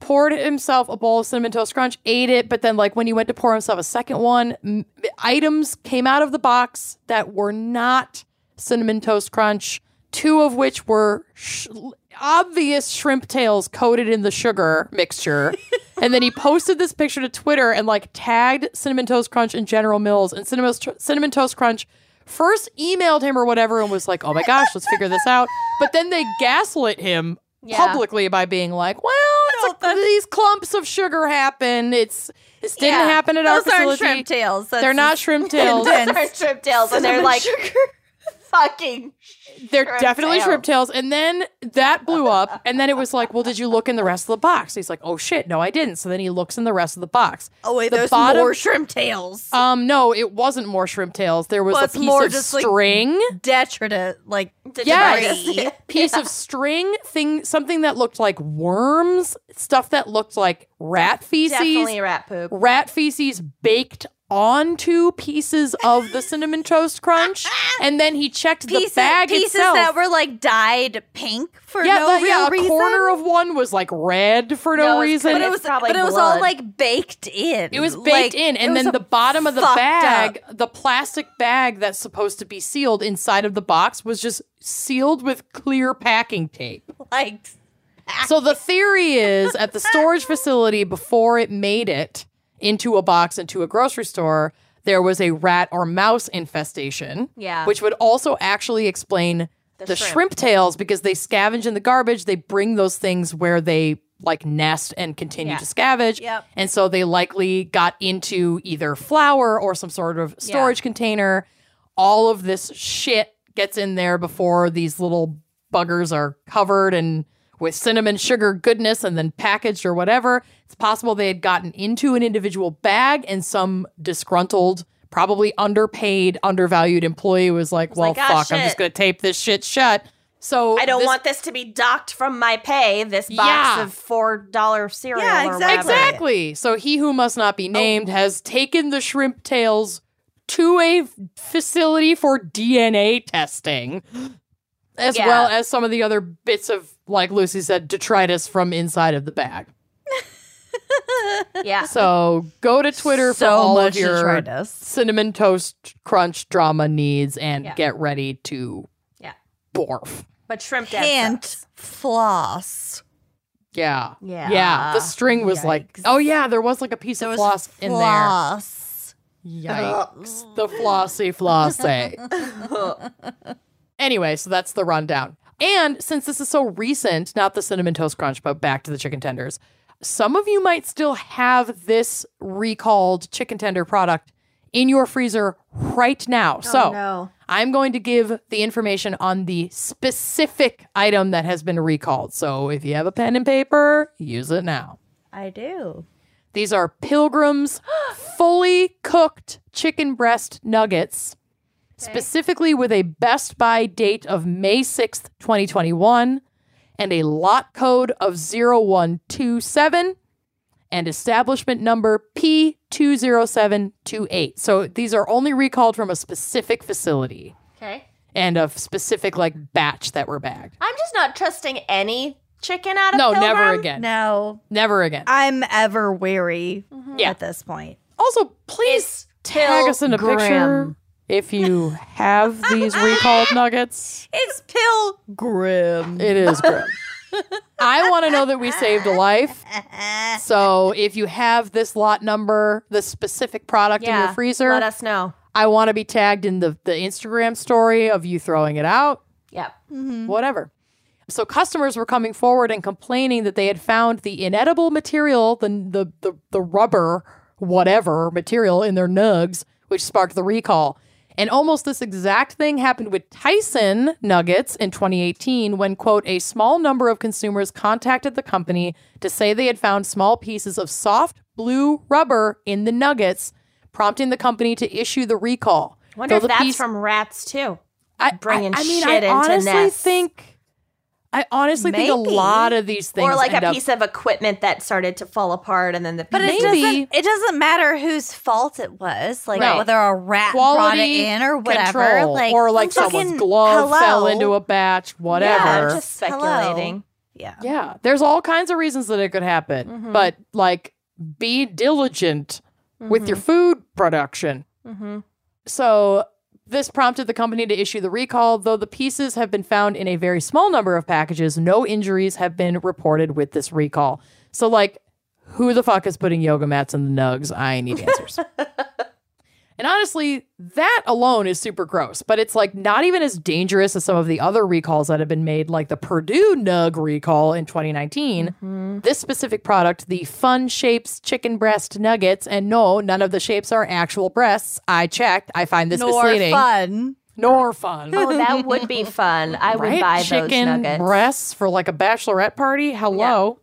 poured himself a bowl of cinnamon toast crunch ate it but then like when he went to pour himself a second one m- items came out of the box that were not cinnamon toast crunch two of which were sh- obvious shrimp tails coated in the sugar mixture and then he posted this picture to twitter and like tagged cinnamon toast crunch and general mills and cinnamon, cinnamon toast crunch first emailed him or whatever and was like, "Oh my gosh, let's figure this out." But then they gaslit him Yeah. publicly by being like, "Well, these clumps of sugar happen. It's this didn't Yeah. happen at Those our aren't facility. shrimp tails. That's They're not shrimp tails. those aren't shrimp tails, and they're like fucking. They're shrimp definitely tails. shrimp tails." And then that blew up. And then it was like, "Well, did you look in the rest of the box?" He's like, "Oh shit, no, I didn't." So then he looks in the rest of the box. Oh wait, The there's bottom- more shrimp tails. Um, no, it wasn't more shrimp tails. There was Well, a piece more of just, like, string. Detritus, like Yes. debris. piece of string thing something that looked like worms stuff that looked like rat feces Definitely rat poop. rat feces baked onto pieces of the cinnamon toast crunch and then he checked Pieces, the bag pieces itself that were like dyed pink for yeah, no but- real yeah, a reason. corner of one was like red for no, No, it's reason. but it was probably but it was all like baked in. It was baked Like, in, and then the bottom of the bag, up, the plastic bag that's supposed to be sealed inside of the box was just sealed with clear packing tape. like So the theory is at the storage facility before it made it into a box into a grocery store, there was a rat or mouse infestation. Yeah. Which would also actually explain the, shrimp. shrimp. tails because they scavenge in the garbage. They bring those things where they like nest and continue Yeah. to scavenge. Yep. And so they likely got into either flour or some sort of storage container. All of this shit gets in there before these little buggers are covered and with cinnamon sugar goodness and then packaged or whatever. It's possible they had gotten into an individual bag and some disgruntled, probably underpaid, undervalued employee was like, well, like, "Ah, fuck, I'm just going to tape this shit shut. So I don't this- want this to be docked from my pay. This box Yeah. of four dollar cereal. Yeah, exactly. whatever. Exactly. So he who must not be named has taken the shrimp tails to a facility for DNA testing, as Yeah. well as some of the other bits of, like Lucy said, detritus from inside of the bag. Yeah. So go to Twitter for so all much of your detritus. cinnamon toast crunch drama needs and Yeah. get ready to Yeah. borf. But shrimp Can't floss. Yeah. Yeah. Yeah. The string was like, oh, yeah, there was like a piece There of was floss in there. floss. Yikes. the flossy flossy. anyway, so that's the rundown. And since this is so recent, not the cinnamon toast crunch, but back to the chicken tenders, some of you might still have this recalled chicken tender product in your freezer right now. Oh, so Oh, no. I'm going to give the information on the specific item that has been recalled. So if you have a pen and paper, use it now. I do. These are Pilgrim's fully cooked chicken breast nuggets, specifically with a Best By date of May 6th, 2021, and a lot code of 0127 and establishment number P20728. So these are only recalled from a specific facility. Okay. and a specific like batch that were bagged. I'm just not trusting any chicken out of No, Pilgrim. never again. No, Never again. I'm ever wary mm-hmm. Yeah. at this point. Also, please It's tag us in a picture Pilgrim. If you have these recalled nuggets. It's Pilgrim. It is grim. I want to know that we saved a life. So if you have this lot number, the specific product in your freezer, Let us know. I want to be tagged in the, the Instagram story of you throwing it out, Yep. Mm-hmm. whatever. So customers were coming forward and complaining that they had found the inedible material, the the the, the rubber, whatever material in their nugs, which sparked the recall. And almost this exact thing happened with Tyson Nuggets in 2018 when, quote, a small number of consumers contacted the company to say they had found small pieces of soft blue rubber in the nuggets, prompting the company to issue the recall. Wonder Though if that's piece- from rats too. I, bringing I, I mean, shit I into honestly nests. think, I honestly think a lot of these things Or like end a up- piece of equipment that started to fall apart and then the But it Maybe. doesn't. It doesn't matter whose fault it was. Like Right. whether a rat brought it in or whatever. control, Like or like fucking- someone's glove hello. fell into a batch, whatever. Yeah, I'm Yeah, just Hello. speculating. Yeah. there's all kinds of reasons that it could happen, Mhm. but like be diligent with your food production. Mm-hmm. So this prompted the company to issue the recall, though the pieces have been found in a very small number of packages. No injuries have been reported with this recall. So, like, who the fuck is putting yoga mats in the nugs? I need answers. and honestly, that alone is super gross, but it's like not even as dangerous as some of the other recalls that have been made, like the Perdue Nug recall in 2019. This specific product, the Fun Shapes Chicken Breast Nuggets, and no, none of the shapes are actual breasts. I checked. I find this Nor misleading. fun. Nor fun. Oh, that would be fun. I would right? buy Chicken those nuggets. breasts for like a bachelorette party. Hello.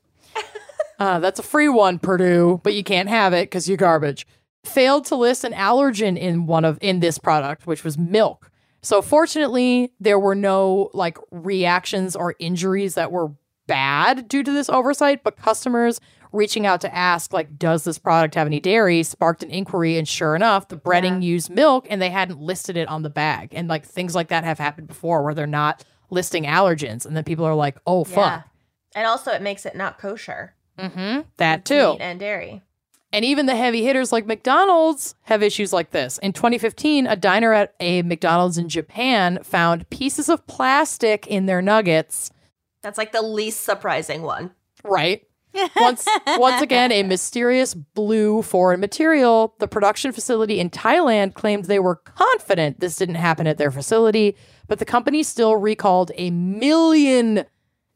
uh, that's a free one, Perdue, but you can't have it because you're garbage. Failed to list an allergen in one of in this product, which was milk. So fortunately, there were no like reactions or injuries that were bad due to this oversight, but customers reaching out to ask like does this product have any dairy sparked an inquiry and sure enough the breading used milk and they hadn't listed it on the bag and like things like that have happened before where they're not listing allergens and then people are like oh Yeah. fuck And also, it makes it not kosher. mm-hmm. that too Meat and dairy. And even the heavy hitters like McDonald's have issues like this. In 2015, a diner at a McDonald's in Japan found pieces of plastic in their nuggets. That's like the least surprising one. Right. Once once again, a mysterious blue foreign material. The production facility in Thailand claimed they were confident this didn't happen at their facility, but the company still recalled a million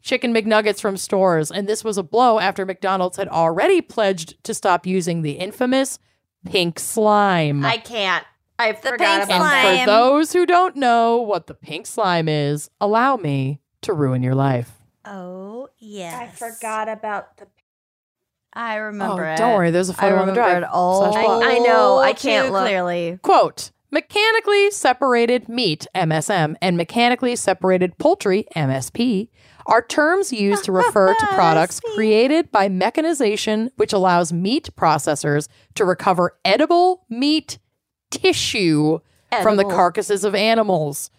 chicken McNuggets from stores, and this was a blow after McDonald's had already pledged to stop using the infamous pink slime. I can't. I forgot pink about and that. slime. for those who don't know what the pink slime is, allow me to ruin your life. Oh yes. I forgot about the. I remember oh, it. don't worry, there's a photo on the remember drive. it all. I- I know, I can't look. clearly. Quote, mechanically separated meat, MSM, and mechanically separated poultry, MSP, are terms used to refer to products created by mechanization which allows meat processors to recover edible meat tissue from the carcasses of animals.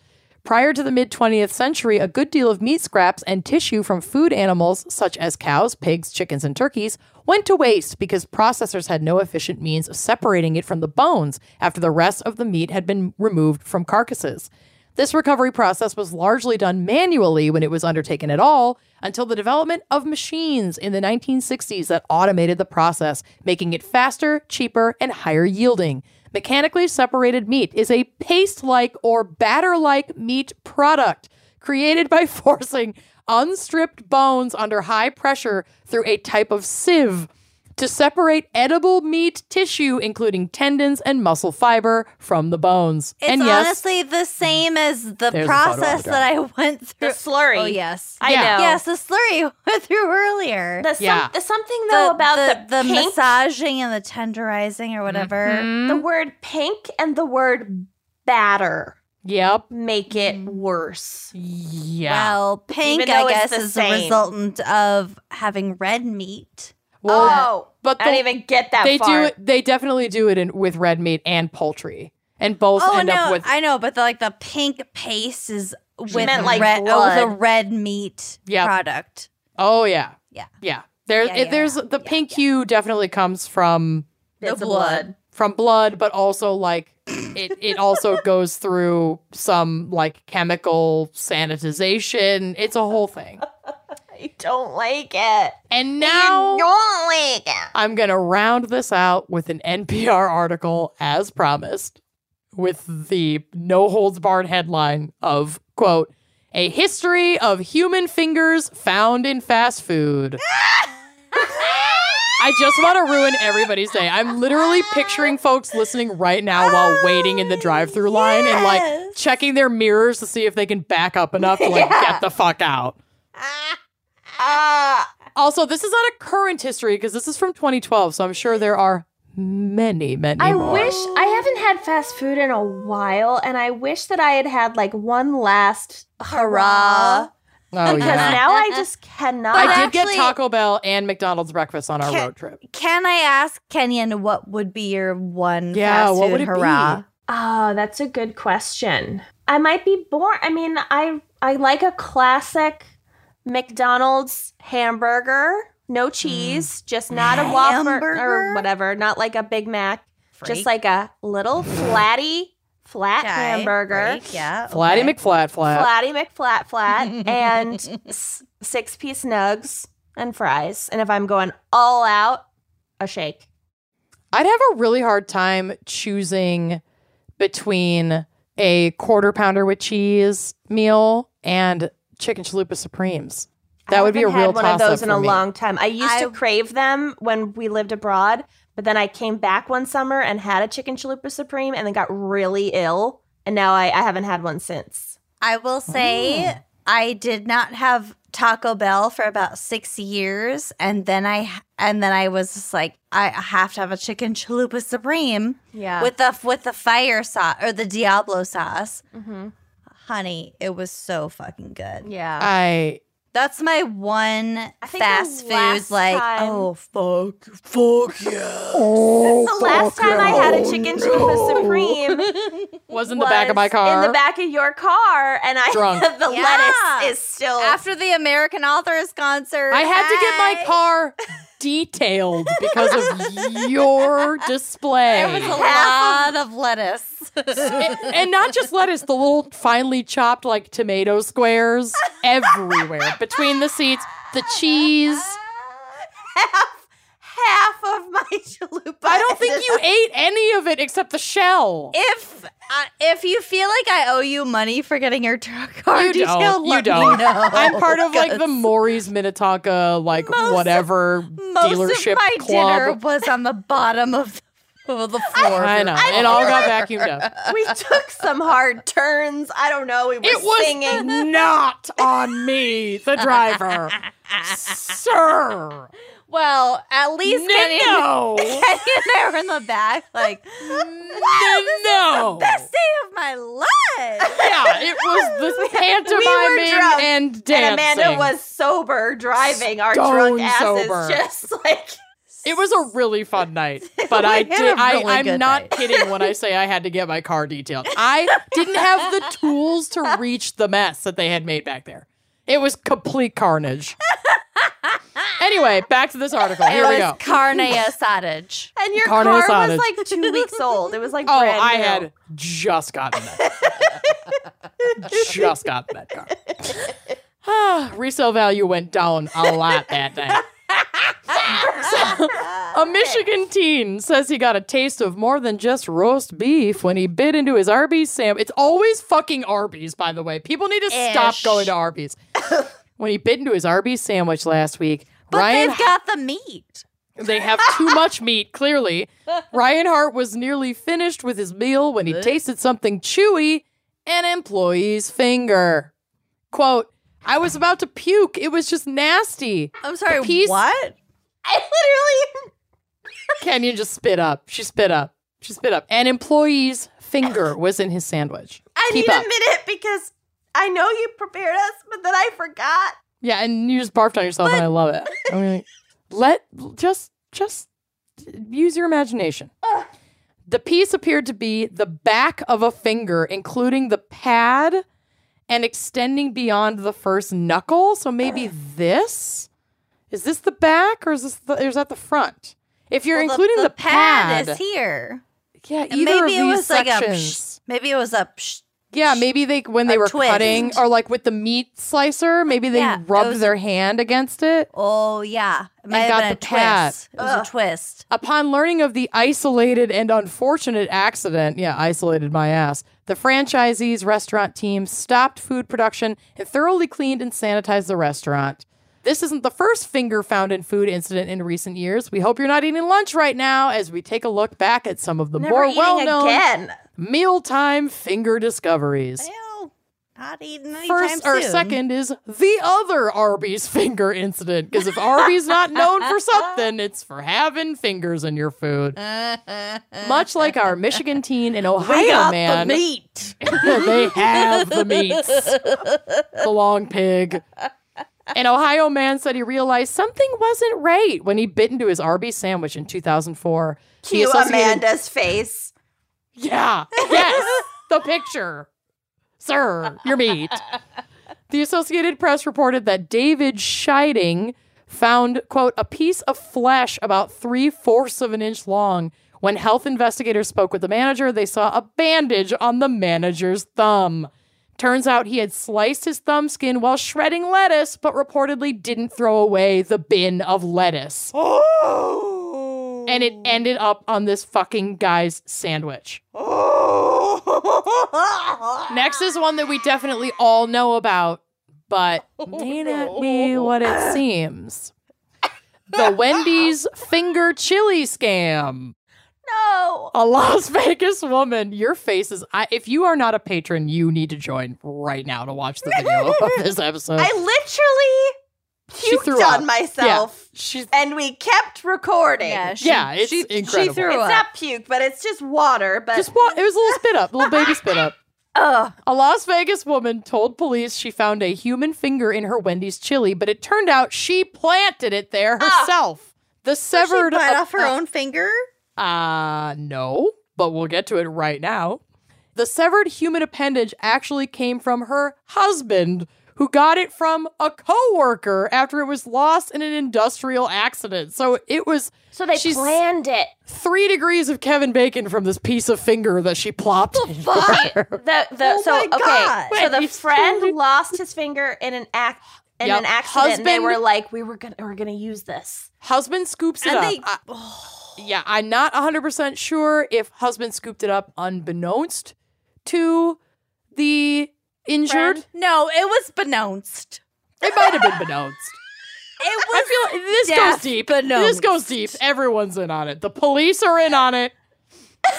Prior to the mid 20th century, a good deal of meat scraps and tissue from food animals, such as cows, pigs, chickens, and turkeys, went to waste because processors had no efficient means of separating it from the bones after the rest of the meat had been removed from carcasses. This recovery process was largely done manually when it was undertaken at all until the development of machines in the 1960s that automated the process, making it faster, cheaper, and higher yielding. Mechanically separated meat is a paste like or batter like meat product created by forcing unstripped bones under high pressure through a type of sieve to separate edible meat tissue, including tendons and muscle fiber, from the bones. It's and yes, honestly the same as the There's a photo on the process that I went through. The slurry. Oh yes. I Yeah. know. Yes, the slurry went through earlier. The, some, Yeah. the something though about the, the pink, massaging and the tenderizing or whatever. Mhm. the word pink and the word batter Yep. make it worse. Yeah. Well, pink, I guess, the is the same. resultant of having red meat. Well, oh, but I didn't even get that they far. do it. They definitely do it in, with red meat and poultry. and both Oh end no, up with I know, but the, like the pink paste is with meant, like, red, oh, the red meat Yep. product. oh yeah, Yeah. yeah. There, Yeah, it- yeah, there's the Yeah, pink yeah. hue definitely comes from The of blood. from blood, but also like it it also goes through some like chemical sanitization. It's a whole thing. I don't like it. And now don't like it. I'm going to round this out with an NPR article as promised with the no holds barred headline of quote a history of human fingers found in fast food. I just want to ruin everybody's day. I'm literally picturing folks listening right now while oh, waiting in the drive-through line and like checking their mirrors to see if they can back up enough to like Yeah. get the fuck out. Ah, Also, this is not a current history because this is from 2012, so I'm sure there are many, many I more. wish I haven't had fast food in a while, and I wish that I had had like one last hurrah. Oh Because yeah. now I just cannot. I But did get Taco Bell and McDonald's breakfast on our Can- road trip. Can I ask Kenyon what would be your one Yeah, fast what food would it be? hurrah? Oh, that's a good question. I might be born. I mean, I I like a classic McDonald's hamburger, no hmm. cheese, just not a Whopper Hamburger? or whatever, not like a Big Mac, just like a little flatty flat Okay, hamburger. freak, yeah. Flatty okay. McFlat Flat. Flatty McFlat Flat and s- six piece nugs and fries. And if I'm going all out, a shake. I'd have a really hard time choosing between a quarter pounder with cheese meal and chicken chalupa supremes. That I would be a haven't real had one of those in a me. long time. I used I- to crave them when we lived abroad, but then I came back one summer and had a chicken chalupa supreme and then got really ill. And now I, I haven't had one since. I will say I did not have Taco Bell for about six years, and then I and then I was just like, I have to have a chicken chalupa supreme Yeah. with the with the fire sauce or the Diablo sauce. hmm Honey, it was so fucking good. Yeah. I That's my one I think the fast food. Like, time- oh fuck, fuck yeah. oh, the last time I had a oh, chicken chalupa supreme was in the back of my car. In the back of your car, and I Drunk. the Yeah. lettuce is still After the American Authors concert, I had to get my car detailed because of your display. There was a Half lot of lettuce. and, and not just lettuce, the little finely chopped like tomato squares everywhere between the seats, the cheese. half half of my chalupa. I don't think you ate any of it except the shell. if uh, if you feel like I owe you money for getting your truck car You detailed, don't. You don't. know, I'm part of like the Maury's Minnetonka, like Most- whatever most dealership of my dinner was on the bottom of the, of the floor. I know. It all got vacuumed up. we took some hard turns. I don't know. We were It was singing. not on me, the driver. Sir. Well, at least Kenny, No. Kenny and I were in the back, like, no. best day of my life. Yeah, it was the pantomiming drunk, and dancing. And Amanda was sober driving our Stone drunk asses, sober. just like It was a really fun night, but I did. Really I, am not night. kidding when I say I had to get my car detailed. I didn't have the tools to reach the mess that they had made back there. It was complete carnage. Anyway, back to this article. Here it we go. carne asada. And your Carne car asada. was like two weeks old. It was like Oh, brand I new. had just gotten that. just gotten that car. Resale value went down a lot that day. So, a Michigan teen says he got a taste of more than just roast beef when he bit into his Arby's sandwich. It's always fucking Arby's, by the way. People need to stop going to Arby's. When he bit into his Arby's sandwich last week, But Ryan they've got the meat. they have too much meat, clearly. Ryan Hart was nearly finished with his meal when he tasted something chewy an employee's finger. Quote, I was about to puke. It was just nasty. I'm sorry, The piece- what? I literally Kenyon just spit up. She spit up. She spit up. An employee's finger was in his sandwich. I Keep need up. a minute because I know you prepared us, but then I forgot. Yeah, and you just barfed on yourself, and I love it. I mean, let just just use your imagination. The piece appeared to be the back of a finger, including the pad and extending beyond the first knuckle. So maybe this? Is this the back or is this the, or is that the front? If you're Well, the- including the, pad, pad, is here. yeah, And either maybe of it these was like a psh, maybe it was a psh. Yeah, maybe they when they A were twist. cutting or like with the meat slicer, maybe they Yeah, rubbed their hand against it. Oh yeah, it might have got been the a twist. It was a twist. Upon learning of the isolated and unfortunate accident, yeah, isolated my ass, the franchisee's restaurant team stopped food production and thoroughly cleaned and sanitized the restaurant. This isn't the first finger found in food incident in recent years. We hope you're not eating lunch right now as we take a look back at some of the Never more eating well known again. Mealtime finger discoveries. Well, not eating First or soon. second is the other Arby's finger incident. Because if Arby's not known for something, it's for having fingers in your food. Much like our Michigan teen and Ohio man, meat. they have the meats. The long pig. An Ohio man said he realized something wasn't right when he bit into his Arby's sandwich in 2004. The Cue Associated- Amanda's face. Yeah. Yes. the picture. Sir, your meat. The Associated Press reported that David Scheiding found, quote, a piece of flesh about three fourths of an inch long. When health investigators spoke with the manager, they saw a bandage on the manager's thumb. Turns out he had sliced his thumb skin while shredding lettuce, but reportedly didn't throw away the bin of lettuce. Oh. And it ended up on this fucking guy's sandwich. Oh. Next is one that we definitely all know about, but may not be what it seems. The Wendy's finger chili scam. no. A Las Vegas woman. Your face is. I, if you are not a patron, you need to join right now to watch the video of this episode. I literally She puked threw on up. myself. Yeah, She's. And we kept recording. Yeah, she, Yeah, it's she, incredible. She threw it's up. not puke, but it's just water. But Just what? It was a little spit up, a little baby spit up. ugh. A Las Vegas woman told police she found a human finger in her Wendy's chili, but it turned out she planted it there herself. The severed she bite uh, off her own finger. Uh, no, but we'll get to it right now. The severed human appendage actually came from her husband, who got it from a coworker after it was lost in an industrial accident. So it was So they planned it. three degrees of Kevin Bacon from this piece of finger that she plopped. in there. The the Oh so my okay. God. So the friend chili. lost his finger in an act in Yep. an accident. and they Husband- were like, we were gonna we're gonna use this. Husband scoops it And up. they. I- oh. yeah, I'm not 100% sure if husband scooped it up unbeknownst to the injured. Friend? No, it was beknownst. It might have been beknownst. It was. I feel like this goes deep. beknownst. This goes deep. Everyone's in on it. The police are in on it.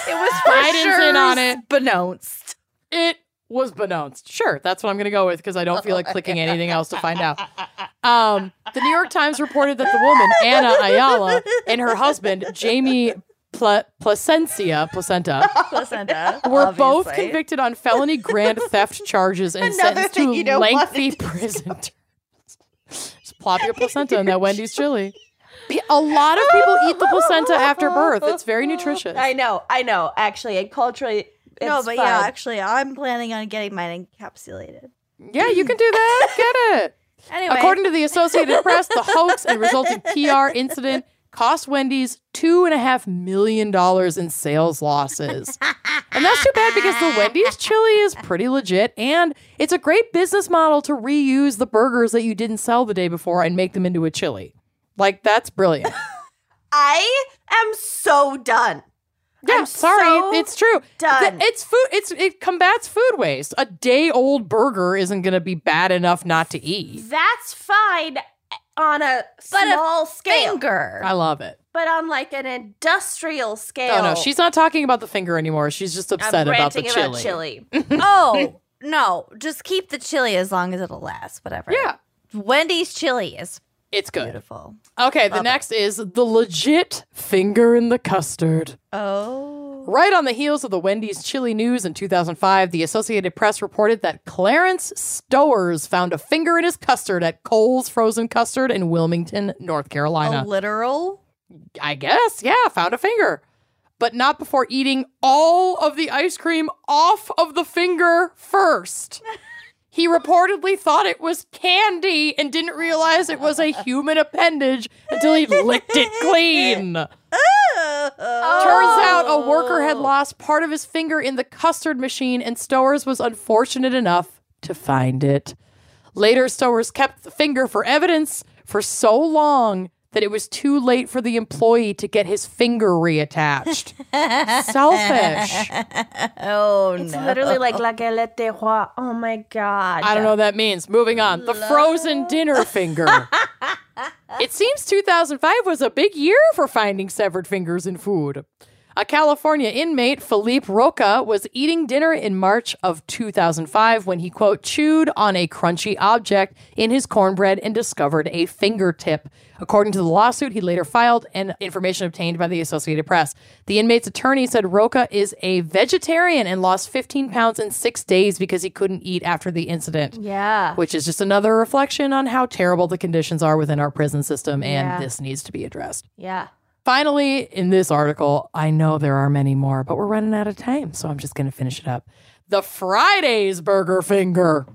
It was Biden's sure in on it. Beknownst. It was beknownst. Sure, that's what I'm going to go with because I don't feel like clicking anything else to find out. Um, the New York Times reported that the woman, Anna Ayala, and her husband, Jamie Pla- Plascencia, Placenta, Placenta. were both convicted on felony grand theft charges and Another sentenced thing to you don't lengthy to prison terms. Just plop your placenta in that Wendy's chili. A lot of people eat the placenta after birth. It's very nutritious. I know, I know. Actually, and culturally, No, but fine. yeah, actually, I'm planning on getting mine encapsulated. Yeah, you can do that. Get it. Anyway, According to the Associated Press, the hoax and resulting PR incident cost Wendy's two and a half million dollars in sales losses. And that's too bad because the Wendy's chili is pretty legit and it's a great business model to reuse the burgers that you didn't sell the day before and make them into a chili. Like that's brilliant. I am so done. Yeah, I'm sorry, so it's true. done. It's food. It's it combats food waste. A day old burger isn't going to be bad enough not to eat. That's fine on a But a small scale, finger. I love it. but on like an industrial scale. Oh no, she's not talking about the finger anymore. She's just upset I'm upset about the ranting chili. chili. oh no, just keep the chili as long as it'll last. Whatever. Yeah, Wendy's chili is it's good. beautiful. Okay, the Love it. next is the legit finger in the custard. Oh. Right on the heels of the Wendy's chili news in 2005, the Associated Press reported that Clarence Stowers found a finger in his custard at Kohl's Frozen Custard in Wilmington, North A Carolina. literal. I guess, yeah, found a finger. but not before eating all of the ice cream off of the finger first. He reportedly thought it was candy and didn't realize it was a human appendage until he licked it clean. Oh. Turns out a worker had lost part of his finger in the custard machine, and Stowers was unfortunate enough to find it. Later, Stowers kept the finger for evidence for so long that it was too late for the employee to get his finger reattached. Selfish. Oh It's literally like la galette des rois. Oh my god. I don't know what that means. Moving on. The frozen dinner finger. it seems 2005 was a big year for finding severed fingers in food. A California inmate, Philippe Roca, was eating dinner in March of 2005 when he, quote, chewed on a crunchy object in his cornbread and discovered a fingertip. According to the lawsuit he later filed and information obtained by the Associated Press, the inmate's attorney said Roca is a vegetarian and lost 15 pounds in six days because he couldn't eat after the incident Yeah. which is just another reflection on how terrible the conditions are within our prison system, and Yeah. this needs to be addressed. Yeah. Finally, in this article, I know there are many more, but we're running out of time, so I'm just going to finish it up. The Fridays Burger Finger.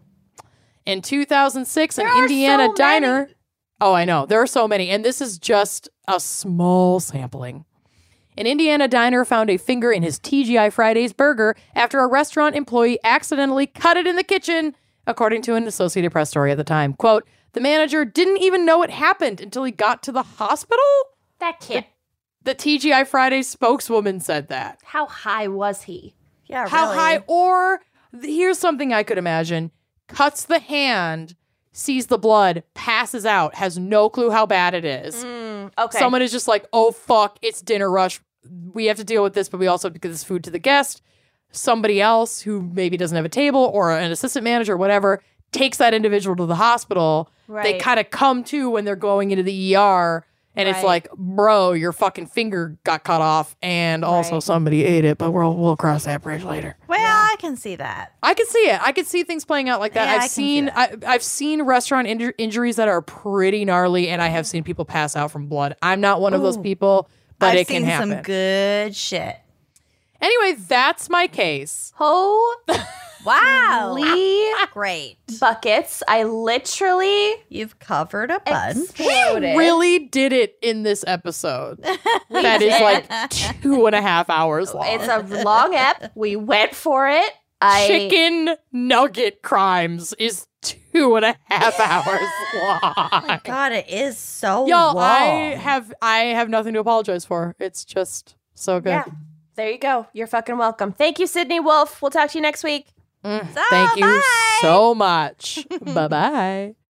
In 2006, There an Indiana so diner. many. Oh, I know. There are so many, and this is just a small sampling. An Indiana diner found a finger in his TGI Fridays burger after a restaurant employee accidentally cut it in the kitchen, according to an Associated Press story at the time. Quote, the manager didn't even know it happened until he got to the hospital? That can't. The TGI Fridays spokeswoman said that. How high was he? Yeah, How really. high? Or th- here's something I could imagine cuts the hand, sees the blood, passes out, has no clue how bad it is. Okay. Someone is just like, oh, fuck, it's dinner rush. We have to deal with this, but we also have to give this food to the guest. Somebody else who maybe doesn't have a table or an assistant manager or whatever takes that individual to the hospital. They kind of come to when they're going into the ER. And it's like, bro, your fucking finger got cut off, and also Right. somebody ate it. But we'll we'll cross that bridge later. Well, I can see that. I can see it. I can see things playing out like that. Yeah, I I've can seen that. I, I've seen restaurant inju- injuries that are pretty gnarly, and I have seen people pass out from blood. I'm not one of those people, but I've it can seen happen. some good shit. Anyway, that's my case. Holy Wow. Great. buckets. I literally You've covered a bunch. exploded. Really did it in this episode. that is like two and a half hours long. It's a long ep. We went for it. I Chicken nugget crimes is two and a half hours long. Oh God, it is so Y'all, long. I have I have nothing to apologize for. It's just so good. Yeah. There you go. You're fucking welcome. Thank you, Sydney Wolf. We'll talk to you next week. Mm, So, Thank you bye. so much. bye bye.